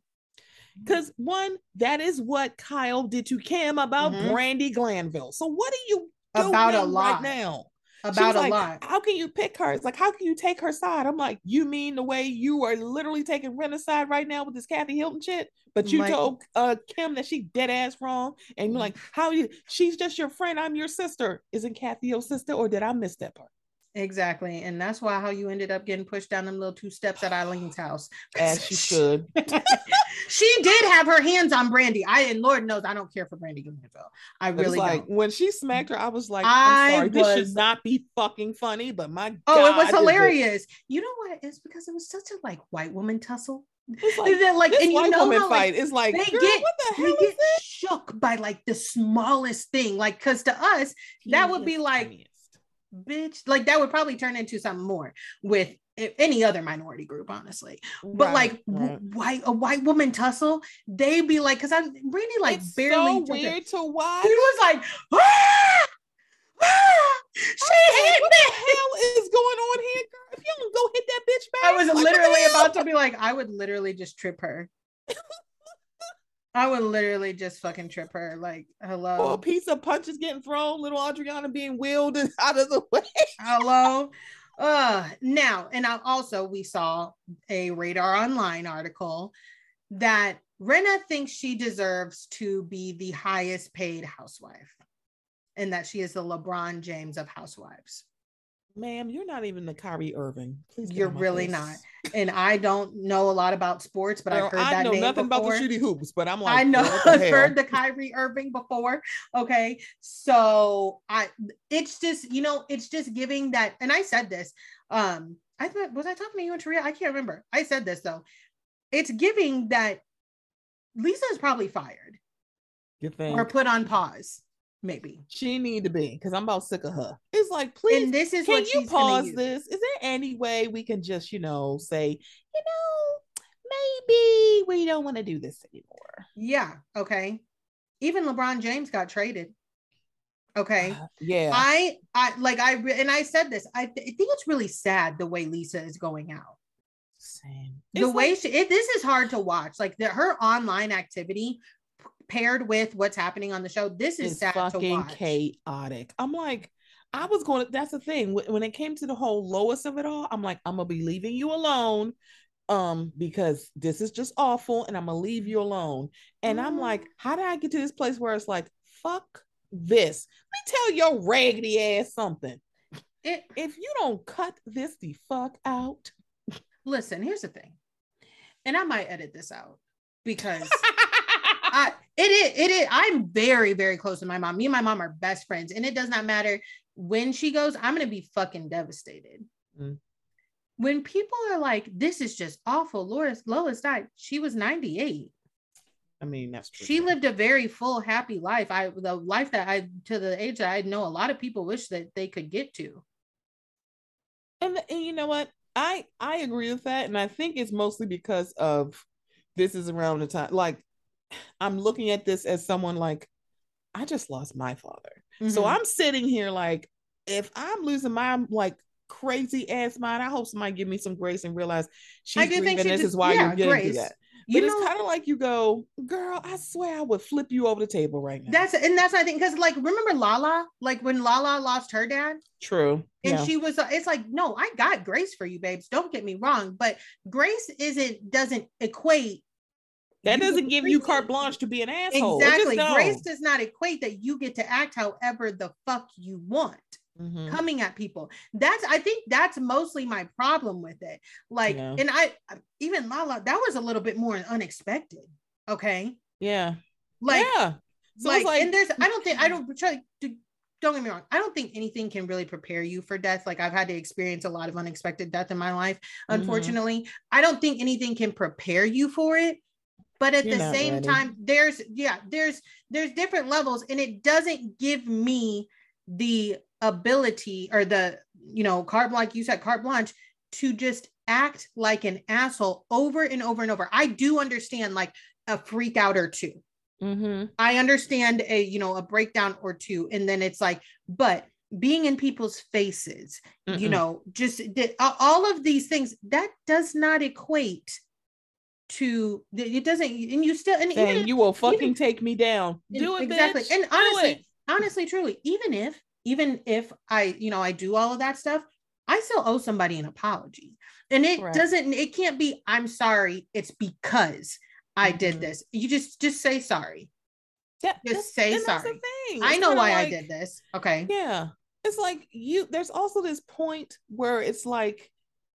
S2: Because one, that is what Kyle did to Kim about
S1: Mhm.
S2: Brandi Glanville. So what are you
S1: About a
S2: right now? She
S1: About
S2: was
S1: a
S2: like,
S1: lot.
S2: How can you pick her? It's like, how can you take her side? I'm like, you mean the way you are literally taking Rinna's side right now with this Kathy Hilton shit? But you
S1: Like-
S2: told uh Kim that she dead ass wrong, and
S1: Mm-hmm.
S2: you're like, how you? She's just your friend. I'm your sister. Isn't Kathy your sister, or did I miss that part?
S1: Exactly. And that's why how you ended up getting pushed down them little two steps at Eileen's house.
S2: As she should.
S1: she did have her hands on Brandi. I and Lord knows I don't care for Brandi Glanville. I really
S2: like
S1: don't.
S2: when she smacked her, I was like,
S1: I
S2: I'm sorry, this
S1: was-
S2: should not be fucking funny, but my
S1: Oh, it was hilarious. You know what? It's because it was such a like white woman tussle.
S2: It's like,
S1: then, like,
S2: this
S1: and you
S2: white
S1: know
S2: woman
S1: how, like,
S2: fight is like,
S1: they get-
S2: what the
S1: they
S2: is
S1: get shook by like the smallest thing. Like, cause to us, that would be like-. Bitch, like that would probably turn into something more with any other minority group, honestly. But
S2: Right,
S1: like
S2: right.
S1: white a white woman tussle, they'd be like, cause i'm really like
S2: it's
S1: barely
S2: so
S1: took it.
S2: weird to watch.
S1: He was like, ah! Ah! she hit
S2: what
S1: me.
S2: the hell is going on here, girl? If you don't go hit that bitch back,
S1: I was
S2: like,
S1: literally about to be like, I would literally just trip her. I would literally just fucking trip her. Like,
S2: Or a piece of punches getting thrown, little Adriana being wheeled out of the way.
S1: hello. Uh, now, and I also we saw a Radar Online article that Rinna thinks she deserves to be the highest paid housewife, and that she is the LeBron James of housewives.
S2: Ma'am, you're not even the Kyrie Irving. Please
S1: You're really
S2: case.
S1: not. And I don't know a lot about sports, but
S2: Girl,
S1: I've heard
S2: I
S1: that
S2: know
S1: name
S2: nothing
S1: before.
S2: about the shooty hoops, but I'm like,
S1: I know
S2: girl, what the
S1: I've
S2: hell?
S1: heard the Kyrie Irving before. Okay. So I it's just, you know, it's just giving that, and I said this. Um, I thought was I talking to you and Taria? I can't remember. I said this though. It's giving that Lisa is probably fired
S2: You think
S1: or put on pause, maybe.
S2: she need to be because I'm about sick of her. It's like, please,
S1: and this is
S2: can
S1: what
S2: you pause this? Is there any way we can just, you know, say, you know, maybe we don't want to do this anymore?
S1: Yeah. Okay. Even LeBron James got traded. Okay.
S2: Uh, yeah.
S1: I I like I and I said this. I, th- I think it's really sad the way Lisa is going out.
S2: Same.
S1: The
S2: It's
S1: way
S2: like-
S1: she it, this is hard to watch. Like the, her online activity paired with what's happening on the show. This is sad to
S2: fucking chaotic. I'm like, I was going to, that's the thing. When it came to the whole lowest of it all, I'm like, I'm going to be leaving you alone um because this is just awful and I'm going to leave you alone. And I'm like, mm. how did I get to this place where it's like, fuck this? Let me tell your raggedy ass something. It, if you don't cut this the fuck out.
S1: Listen, here's the thing. And I might edit this out because it is it is I'm very, very close to my mom. Me and my mom are best friends, and it does not matter when she goes, I'm gonna be fucking devastated. Mm. When people are like, this is just awful. Lois Lois died. She was 98.
S2: I mean, that's
S1: true. She lived a very full, happy life. I the life that I to the age that I know a lot of people wish that they could get to.
S2: And, and you know what? I I agree with that, and I think it's mostly because of this is around the time. Like, I'm looking at this as someone like, I just lost my father, mm-hmm. so I'm sitting here like, if I'm losing my like crazy ass mind, I hope somebody give me some grace and realize she's grieving. This is why yeah, you're getting grace. that. But you it's kind of like you go, girl, I swear I would flip you over the table right now.
S1: That's and that's I think because like remember Lala, like when Lala lost her dad.
S2: True.
S1: And yeah. she was it's like, no, I got grace for you, babes. Don't get me wrong. But grace isn't doesn't equate
S2: that doesn't give you carte blanche to be an asshole.
S1: Exactly. Grace does not equate that you get to act however the fuck you want mm-hmm. coming at people. That's I think that's mostly my problem with it. Like, yeah. and I even Lala, that was a little bit more unexpected. Okay.
S2: Yeah.
S1: Like, yeah. So like, like, and there's I don't think I don't try to don't get me wrong. I don't think anything can really prepare you for death. Like I've had to experience a lot of unexpected death in my life. Mm-hmm. Unfortunately, mm-hmm. I don't think anything can prepare you for it. But at You're the same ready. time, there's yeah, there's there's different levels, and it doesn't give me the ability or the you know carte like you said carte blanche to just act like an asshole over and over and over i do understand like a freak out or 2 mm-hmm. i understand a you know a breakdown or two and then it's like but being in people's faces Mm-mm. you know just all of these things that does not equate to it doesn't and you still and
S2: you will fucking even, take me down do it exactly bitch.
S1: and honestly honestly truly even if even if I, you know, I do all of that stuff, I still owe somebody an apology. And it Correct. doesn't, it can't be, I'm sorry, it's because I mm-hmm. did this. You just just say sorry. Yeah, just say sorry. I know why like, I did this. Okay.
S2: Yeah. It's like you there's also this point where it's like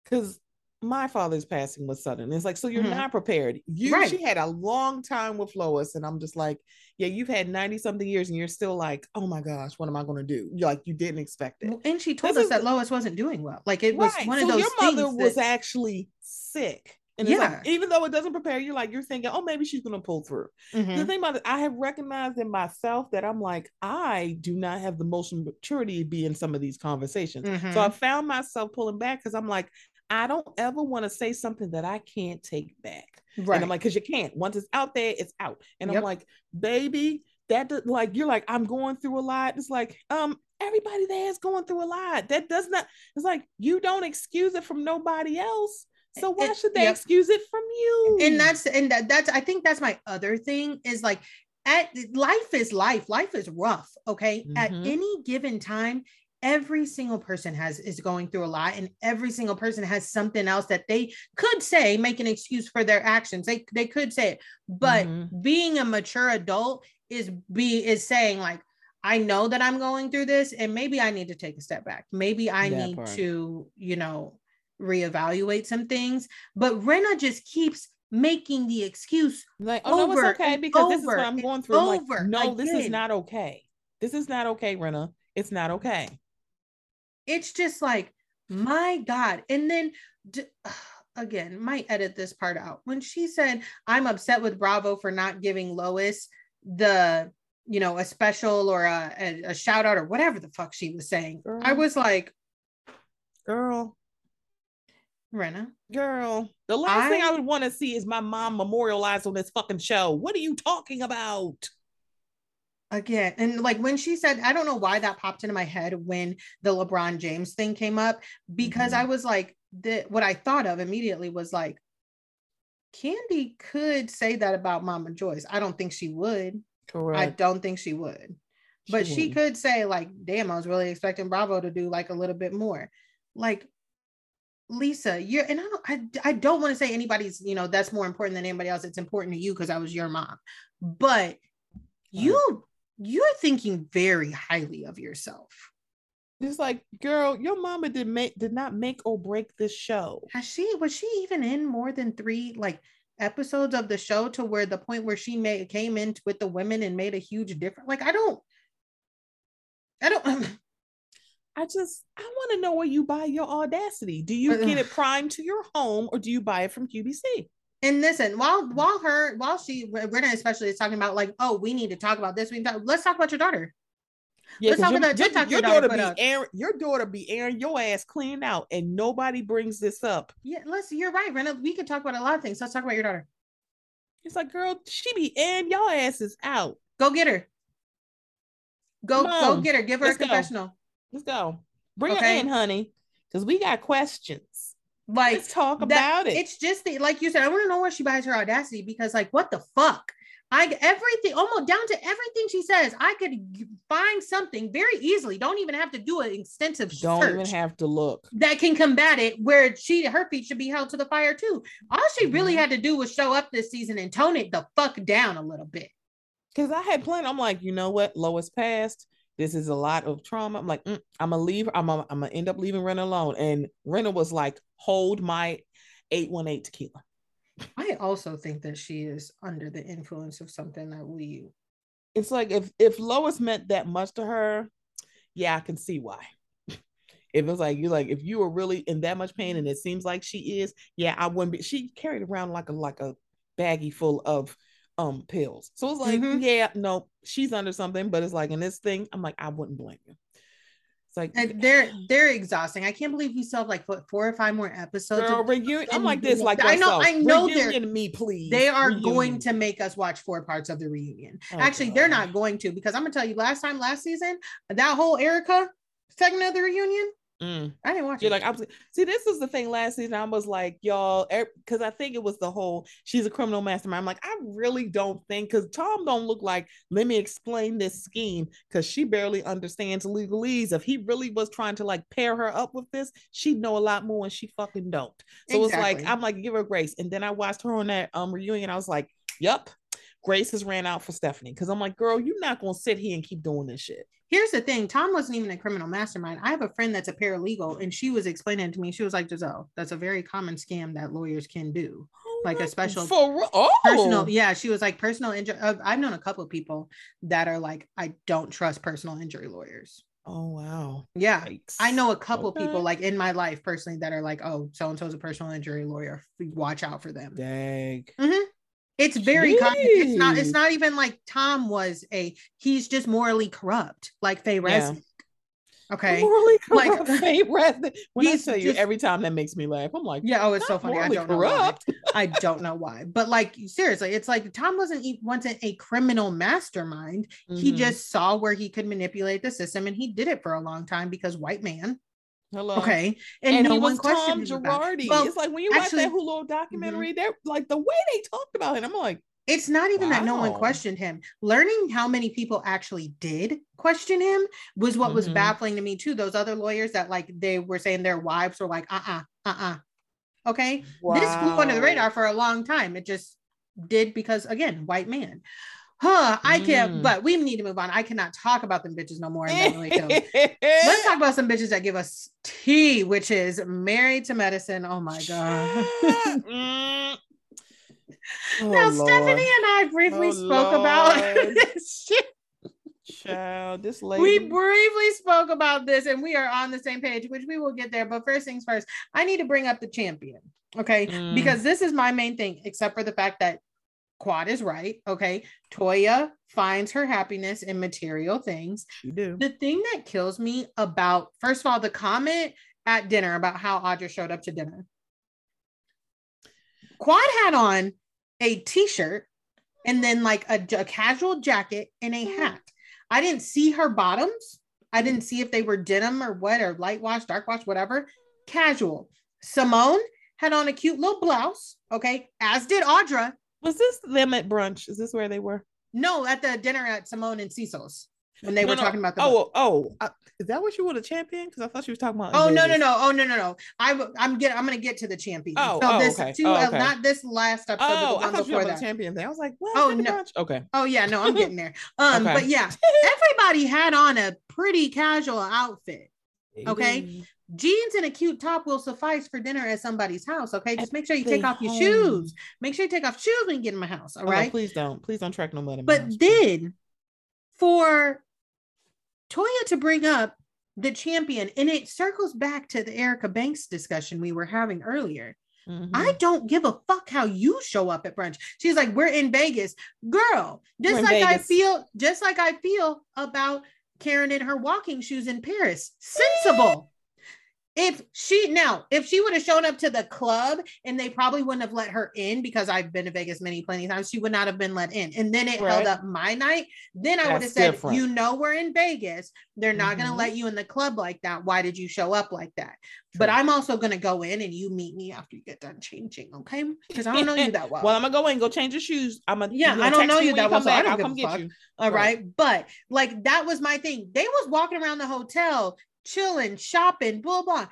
S2: because my father's passing was sudden. It's like, so you're mm-hmm. not prepared. You right. she had a long time with Lois, and I'm just like, yeah, you've had 90 something years, and you're still like, oh my gosh, what am I gonna do? You're like, you didn't expect it.
S1: And she told this us that Lois wasn't doing well. Like it was right. one of so those. Your mother
S2: was actually sick. And yeah. Like, even though it doesn't prepare you, like you're thinking, oh, maybe she's gonna pull through. Mm-hmm. The thing about it, I have recognized in myself that I'm like, I do not have the emotional maturity to be in some of these conversations. Mm-hmm. So I found myself pulling back because I'm like, I don't ever want to say something that I can't take back. Right. And I'm like, because you can't. Once it's out there, it's out. And yep. I'm like, baby, that like you're like, I'm going through a lot. It's like, um, everybody there is going through a lot. That does not, it's like you don't excuse it from nobody else. So why it, should they yep. excuse it from you?
S1: And that's and that, that's I think that's my other thing is like at life is life. Life is rough. Okay. Mm-hmm. At any given time, every single person has is going through a lot and every single person has something else that they could say make an excuse for their actions. They they could say it but mm-hmm. being a mature adult is be is saying like i know that i'm going through this and maybe i need to take a step back. Maybe i that need part. to you know reevaluate some things. But Rinna just keeps making the excuse
S2: like oh no it's okay because this is what i'm going through. Like, no this is not okay. This is not okay Rinna. It's not okay
S1: it's just like, my God. And then again, might edit this part out. When she said, I'm upset with Bravo for not giving Lois the, you know, a special or a, a, a shout out or whatever the fuck she was saying, girl. I was like,
S2: girl.
S1: Rinna.
S2: Girl, the last I, thing I would want to see is my mom memorialized on this fucking show. What are you talking about?
S1: Again and like when she said i don't know why that popped into my head when the lebron james thing came up because mm-hmm. i was like the what i thought of immediately was like Kandi could say that about mama joyce i don't think she would Correct. i don't think she would but she
S2: wouldn't.
S1: could say like, "Damn, I was really expecting Bravo to do like a little bit more." Like Lisa, you're and I don't I, I don't want to say anybody's, you know, that's more important than anybody else. It's important to you because I was your mom. But you you're thinking very highly of yourself.
S2: It's like, girl, your mama did make did not make or break this show.
S1: Has she was she even in more than three like episodes of the show to where the point where she made came in with the women and made a huge difference? Like I don't I don't
S2: I just I want to know where you buy your audacity. Do you
S1: uh,
S2: get it primed to your home or do you buy it from QVC?
S1: And listen, while while her while she Rinna especially is talking about like, oh, we need to talk about this. We talk, let's talk about your daughter.
S2: Yeah,
S1: let's talk about
S2: your,
S1: TikTok
S2: your
S1: your daughter
S2: daughter be airing your daughter be airing your ass clean out, and nobody brings this up.
S1: Yeah, listen, you're right, Rinna. We can talk about a lot of things. Let's talk about your daughter.
S2: It's like, girl, she be airing your asses out.
S1: Go get her. Go
S2: Come
S1: go get her. Give her a
S2: go.
S1: confessional.
S2: Let's go. Bring
S1: Okay.
S2: her in, honey, because we got questions.
S1: Like
S2: Let's talk
S1: that-
S2: about it.
S1: It's just the like you said. I want to know where she buys her audacity because like what the fuck. I everything almost down to everything she says. I could find something very easily. Don't even have to do an extensive search, Don't
S2: even have to look.
S1: that can combat it. Where she her feet should be held to the fire too. All she really
S2: Mhm.
S1: had to do was show up this season and tone it the fuck down a little bit.
S2: Because I had planned, I'm like, you know what? Lois passed. This is a lot of trauma. I'm like, mm, I'm gonna leave. I'm gonna, I'm gonna end up leaving Rinna alone. And Rinna was like, hold my 818 tequila.
S1: I also think that she is under the influence of something that we
S2: It's like if if Lois meant that much to her, yeah, I can see why. If it was like you like if you were really in that much pain and it seems like she is, yeah, I wouldn't be. She carried around like a like a baggie full of um pills. So it's like,
S1: Mhm.
S2: yeah, no, she's under something, but it's like in this thing, I'm like, I wouldn't blame you. It's like
S1: and they're they're exhausting. I can't believe you still have like what, four or five more episodes.
S2: girl
S1: of-
S2: reunion. I'm like this, like
S1: I know-
S2: yourself.
S1: I know they're-
S2: reunion me, please.
S1: they are going to make us watch four parts of the reunion.
S2: Oh,
S1: Actually, they're not going to because I'm gonna tell you last time last season, that whole Erika segment of the reunion,
S2: Mm.
S1: I didn't watch
S2: You're
S1: it.
S2: like, I'm see, this was the thing last season. I was like, y'all, because I think it was the whole she's a criminal mastermind. I'm like, I really don't think because Tom don't look like. Let me explain this scheme because she barely understands legalese. If he really was trying to like pair her up with this, she'd know a lot more, and she fucking don't. So it's like I'm like, give her grace. And then I watched her on that um reunion. I was like, yup. Grace has ran out for Stephanie because I'm like, girl, you're not gonna sit here and keep doing this shit.
S1: Here's the thing: Tom wasn't even a criminal mastermind. I have a friend that's a paralegal, and she was explaining to me. She was like, "Giselle, that's a very common scam that lawyers can do." Like a special-
S2: for oh
S1: Personal, yeah. She was like, "Personal injury." Uh, I've known a couple of people that are like, "I don't trust personal injury lawyers."
S2: Oh wow.
S1: Yeah,
S2: Yikes.
S1: I know a couple
S2: Okay.
S1: people like in my life personally that are like, oh, so and so's a personal injury lawyer. Watch out for them.
S2: Dang.
S1: Mhm. It's very common. It's not. It's not even like Tom was a. He's just morally corrupt, like Faye
S2: Yeah.
S1: Okay.
S2: Morally
S1: Like-
S2: corrupt Faye Resnick. When I tell you,
S1: just-
S2: every time that makes me laugh, I'm like,
S1: Yeah. Oh, it's so funny. I don't know. Why.
S2: corrupt.
S1: I don't know why. But like seriously, it's like Tom wasn't e- wasn't a criminal mastermind. He
S2: Mhm.
S1: just saw where he could manipulate the system, and he did it for a long time because white man.
S2: Hello.
S1: Okay. And,
S2: And,
S1: no
S2: he
S1: one
S2: was
S1: questioned
S2: Tom
S1: him about it.
S2: Girardi.
S1: Well,
S2: it's like when you
S1: actually- mm-hmm.
S2: watch that Hulu documentary, they're like the way they talked about it. I'm like,
S1: It's not even that no one questioned him. Learning how many people actually did question him was what was
S2: Mhm.
S1: baffling to me too. Those other lawyers that like they were saying their wives were like, uh uh, uh uh. Okay. This flew under the radar for a long time. It just did because, again, white man. Huh. I can't,
S2: Mm.
S1: but we need to move on. I cannot talk about them bitches no more in Beverly Hills. Let's talk about some bitches that give us tea, which is married to medicine. Oh my God.
S2: Mm. Oh,
S1: now,
S2: Lord.
S1: Stephanie and I briefly
S2: Oh,
S1: spoke about
S2: Lord.
S1: this shit.
S2: Child, this lady.
S1: We briefly spoke about this and we are on the same page, which we will get there. But first things first, I need to bring up the champion. Okay.
S2: Mm.
S1: Because this is my main thing, except for the fact that Quad is right. Okay. Toya finds her happiness in material things.
S2: She do.
S1: The thing that kills me about, first of all, the comment at dinner about how Audra showed up to dinner. Quad had on a t-shirt and then like a, a casual jacket and a mm-hmm. hat. I didn't see her bottoms. I didn't see if they were denim or what or light wash, dark wash, whatever. Casual. Simone had on a cute little blouse. Okay, as did Audra.
S2: Was this them at brunch? Is this where they were?
S1: No, at the dinner at Simone and Cecil's. when they
S2: No,
S1: were
S2: no.
S1: talking about the book.
S2: Oh, oh, uh, is that what you would have champion? Because I thought she was talking about.
S1: Oh
S2: in
S1: no no no oh no no no I w- I'm get I'm gonna get to the champion.
S2: Oh,
S1: so
S2: oh,
S1: this
S2: okay.
S1: two
S2: Oh,
S1: uh,
S2: okay.
S1: not this last episode,
S2: Oh,
S1: but the
S2: I
S1: one
S2: thought you were about the champion thing. I was like, what?
S1: Oh,
S2: Is that the
S1: no.
S2: brunch? Okay.
S1: Oh yeah, no, I'm getting there. Um,
S2: Okay.
S1: but yeah, everybody had on a pretty casual outfit. Okay. Jeans and a cute top will suffice for dinner at somebody's house. Okay, just make sure you take off your shoes. Make sure you take off shoes when you get in my house. All
S2: Oh,
S1: right.
S2: please don't. Please don't track no mud in my
S1: But
S2: house.
S1: then for Toya to bring up the champion, and it circles back to the Erica Banks discussion we were having earlier.
S2: Mhm.
S1: I don't give a fuck how you show up at brunch. She's like, we're in Vegas, girl. Just like I feel, just like I feel about Karen in her walking shoes in Paris. Sensible. If she now, if she would have shown up to the club and they probably wouldn't have let her in because I've been to Vegas many plenty times, she would not have been let in. And then it
S2: Right.
S1: held up my night. Then I would have said,
S2: different.
S1: you know, we're in Vegas. They're not going
S2: Mhm.
S1: to let you in the club like that. Why did you show up like that? But I'm also going to go in and you meet me after you get done changing, okay? Because I don't know you that well.
S2: Well, I'm gonna go in, go change your shoes. I'm gonna
S1: Yeah, I don't know you that well, so I don't
S2: I'll come get
S1: fuck.
S2: you.
S1: All
S2: right.
S1: right. But like that was my thing. They was walking around the hotel, chilling, shopping, blah blah.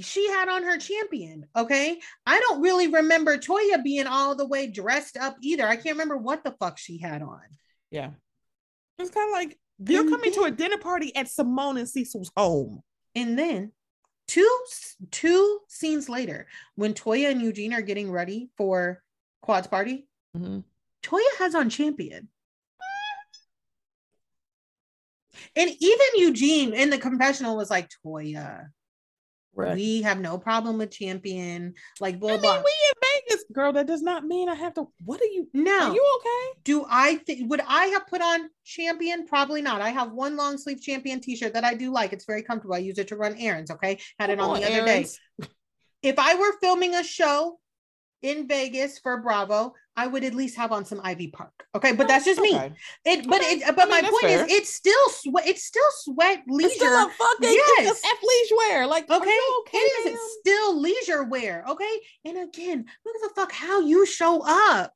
S1: She had on her champion. Okay. I don't really remember Toya being all the way dressed up either. I can't remember what the fuck she had on.
S2: Yeah. It's kind of like you're
S1: And
S2: coming to a dinner party at Simone and Cecil's home.
S1: And then two two scenes later, when Toya and Eugene are getting ready for Quad's party,
S2: Mhm.
S1: Toya has on champion. And even Eugene in the confessional was like, Toya,
S2: Right.
S1: we have no problem with champion. Like,
S2: I
S1: blah,
S2: mean,
S1: blah.
S2: we in Vegas, girl. That does not mean I have to. What are you?
S1: no,
S2: Are you okay?
S1: do I think, would I have put on champion? Probably not. I have one long sleeve champion t shirt that I do like. It's very comfortable. I use it to run errands. Okay. Had it
S2: Come
S1: on
S2: on,
S1: the other day. If I were filming a show in Vegas for Bravo, I would at least have on some Ivy Park. Okay. But that's just me.
S2: Okay.
S1: It, but
S2: Okay.
S1: it, but
S2: I mean,
S1: my point
S2: fair.
S1: is, it's still sweat. It's still sweat leisure.
S2: It's still a fucking
S1: Yes.
S2: F wear. Like,
S1: okay,
S2: okay?
S1: it is. Still leisure wear. Okay, and again, look at the fuck how you show up.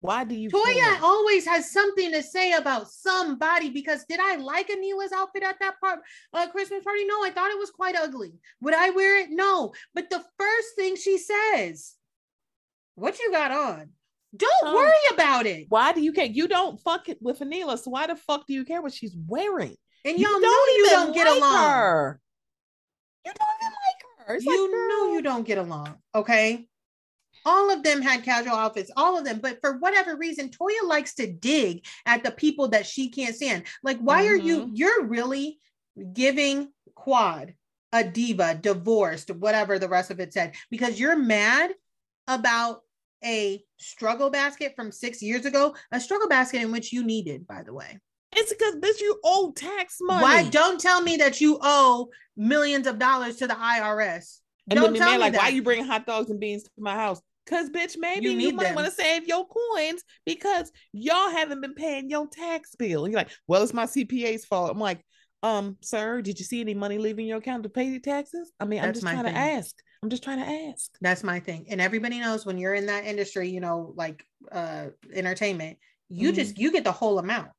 S2: Why do you?
S1: Toya always has something to say about somebody. Because did I like Anila's outfit at that part uh, Christmas party? No, I thought it was quite ugly. Would I wear it? No. But the first thing she says, "What you got on? Don't
S2: Um,
S1: worry about it."
S2: Why do you care? You don't fuck it with Anila, so why the fuck do you care what she's wearing?
S1: And
S2: You
S1: y'all know you don't get along.
S2: Her. You don't even like her. It's
S1: you
S2: like,
S1: know you don't get along. Okay. All of them had casual outfits, all of them. But for whatever reason, Toya likes to dig at the people that she can't stand. Like, why are you,
S2: Mhm.
S1: you're really giving Quad a diva, divorced, whatever the rest of it said, because you're mad about a struggle basket from six years ago, a struggle basket in which you needed, by the way.
S2: It's because bitch, you owe tax money.
S1: Why don't tell me that you owe millions of dollars to the IRS?
S2: And
S1: don't
S2: then the
S1: tell
S2: man
S1: me
S2: like,
S1: that.
S2: why you bringing hot dogs and beans to my house? Cause bitch, maybe
S1: You
S2: you, might want to save your coins because y'all haven't been paying your tax bill. And you're like, well, it's my CPA's fault. I'm like, um, sir, did you see any money leaving your account to pay your taxes? I mean, I'm just trying to ask. I'm just trying to ask.
S1: That's my thing. And everybody knows when you're in that industry, you know, like uh entertainment, you
S2: Mhm.
S1: just you get the whole amount.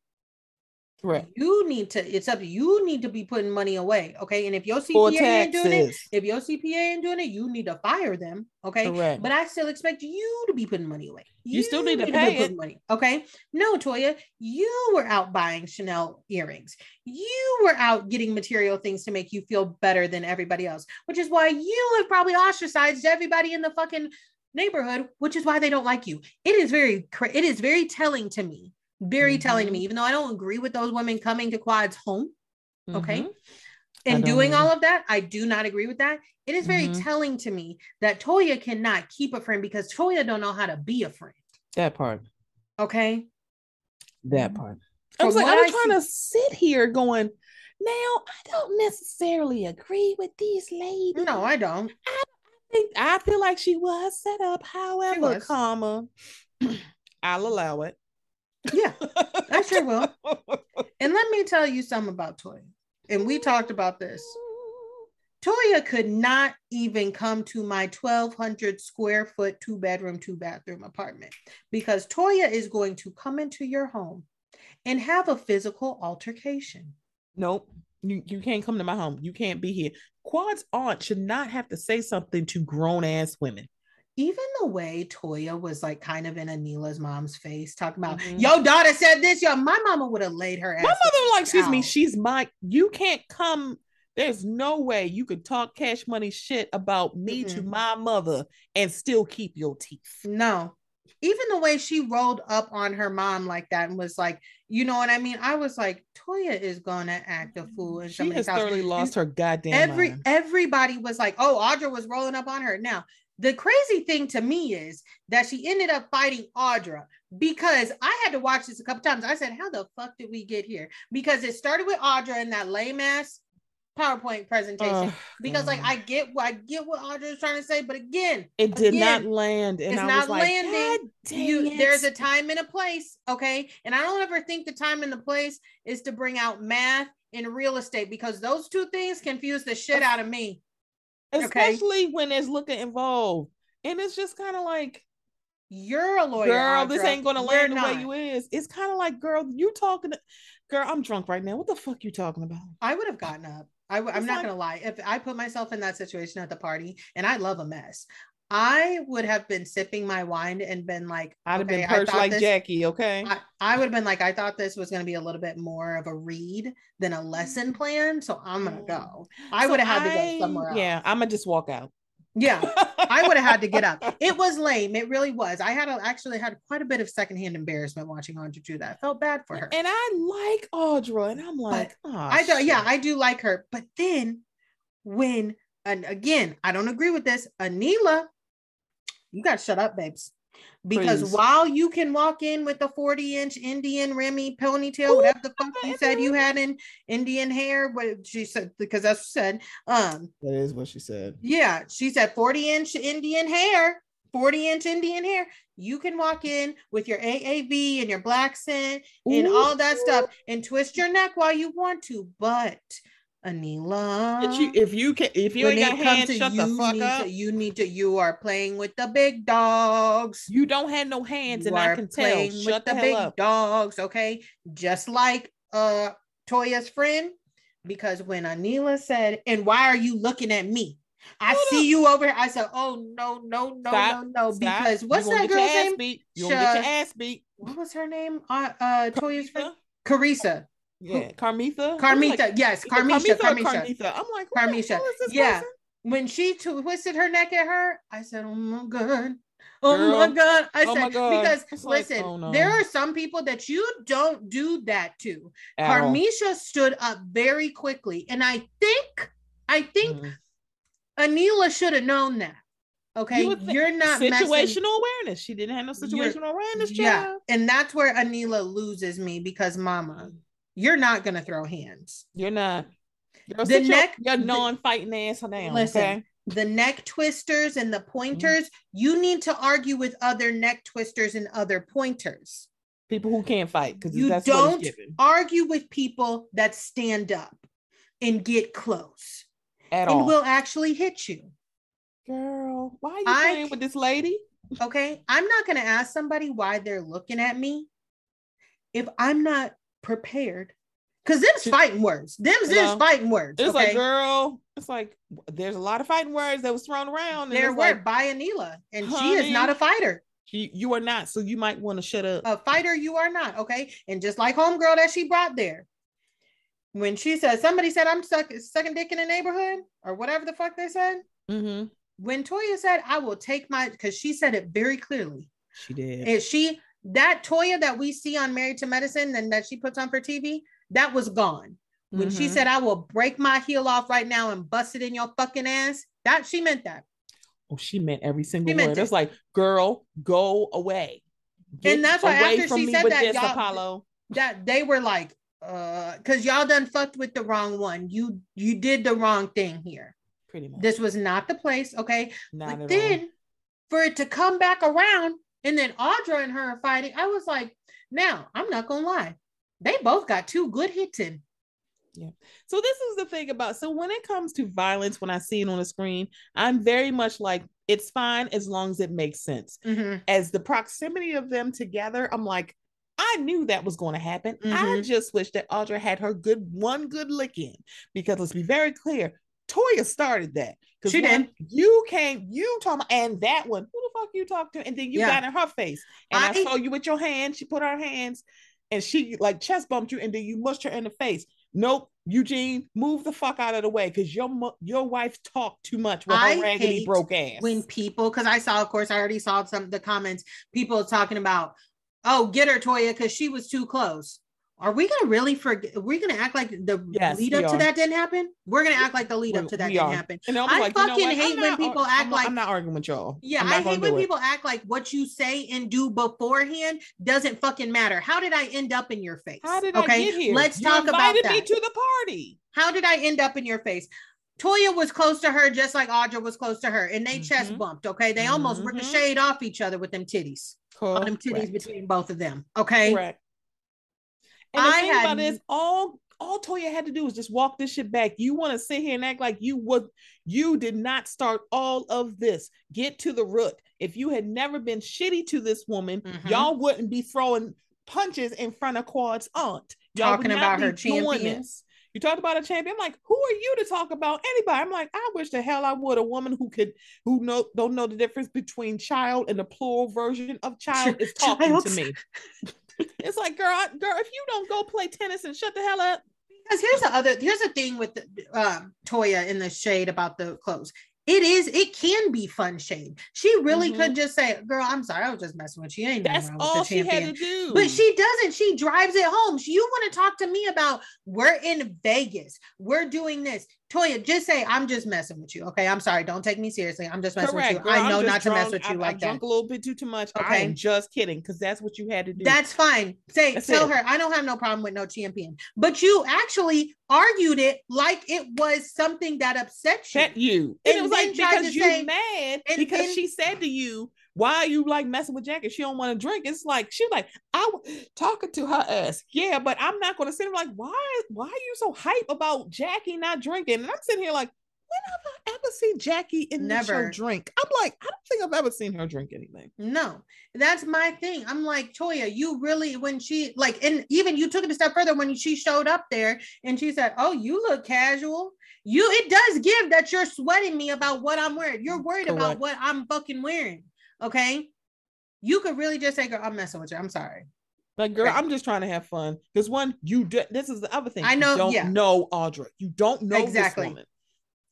S2: Right.
S1: You need to, it's up you need to be putting money away. Okay. And if your CPA ain't doing it, if your CPA ain't doing it, you need to fire them. Okay.
S2: Correct.
S1: But I still expect you to be putting money away.
S2: You still need to
S1: be
S2: pay
S1: putting
S2: it.
S1: money. Okay. No, Toya, you were out buying Chanel earrings. You were out getting material things to make you feel better than everybody else, which is why you have probably ostracized everybody in the fucking neighborhood, which is why they don't like you. It is very, it is very telling to me. Very telling to me, even though I don't agree with those women coming to Quad's home okay?
S2: Mhm. I
S1: and doing all of that i do not agree with that it is very
S2: Mhm.
S1: telling to me that toya cannot keep a friend because toya don't know how to be a friend
S2: That part.
S1: okay
S2: That part. I
S1: From
S2: was like, I'm trying to sit here going, now I don't necessarily agree with these ladies.
S1: no i don't I,
S2: think I feel like she was set up. However, comma, I'll allow it.
S1: Yeah I sure will. and let me tell you something about toya and we talked about this toya could not even come to my 1200 square foot two bedroom two bathroom apartment because toya is going to come into your home and have a physical altercation.
S2: Nope. You you can't come to my home. You can't be here. Quad's aunt should not have to say something to grown ass women.
S1: Even the way Toya was like kind of in Anila's mom's face, talking about, mm-hmm. yo, daughter said this, yo, my mama would have laid her
S2: ass. My mother like, excuse out. me, she's my, you can't come. There's no way you could talk cash money shit about me mm-hmm. to my mother and still keep your teeth.
S1: No, even the way she rolled up on her mom like that and was like, you know what I mean? I was like, Toya is gonna act a fool.
S2: And she has thoroughly lost her goddamn.
S1: Every
S2: mind.
S1: everybody was like, oh, Audra was rolling up on her. Now the crazy thing to me is that she ended up fighting Audra because I had to watch this a couple times. I said, how the fuck did we get here? Because it started with Audra and that lame ass PowerPoint presentation oh, because like I get what I get what Audra is trying to say, but again,
S2: it did again, not land. And
S1: it's
S2: I
S1: not
S2: like,
S1: landing. You, there's a time and a place, okay? And I don't ever think the time and the place is to bring out math and real estate because those two things confuse the shit out of me.
S2: Especially okay? when there's looking involved. And it's just kind of like
S1: you're a lawyer.
S2: Girl, this ain't gonna land the way you is. It's kind of like, girl, you talking to girl, I'm drunk right now. What the fuck you talking about?
S1: I would have gotten up. I, am not like, gonna lie. If I put myself in that situation at the party, and I love a mess, I would have been sipping my wine and been like,
S2: I'd have okay, been perched like this, Jackie. Okay.
S1: I, I, would have been like, I thought this was going to be a little bit more of a read than a lesson plan. So I'm going to go. I so would have had to go somewhere else.
S2: Yeah. I'm going to just walk out.
S1: Yeah, I would have had to get up. It was lame. It really was. I had a, actually had quite a bit of secondhand embarrassment watching Audra do that. I felt bad for her.
S2: And I like Audra, and I'm like, oh,
S1: I do. Yeah, I do like her. But then when, and again, I don't agree with this. Anila, you got to shut up, babes because Please. while you can walk in with a 40 inch Indian Remy ponytail, Ooh, whatever the fuck you said you had in Indian hair, what she said, because that's what she said. Um,
S2: that is what she said.
S1: Yeah, she said 40 inch Indian hair, 40 inch Indian hair. You can walk in with your AAV and your black scent and all that stuff and twist your neck while you want to, but Anila.
S2: If you, if you can, if you when ain't got hands, shut the fuck up.
S1: To, you need to. You are playing with the big dogs.
S2: You don't have no hands, you and I can tell. Shut the, the big up.
S1: dogs. Okay, just like uh Toya's friend, because when Anila said, "And why are you looking at me?" I Hold see up. you over here. I said, "Oh no, no, no, Stop. no, no!" Stop. Because what's that girl's name?
S2: Beat. You gonna get your ass beat.
S1: What was her name? Uh, uh Toya's friend, Carissa.
S2: Yeah, Carmitha.
S1: Carmitha, like, yes, Carmisha, Carmisha.
S2: Carmitha. I'm like,
S1: Carmisha. yeah. Person? When she twisted her neck at her, I said, "Oh my god." Oh Girl. my god! I oh said because it's listen, like, oh no. there are some people that you don't do that to. At Carmisha all. stood up very quickly, and I think, I think, mm. Anila should have known that. Okay, you you're not
S2: situational messing. awareness. She didn't have no situational you're, awareness. Child. Yeah,
S1: and that's where Anila loses me because Mama, you're not gonna throw hands.
S2: You're not. Girl, the neck, your, your non-fighting ass down. Listen, okay?
S1: the neck twisters and the pointers. Mm-hmm. You need to argue with other neck twisters and other pointers.
S2: People who can't fight because
S1: you don't argue with people that stand up and get close
S2: at
S1: and
S2: all.
S1: will actually hit you.
S2: Girl, why are you I, playing with this lady?
S1: Okay, I'm not gonna ask somebody why they're looking at me if I'm not prepared. Cause them's fighting words. Them's you know, fighting words.
S2: It's
S1: okay?
S2: like, girl, it's like there's a lot of fighting words that was thrown around.
S1: There were like, by Anila, and honey, she is not a fighter.
S2: She, you are not, so you might want to shut up.
S1: A fighter, you are not, okay? And just like homegirl that she brought there, when she said somebody said I'm stuck sucking dick in the neighborhood or whatever the fuck they said.
S2: Mm-hmm.
S1: When Toya said, "I will take my," because she said it very clearly.
S2: She did.
S1: And she that Toya that we see on Married to Medicine and that she puts on for TV, that was gone. When mm-hmm. she said, I will break my heel off right now and bust it in your fucking ass, that she meant that.
S2: Oh, she meant every single word. It's like, girl, go away.
S1: Get and that's why after she said that, y'all, Apollo. that they were like, uh, because y'all done fucked with the wrong one. You you did the wrong thing here.
S2: Pretty much.
S1: This was not the place. Okay. Not but then all. for it to come back around and then Audra and her are fighting. I was like, now I'm not gonna lie, they both got two good hits in.
S2: Yeah. So this is the thing about so when it comes to violence, when I see it on the screen, I'm very much like it's fine as long as it makes sense.
S1: Mm-hmm.
S2: As the proximity of them together, I'm like, I knew that was going to happen. I
S1: Mhm.
S2: just wish that Audra had her good one good lick in because let's be very clear, Toya started that.
S1: She did.
S2: You came, you told me, and that one, who the fuck you talked to? And then you
S1: Yeah.
S2: got in her face, and I,
S1: I-
S2: saw you with your hand. She put her hands, and she like chest bumped you, and then you mushed her in the face. Nope, Eugene, move the fuck out of the way because your your wife talked too much with
S1: I
S2: her raggedy
S1: hate
S2: broke ass.
S1: when people because i saw of course i already saw some of the comments people talking about oh get her toya because she was too close are we gonna really forget We're gonna act like the
S2: Yes,
S1: lead up to that didn't happen we're gonna act like the lead up to that
S2: we
S1: didn't
S2: are.
S1: happen
S2: And I, like, you know
S1: fucking hate
S2: I'm
S1: when people act
S2: I'm not-
S1: like-
S2: I'm not arguing with y'all.
S1: yeah
S2: not
S1: i hate when
S2: it.
S1: people act like what you say and do beforehand doesn't fucking matter how did i end up in your face
S2: How did
S1: okay
S2: I get here?
S1: let's
S2: You
S1: talk about that
S2: me to the party.
S1: how did I end up in your face? Toya was close to her just like Audra was close to her, and they chest
S2: Mhm.
S1: bumped. Okay, they almost
S2: Mhm.
S1: ricocheted off each other with them titties, on them titties between both of them. Okay,
S2: Correct. And the
S1: I
S2: thing
S1: had
S2: about it
S1: n-
S2: is, all all Toya had to do was just walk this shit back. You want to sit here and act like you would you did not start all of this. Get to the root. If you had never been shitty to this woman,
S1: Mhm.
S2: y'all wouldn't be throwing punches in front of Quad's aunt. Y'all
S1: Talking about her
S2: doing
S1: champion.
S2: You talked about a champion. I'm like, who are you to talk about anybody? I'm like, I wish the hell I would a woman who could who know don't know the difference between child and the plural version of child is talking to me. it's like, girl, I- girl, if you don't go play tennis and shut the hell up,
S1: because here's the other. Here's the thing with the, um, Toya in the shade about the clothes. It is. It can be fun shade. She really
S2: Mhm.
S1: could just say, "Girl, I'm sorry. I was just messing with you. Ain't
S2: that's
S1: wrong with
S2: all
S1: the
S2: she had to do.
S1: But she doesn't. She drives it home. She- You want to talk to me about we're in Vegas. We're doing this. Toya, just say I'm just messing with you. Okay. I'm sorry. Don't take me seriously. I'm just messing
S2: correct.
S1: with you. I
S2: I'm
S1: know not to mess with you
S2: I,
S1: like
S2: I
S1: that.
S2: drunk a little bit too too much. I
S1: Okay.
S2: am just kidding because that's what you had to do.
S1: That's fine. Say
S2: That's
S1: tell
S2: it.
S1: her I don't have no problem with no champion. But you actually argued it like it was something that upset you.
S2: That you. And, it was like because you
S1: say-
S2: mad
S1: and
S2: because
S1: then-
S2: she said to you, "Why are you like messing with Jackie? She don't want to drink." It's like she's like, "I w- talking to her ass, yeah, but I'm not going to sit here like, why? Why are you so hype about Jackie not drinking?" And I'm sitting here like, when have I ever seen Jackie in the show
S1: Never.
S2: drink? I'm like, I don't think I've ever seen her drink anything.
S1: No, that's my thing. I'm like, Toya, you really, when she, like, and even you took it a step further when she showed up there and she said, Oh, you look casual. You, it does give that you're sweating me about what I'm wearing. You're worried about what I'm fucking wearing. Okay. You could really just say, Girl, I'm messing with you. I'm sorry.
S2: Like, girl,
S1: Right.
S2: I'm just trying to have fun. Because one, you do, this is the other thing.
S1: I know.
S2: You don't
S1: yeah.
S2: know Audra. You don't know
S1: Exactly.
S2: this woman.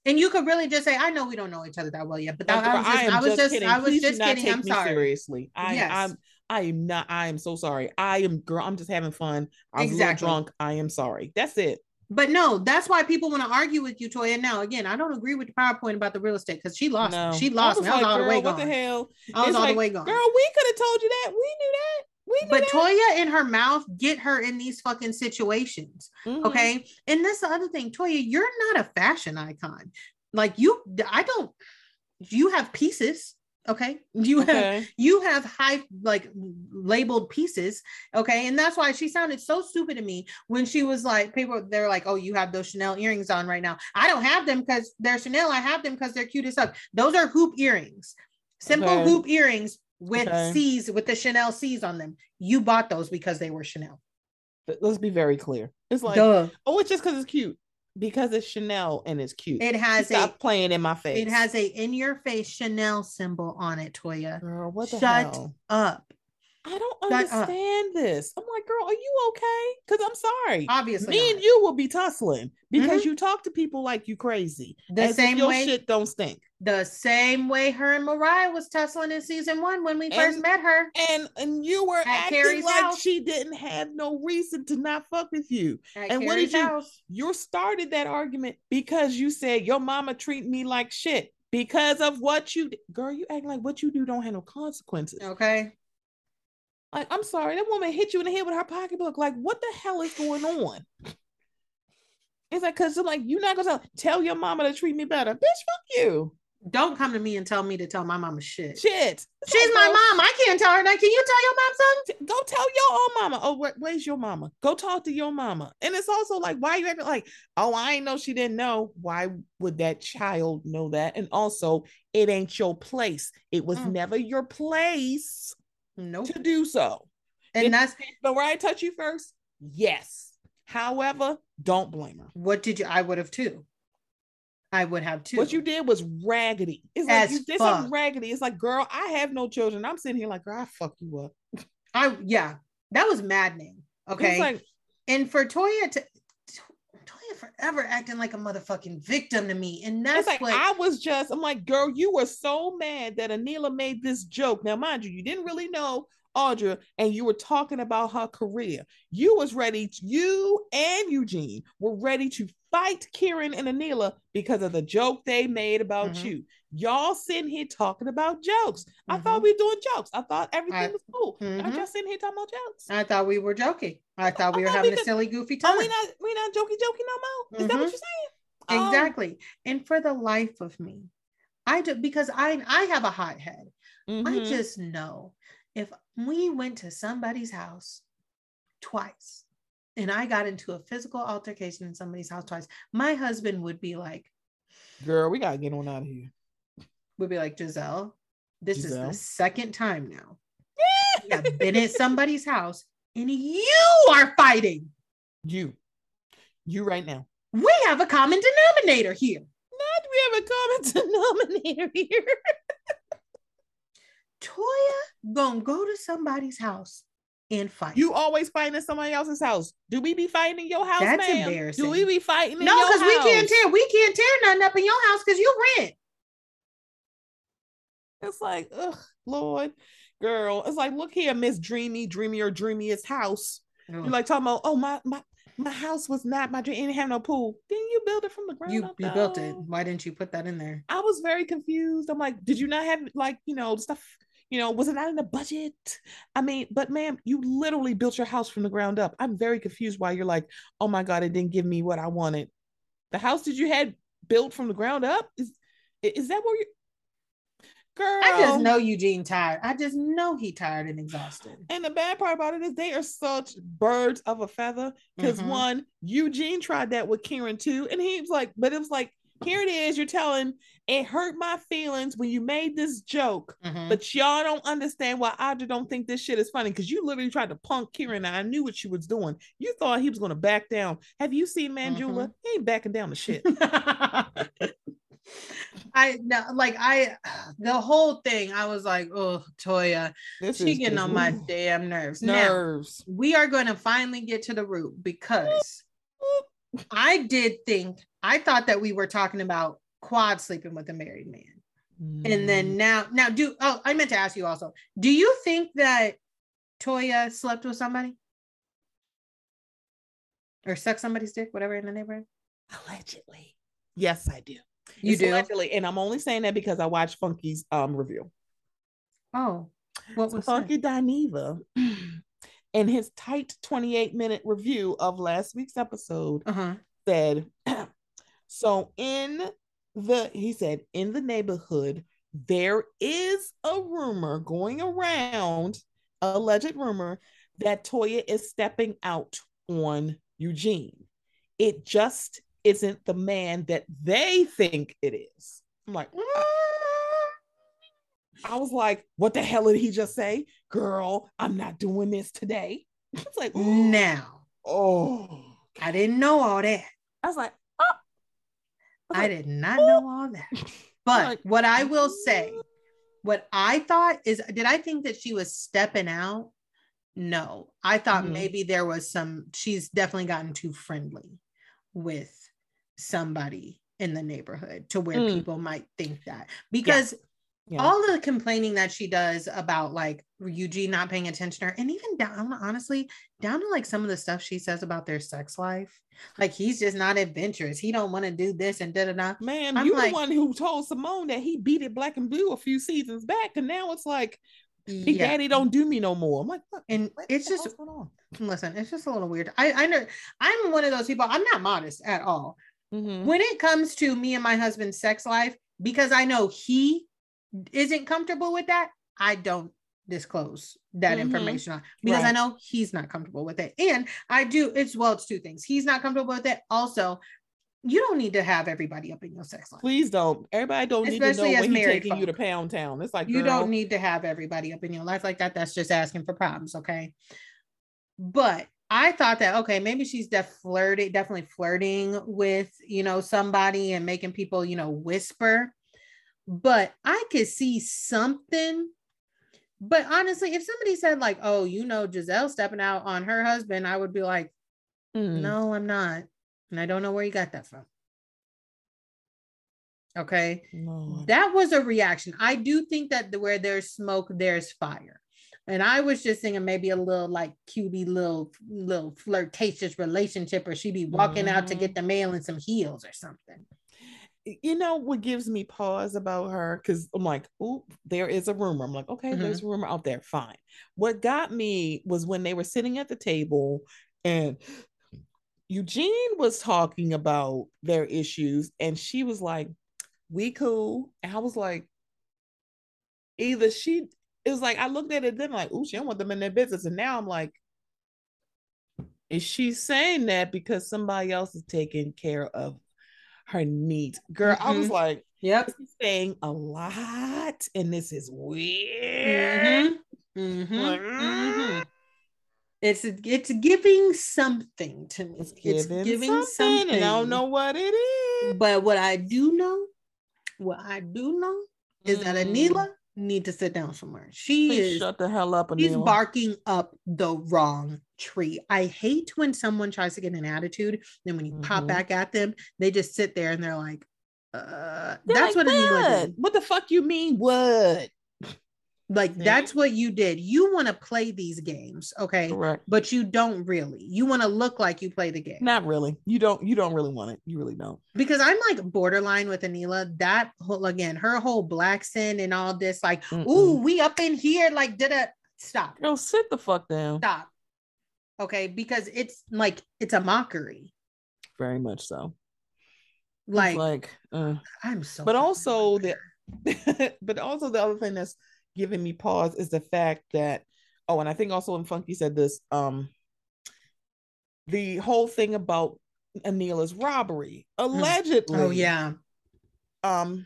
S1: And you could really just say, I know we don't know each other that well yet, but
S2: Like,
S1: that, I was just, I was just,
S2: kidding.
S1: I was just kidding. I'm sorry.
S2: seriously. I,
S1: Yes.
S2: I'm, I am not. I am so sorry. I am, girl. I'm just having fun. I was
S1: Exactly.
S2: drunk. I am sorry. That's it.
S1: But no, that's why people want to argue with you, Toya. Now, again, I don't agree with the PowerPoint about the real estate because she lost.
S2: No.
S1: She
S2: I
S1: lost
S2: was
S1: me. I was
S2: like,
S1: all the way gone.
S2: What the hell?
S1: I was
S2: It's
S1: all
S2: like,
S1: the way gone.
S2: Girl, we could have told you that. We knew that. We knew that.
S1: but
S2: that.
S1: Toya in her mouth get her in these fucking situations.
S2: Mhm.
S1: Okay. And that's the other thing, Toya, you're not a fashion icon. Like you, I don't, you have pieces. Okay. You have
S2: Okay.
S1: you have high like labeled pieces okay and that's why she sounded so stupid to me when she was like people they're like oh you have those chanel earrings on right now i don't have them because they're chanel i have them because they're cute as fuck those are hoop earrings simple
S2: Okay.
S1: hoop earrings with
S2: Okay.
S1: c's with the chanel c's on them you bought those because they were chanel
S2: But Let's be very clear. It's like,
S1: Duh.
S2: oh, it's just because it's cute. Because it's Chanel and it's cute.
S1: it has
S2: Stop
S1: a
S2: playing in my face.
S1: it has a in your face chanel symbol on it toya
S2: Girl, what the
S1: Shut
S2: hell?
S1: up
S2: I don't
S1: up.
S2: Uh understand this. I'm like, girl, are you okay? Because I'm sorry.
S1: obviously
S2: Me and you will be tussling because mm-hmm. you talk to people like you crazy.
S1: the same
S2: your
S1: way
S2: shit don't stink.
S1: the same way her and Mariah was tussling in season one when we first met her.
S2: And and you were
S1: At
S2: acting
S1: Carrie's
S2: like
S1: house.
S2: she didn't have no reason to not fuck with you.
S1: At
S2: and what did you-
S1: house.
S2: You started that argument because you said your mama treat me like shit because of what you girl. You act like what you do don't have no consequences.
S1: Okay.
S2: Like I'm sorry, that woman hit you in the head with her pocketbook. Like what the hell is going on? It's like because like you're not gonna tell, tell your mama to treat me better, bitch. Fuck you,
S1: Don't come to me and tell me to tell my mama shit.
S2: shit. It's
S1: She's
S2: like,
S1: my mom. I can't tell her that. Can you tell your mom something?
S2: Go tell your own mama. Oh, where, where's your mama? Go talk to your mama. And it's also like, why you acting like, oh, I ain't know she didn't know. Why would that child know that? And also, it ain't your place. It was
S1: Mm.
S2: never your place
S1: Nope.
S2: to do so.
S1: And
S2: Did
S1: that's
S2: Mariah touch you first? Yes. However, don't blame her.
S1: what did you I would have too. I would have too.
S2: What you did was raggedy. It's like
S1: As
S2: you did something raggedy. It's like, girl, I have no children. I'm sitting here like, girl, I fuck you up.
S1: I yeah, that was maddening. Okay.
S2: It's like,
S1: and for Toya to forever acting like a motherfucking victim to me. And that's
S2: it's like
S1: what
S2: I was just, I'm like, girl, you were so mad that Anila made this joke. Now, mind you, you didn't really know Audra, and you were talking about her career. You was ready, to- you and Eugene were ready to fight Kiran and Anila because of the joke they made about
S1: Mhm.
S2: you. Y'all sitting here talking about jokes. I
S1: Mhm.
S2: thought we were doing jokes. I thought everything
S1: I-
S2: was cool. Aren't
S1: Mhm.
S2: y'all sitting here talking about jokes?
S1: I thought we were joking. I thought we
S2: I
S1: were
S2: thought
S1: having
S2: we
S1: a silly, goofy time.
S2: Oh, we not we not jokey jokey no more. Is that what
S1: Mhm.
S2: you're saying? Oh,
S1: Exactly. And for the life of me, I do because I I have a hot head. I
S2: mhm.
S1: just know if we went to somebody's house twice and I got into a physical altercation in somebody's house twice, my husband would be like,
S2: girl, we gotta get on out of here.
S1: would be like, Giselle, this is the second time now. Have been at somebody's house and you are fighting.
S2: You, you right now.
S1: We have a common denominator here.
S2: Not we have a common denominator here.
S1: Toya gonna go to somebody's house and fight.
S2: You always fighting in somebody else's house. Do we be fighting in your house?
S1: That's
S2: ma'am?
S1: embarrassing.
S2: Do we be fighting in
S1: no, because we can't tear we can't tear nothing up in your house because you rent.
S2: It's like, ugh, Lord, girl. It's like, look here, Miss Dreamy, dreamier, Dreamiest house. You're like talking about, oh my my my house was not my dream. It didn't have no pool. Didn't you build it from the ground
S1: you
S2: up?
S1: you built it. Why didn't you put that in there?
S2: I was very confused. I'm like, did you not have like, you know, stuff, you know, was it not in the budget? I mean, but ma'am, you literally built your house from the ground up. I'm very confused why you're like, oh my God, it didn't give me what I wanted. The house that you had built from the ground up? Is is that where you girl?
S1: I just know Eugene tired. I just know he tired and exhausted.
S2: And the bad part about it is they are such birds of a feather. Because
S1: Mhm.
S2: one, Eugene tried that with Kiran too, and he was like, but it was like, here it is. You're telling it hurt my feelings when you made this joke,
S1: Mhm.
S2: but y'all don't understand why I don't think this shit is funny because you literally tried to punk Kiran, and I knew what you was doing. You thought he was going to back down. Have you seen Manjula? He ain't backing down the shit.
S1: I no, like I the whole thing. I was like, oh, Toya,
S2: This
S1: she getting on my damn nerves. Now,
S2: nerves.
S1: we are going to finally get to the root because I did think I thought that we were talking about quad sleeping with a married man. And
S2: Mm.
S1: then now, now do oh, I meant to ask you also. Do you think that Toya slept with somebody? Or sucked somebody's dick, whatever in the neighborhood?
S2: allegedly, yes, I do.
S1: You
S2: It's
S1: do?
S2: allegedly, and I'm only saying that because I watched Funky's um review.
S1: Oh, what
S2: So
S1: was
S2: Funky Dineva, in his tight 28 minute review of last week's episode,
S1: Uh huh.
S2: said, so in the, he said, in the neighborhood, there is a rumor going around, alleged rumor, that Toya is stepping out on Eugene. It just isn't the man that they think it is. I'm like, I was like, what the hell did he just say? Girl, I'm not doing this today. It's like,
S1: Now,
S2: oh.
S1: I didn't know all that.
S2: I was like, oh. was
S1: I
S2: like,
S1: did not know all that. But
S2: Like-
S1: what I will say, what I thought is, did I think that she was stepping out? No, I thought
S2: Mhm.
S1: maybe there was some, she's definitely gotten too friendly with somebody in the neighborhood to where
S2: Mm.
S1: people might think that because
S2: Yeah.
S1: All the complaining that she does about like Eugene not paying attention to her, and even down honestly, down to like some of the stuff she says about their sex life, like he's just not adventurous. He don't want to do this and da da da.
S2: Man,
S1: I'm
S2: you
S1: like-
S2: the one who told Simone that he beat it black and blue a few seasons back, and now it's like Big
S1: Yeah,
S2: Daddy don't do me no more. I'm like,
S1: and it's just listen, it's just a little weird. I I know I'm one of those people. I'm not modest at all.
S2: Mhm.
S1: when it comes to me and my husband's sex life, because I know he isn't comfortable with that, I don't disclose that
S2: Mhm.
S1: information on because I know he's not comfortable with it. And I do, it's well, it's two things. He's not comfortable with it. Also, you don't need to have everybody up in your sex life.
S2: Please don't. Everybody don't
S1: Especially
S2: need to know when he's taking you to. Pound Town. It's like
S1: you
S2: girl,
S1: don't need to have everybody up in your life like that. That's just asking for problems, okay? But I thought that okay, maybe she's def flirting, definitely flirting with you know somebody and making people you know whisper. But I could see something. But honestly, if somebody said like, "Oh, you know, Giselle stepping out on her husband," I would be like,
S2: Mm.
S1: "No, I'm not," and I don't know where you got that from. Okay,
S2: Lord.
S1: that was a reaction. I do think that the, where there's smoke, there's fire. And I was just thinking maybe a little like cutie little little flirtatious relationship, or she'd be walking out to get the mail in some heels or something.
S2: You know what gives me pause about her because I'm like, oh, there is a rumor. I'm like, okay,
S1: Mhm.
S2: there's a rumor out there. Fine. What got me was when they were sitting at the table and Eugene was talking about their issues, and she was like, "We cool." And I was like, either she. It was like I looked at it then like, oh, she don't want them in their business, and now I'm like, is she saying that because somebody else is taking care of her needs? Girl, I was
S1: Mhm.
S2: like,
S1: Yep.
S2: saying a lot, and this is weird.
S1: Mhm. Mhm.
S2: Like,
S1: Mhm. It's it's giving something to me.
S2: It's giving, something,
S1: something.
S2: and I don't know what it is.
S1: But what I do know, what I do know is that. Anila need to sit down somewhere. She
S2: Please
S1: is
S2: shut the hell up,
S1: she's barking up the wrong tree. I hate when someone tries to get an attitude, then when you pop
S2: Mhm.
S1: back at them, they just sit there and they're like, uh,
S2: They're
S1: that's
S2: like,
S1: what
S2: "What? What the fuck you mean? What?
S1: Like
S2: See?
S1: that's what you did. You want to play these games, okay?
S2: Correct.
S1: But you don't really. You want to look like you play the game.
S2: Not really. You don't. You don't really want it. You really don't.
S1: because I'm like borderline with Anila. That whole again, her whole black sin and all this, like,
S2: Mm-mm.
S1: ooh, we up in here, like, did a stop,
S2: Girl, sit the fuck down.
S1: stop. Okay, because it's like it's a mockery.
S2: Very much so. It's
S1: Like,
S2: like, uh.
S1: I'm so
S2: but also the but also the other thing that's giving me pause is the fact that oh and i think also when funky said this um the whole thing about anila's robbery allegedly
S1: Oh yeah.
S2: um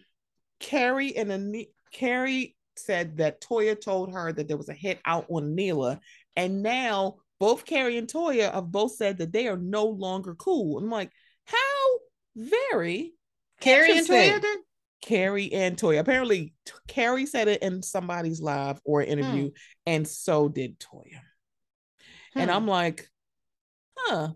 S2: carrie and Ani- carrie said that toya told her that there was a hit out on anila and now both carrie and toya have both said that they are no longer cool i'm like how very
S1: Carrie and Toya did?
S2: Carrie and Toya. Apparently, T- Carrie said it in somebody's live or interview, and so did Toya. And
S1: Hmm.
S2: I'm like, huh,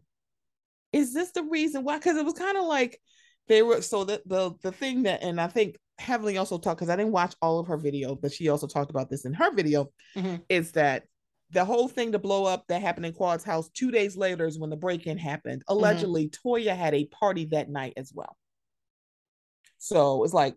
S2: is this the reason why? Because it was kind of like they were so the the the thing that, and I think Heavenly also talked because I didn't watch all of her video, but she also talked about this in her video.
S1: Mhm.
S2: Is that the whole thing to blow up that happened in Quad's house two days later is when the break-in happened. Allegedly, Toya had a party that night as well. So it's like,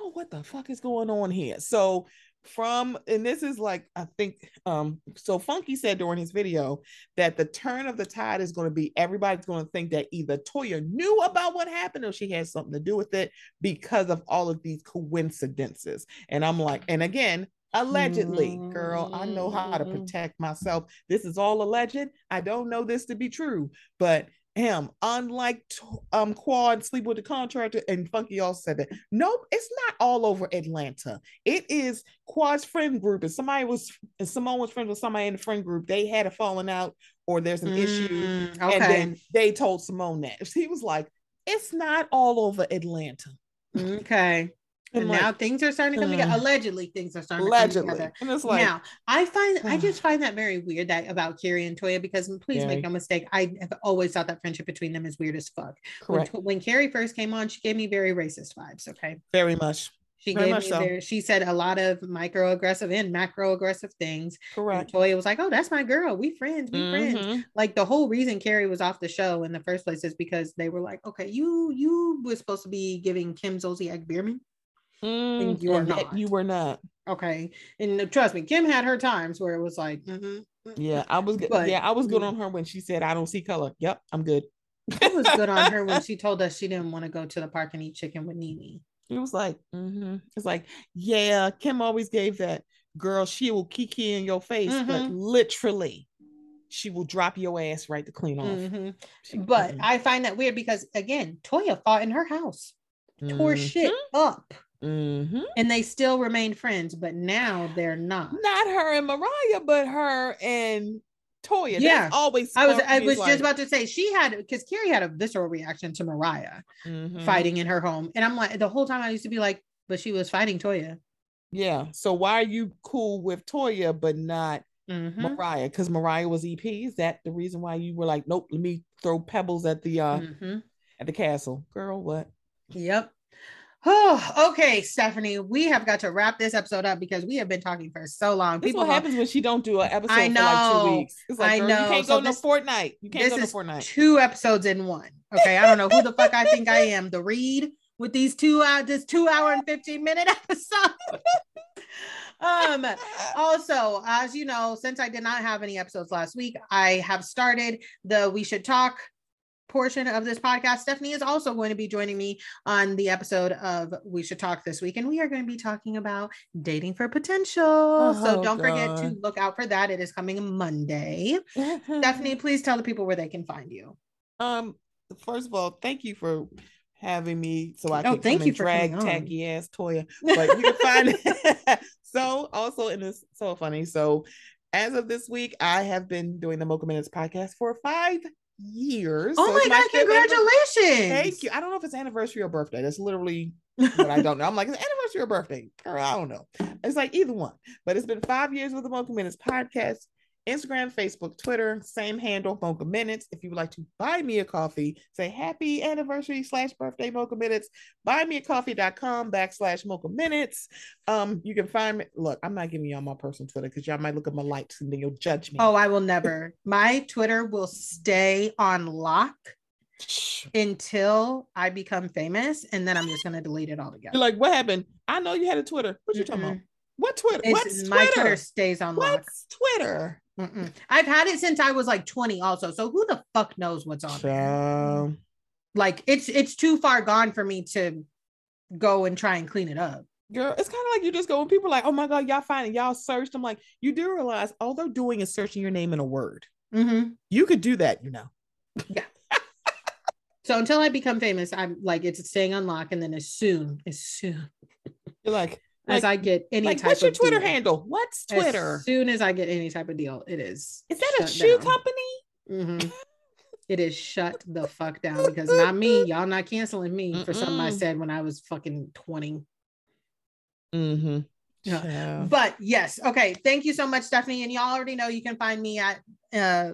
S2: oh, what the fuck is going on here? So from and this is like I think um so Funky said during his video that the turn of the tide is going to be everybody's going to think that either Toya knew about what happened or she had something to do with it because of all of these coincidences. And I'm like, and again, allegedly, girl, I know how to
S1: Mm.
S2: protect myself. This is all alleged. I don't know this to be true, but him, unlike um Quad sleep with the contractor, and Funky all said that. Nope, it's not all over Atlanta. It is Quad's friend group, and somebody was and Simone was friends with somebody in the friend group. They had a falling out or there's an issue,
S1: Mm,
S2: and then they told Simone that. He was like, "It's not all over Atlanta."
S1: okay. And
S2: like,
S1: now things are starting to come together.
S2: uh,
S1: Allegedly, things are starting to come together.
S2: and it's like,
S1: now, I find I just find that very weird that about Carrie and Toya because please
S2: Very.
S1: make no mistake, I have always thought that friendship between them is weird as fuck. When,
S2: correct,
S1: when Carrie first came on, she gave me very racist vibes. Okay,
S2: very much
S1: she
S2: Very
S1: gave me
S2: so.
S1: very, she said a lot of microaggressive and macroaggressive things. And
S2: correct.
S1: Toya was like, "Oh, that's my girl. We friends. We friends."
S2: Mhm.
S1: Like the whole reason Carrie was off the show in the first place is because they were like, "Okay, you you were supposed to be giving Kim Zolciak Biermann."
S2: Mm,
S1: you are
S2: and
S1: not.
S2: You were not.
S1: Okay, and trust me, Kim had her times where it was like, mhm, mhm.
S2: Yeah, I was good.
S1: But-
S2: yeah, I was good on her when she said, "I don't see color." Yep, I'm good.
S1: It was good on her when she told us she didn't want to go to the park and eat chicken with Nene.
S2: It was like, mhm. it's like, yeah, Kim always gave that girl. She will kiki in your face, but
S1: Mhm.
S2: literally, she will drop your ass right to clean off.
S1: Mhm. But. I find that weird because again, Toya fought in her house, tore
S2: Mhm.
S1: shit up,
S2: Mhm.
S1: and they still remain friends. But now they're not.
S2: Not her and Mariah, but her and Toya.
S1: Yeah.
S2: That's always.
S1: I was I was
S2: as
S1: just about to say she had because Carrie had a visceral reaction to Mariah
S2: mhm.
S1: fighting in her home, and I'm like the whole time I used to be like, but she was fighting Toya.
S2: Yeah. So why are you cool with Toya but not
S1: Mhm.
S2: Mariah? Because Mariah was EP. Is that the reason why you were like, nope, let me throw pebbles at the uh
S1: Mhm.
S2: at the castle? Girl, what?
S1: Yep. Oh, okay, Stephanie. We have got to wrap this episode up because we have been talking for so long.
S2: This is what happens when she don't do an episode
S1: I
S2: for like two weeks. It's like,
S1: I
S2: girl,
S1: know.
S2: you can't
S1: So
S2: go no
S1: this-
S2: fortnight. You can't
S1: this
S2: go no
S1: is
S2: fortnight.
S1: two episodes in one. Okay, I don't know who the fuck I think I am. The read with these two uh, this two hour and fifteen minute episode. um. Also, as you know, since I did not have any episodes last week, I have started the We Should Talk portion of this podcast. Stephanie is also going to be joining me on the episode of We Should Talk this week, and we are going to be talking about dating for potential. so
S2: Oh,
S1: don't forget to look out for that. It is coming Monday. Stephanie, please tell the people where they can find you.
S2: Um, first of all, thank you for having me so I
S1: Oh,
S2: can
S1: thank you
S2: and
S1: for
S2: drag tacky ass Toya. But you can find it. so also in this so funny. So as of this week, I have been doing the Mocha Minutes podcast for five years.
S1: Oh
S2: So
S1: my God, congratulations.
S2: Thank you. I don't know if it's anniversary or birthday. That's literally what I don't know. I'm like, it's anniversary or birthday? Girl, I don't know. It's like either one. But it's been five years with the Mocha Minutes podcast. Instagram, Facebook, Twitter, same handle, Mocha Minutes. If you would like to buy me a coffee, say happy anniversary slash birthday Mocha Minutes. Buymeacoffee.com backslash Mocha Minutes. Um, you can find me. Look, I'm not giving y'all my personal Twitter because y'all might look at my likes and then you'll judge me.
S1: Oh, I will never. My Twitter will stay on lock until I become famous, and then I'm just gonna delete it altogether.
S2: You're like, what happened? I know you had a Twitter. What you talking about? What Twitter?
S1: It's-
S2: What's
S1: my
S2: Twitter?
S1: Stays on lock.
S2: What's Twitter?
S1: Mm-mm. I've had it since I was like 20, also. So who the fuck knows what's on there? Like it's it's too far gone for me to go and try and clean it up.
S2: Girl, it's kind of like you just go when people are like, oh my God, y'all find it, y'all searched. I'm like, you do realize all they're doing is searching your name in a word.
S1: Mm-hmm.
S2: You could do that, you know. Yeah.
S1: so until I become famous, I'm like it's staying on lock, and then as soon as soon
S2: You're like,
S1: as
S2: like,
S1: I get any
S2: like
S1: type
S2: what's your
S1: of
S2: Twitter
S1: deal,
S2: handle? What's Twitter?
S1: As soon as I get any type of deal, it is.
S2: Is that a shoe
S1: down.
S2: company?
S1: Mhm. It is shut the fuck down because not me. Y'all not canceling me for something I said when I was fucking 20.
S2: Mm-hmm.
S1: Yeah. But yes, okay. Thank you so much, Stephanie. And y'all already know you can find me at uh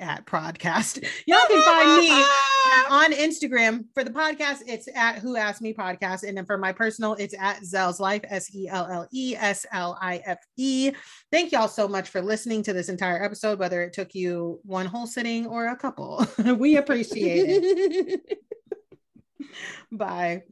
S1: at podcast. Y'all can find me on Instagram for the podcast. It's at Who Asked Me Podcast, and then for my personal, it's at Selle's Life S E L L E S L I F E. Thank y'all so much for listening to this entire episode, whether it took you one whole sitting or a couple. we appreciate it. Bye.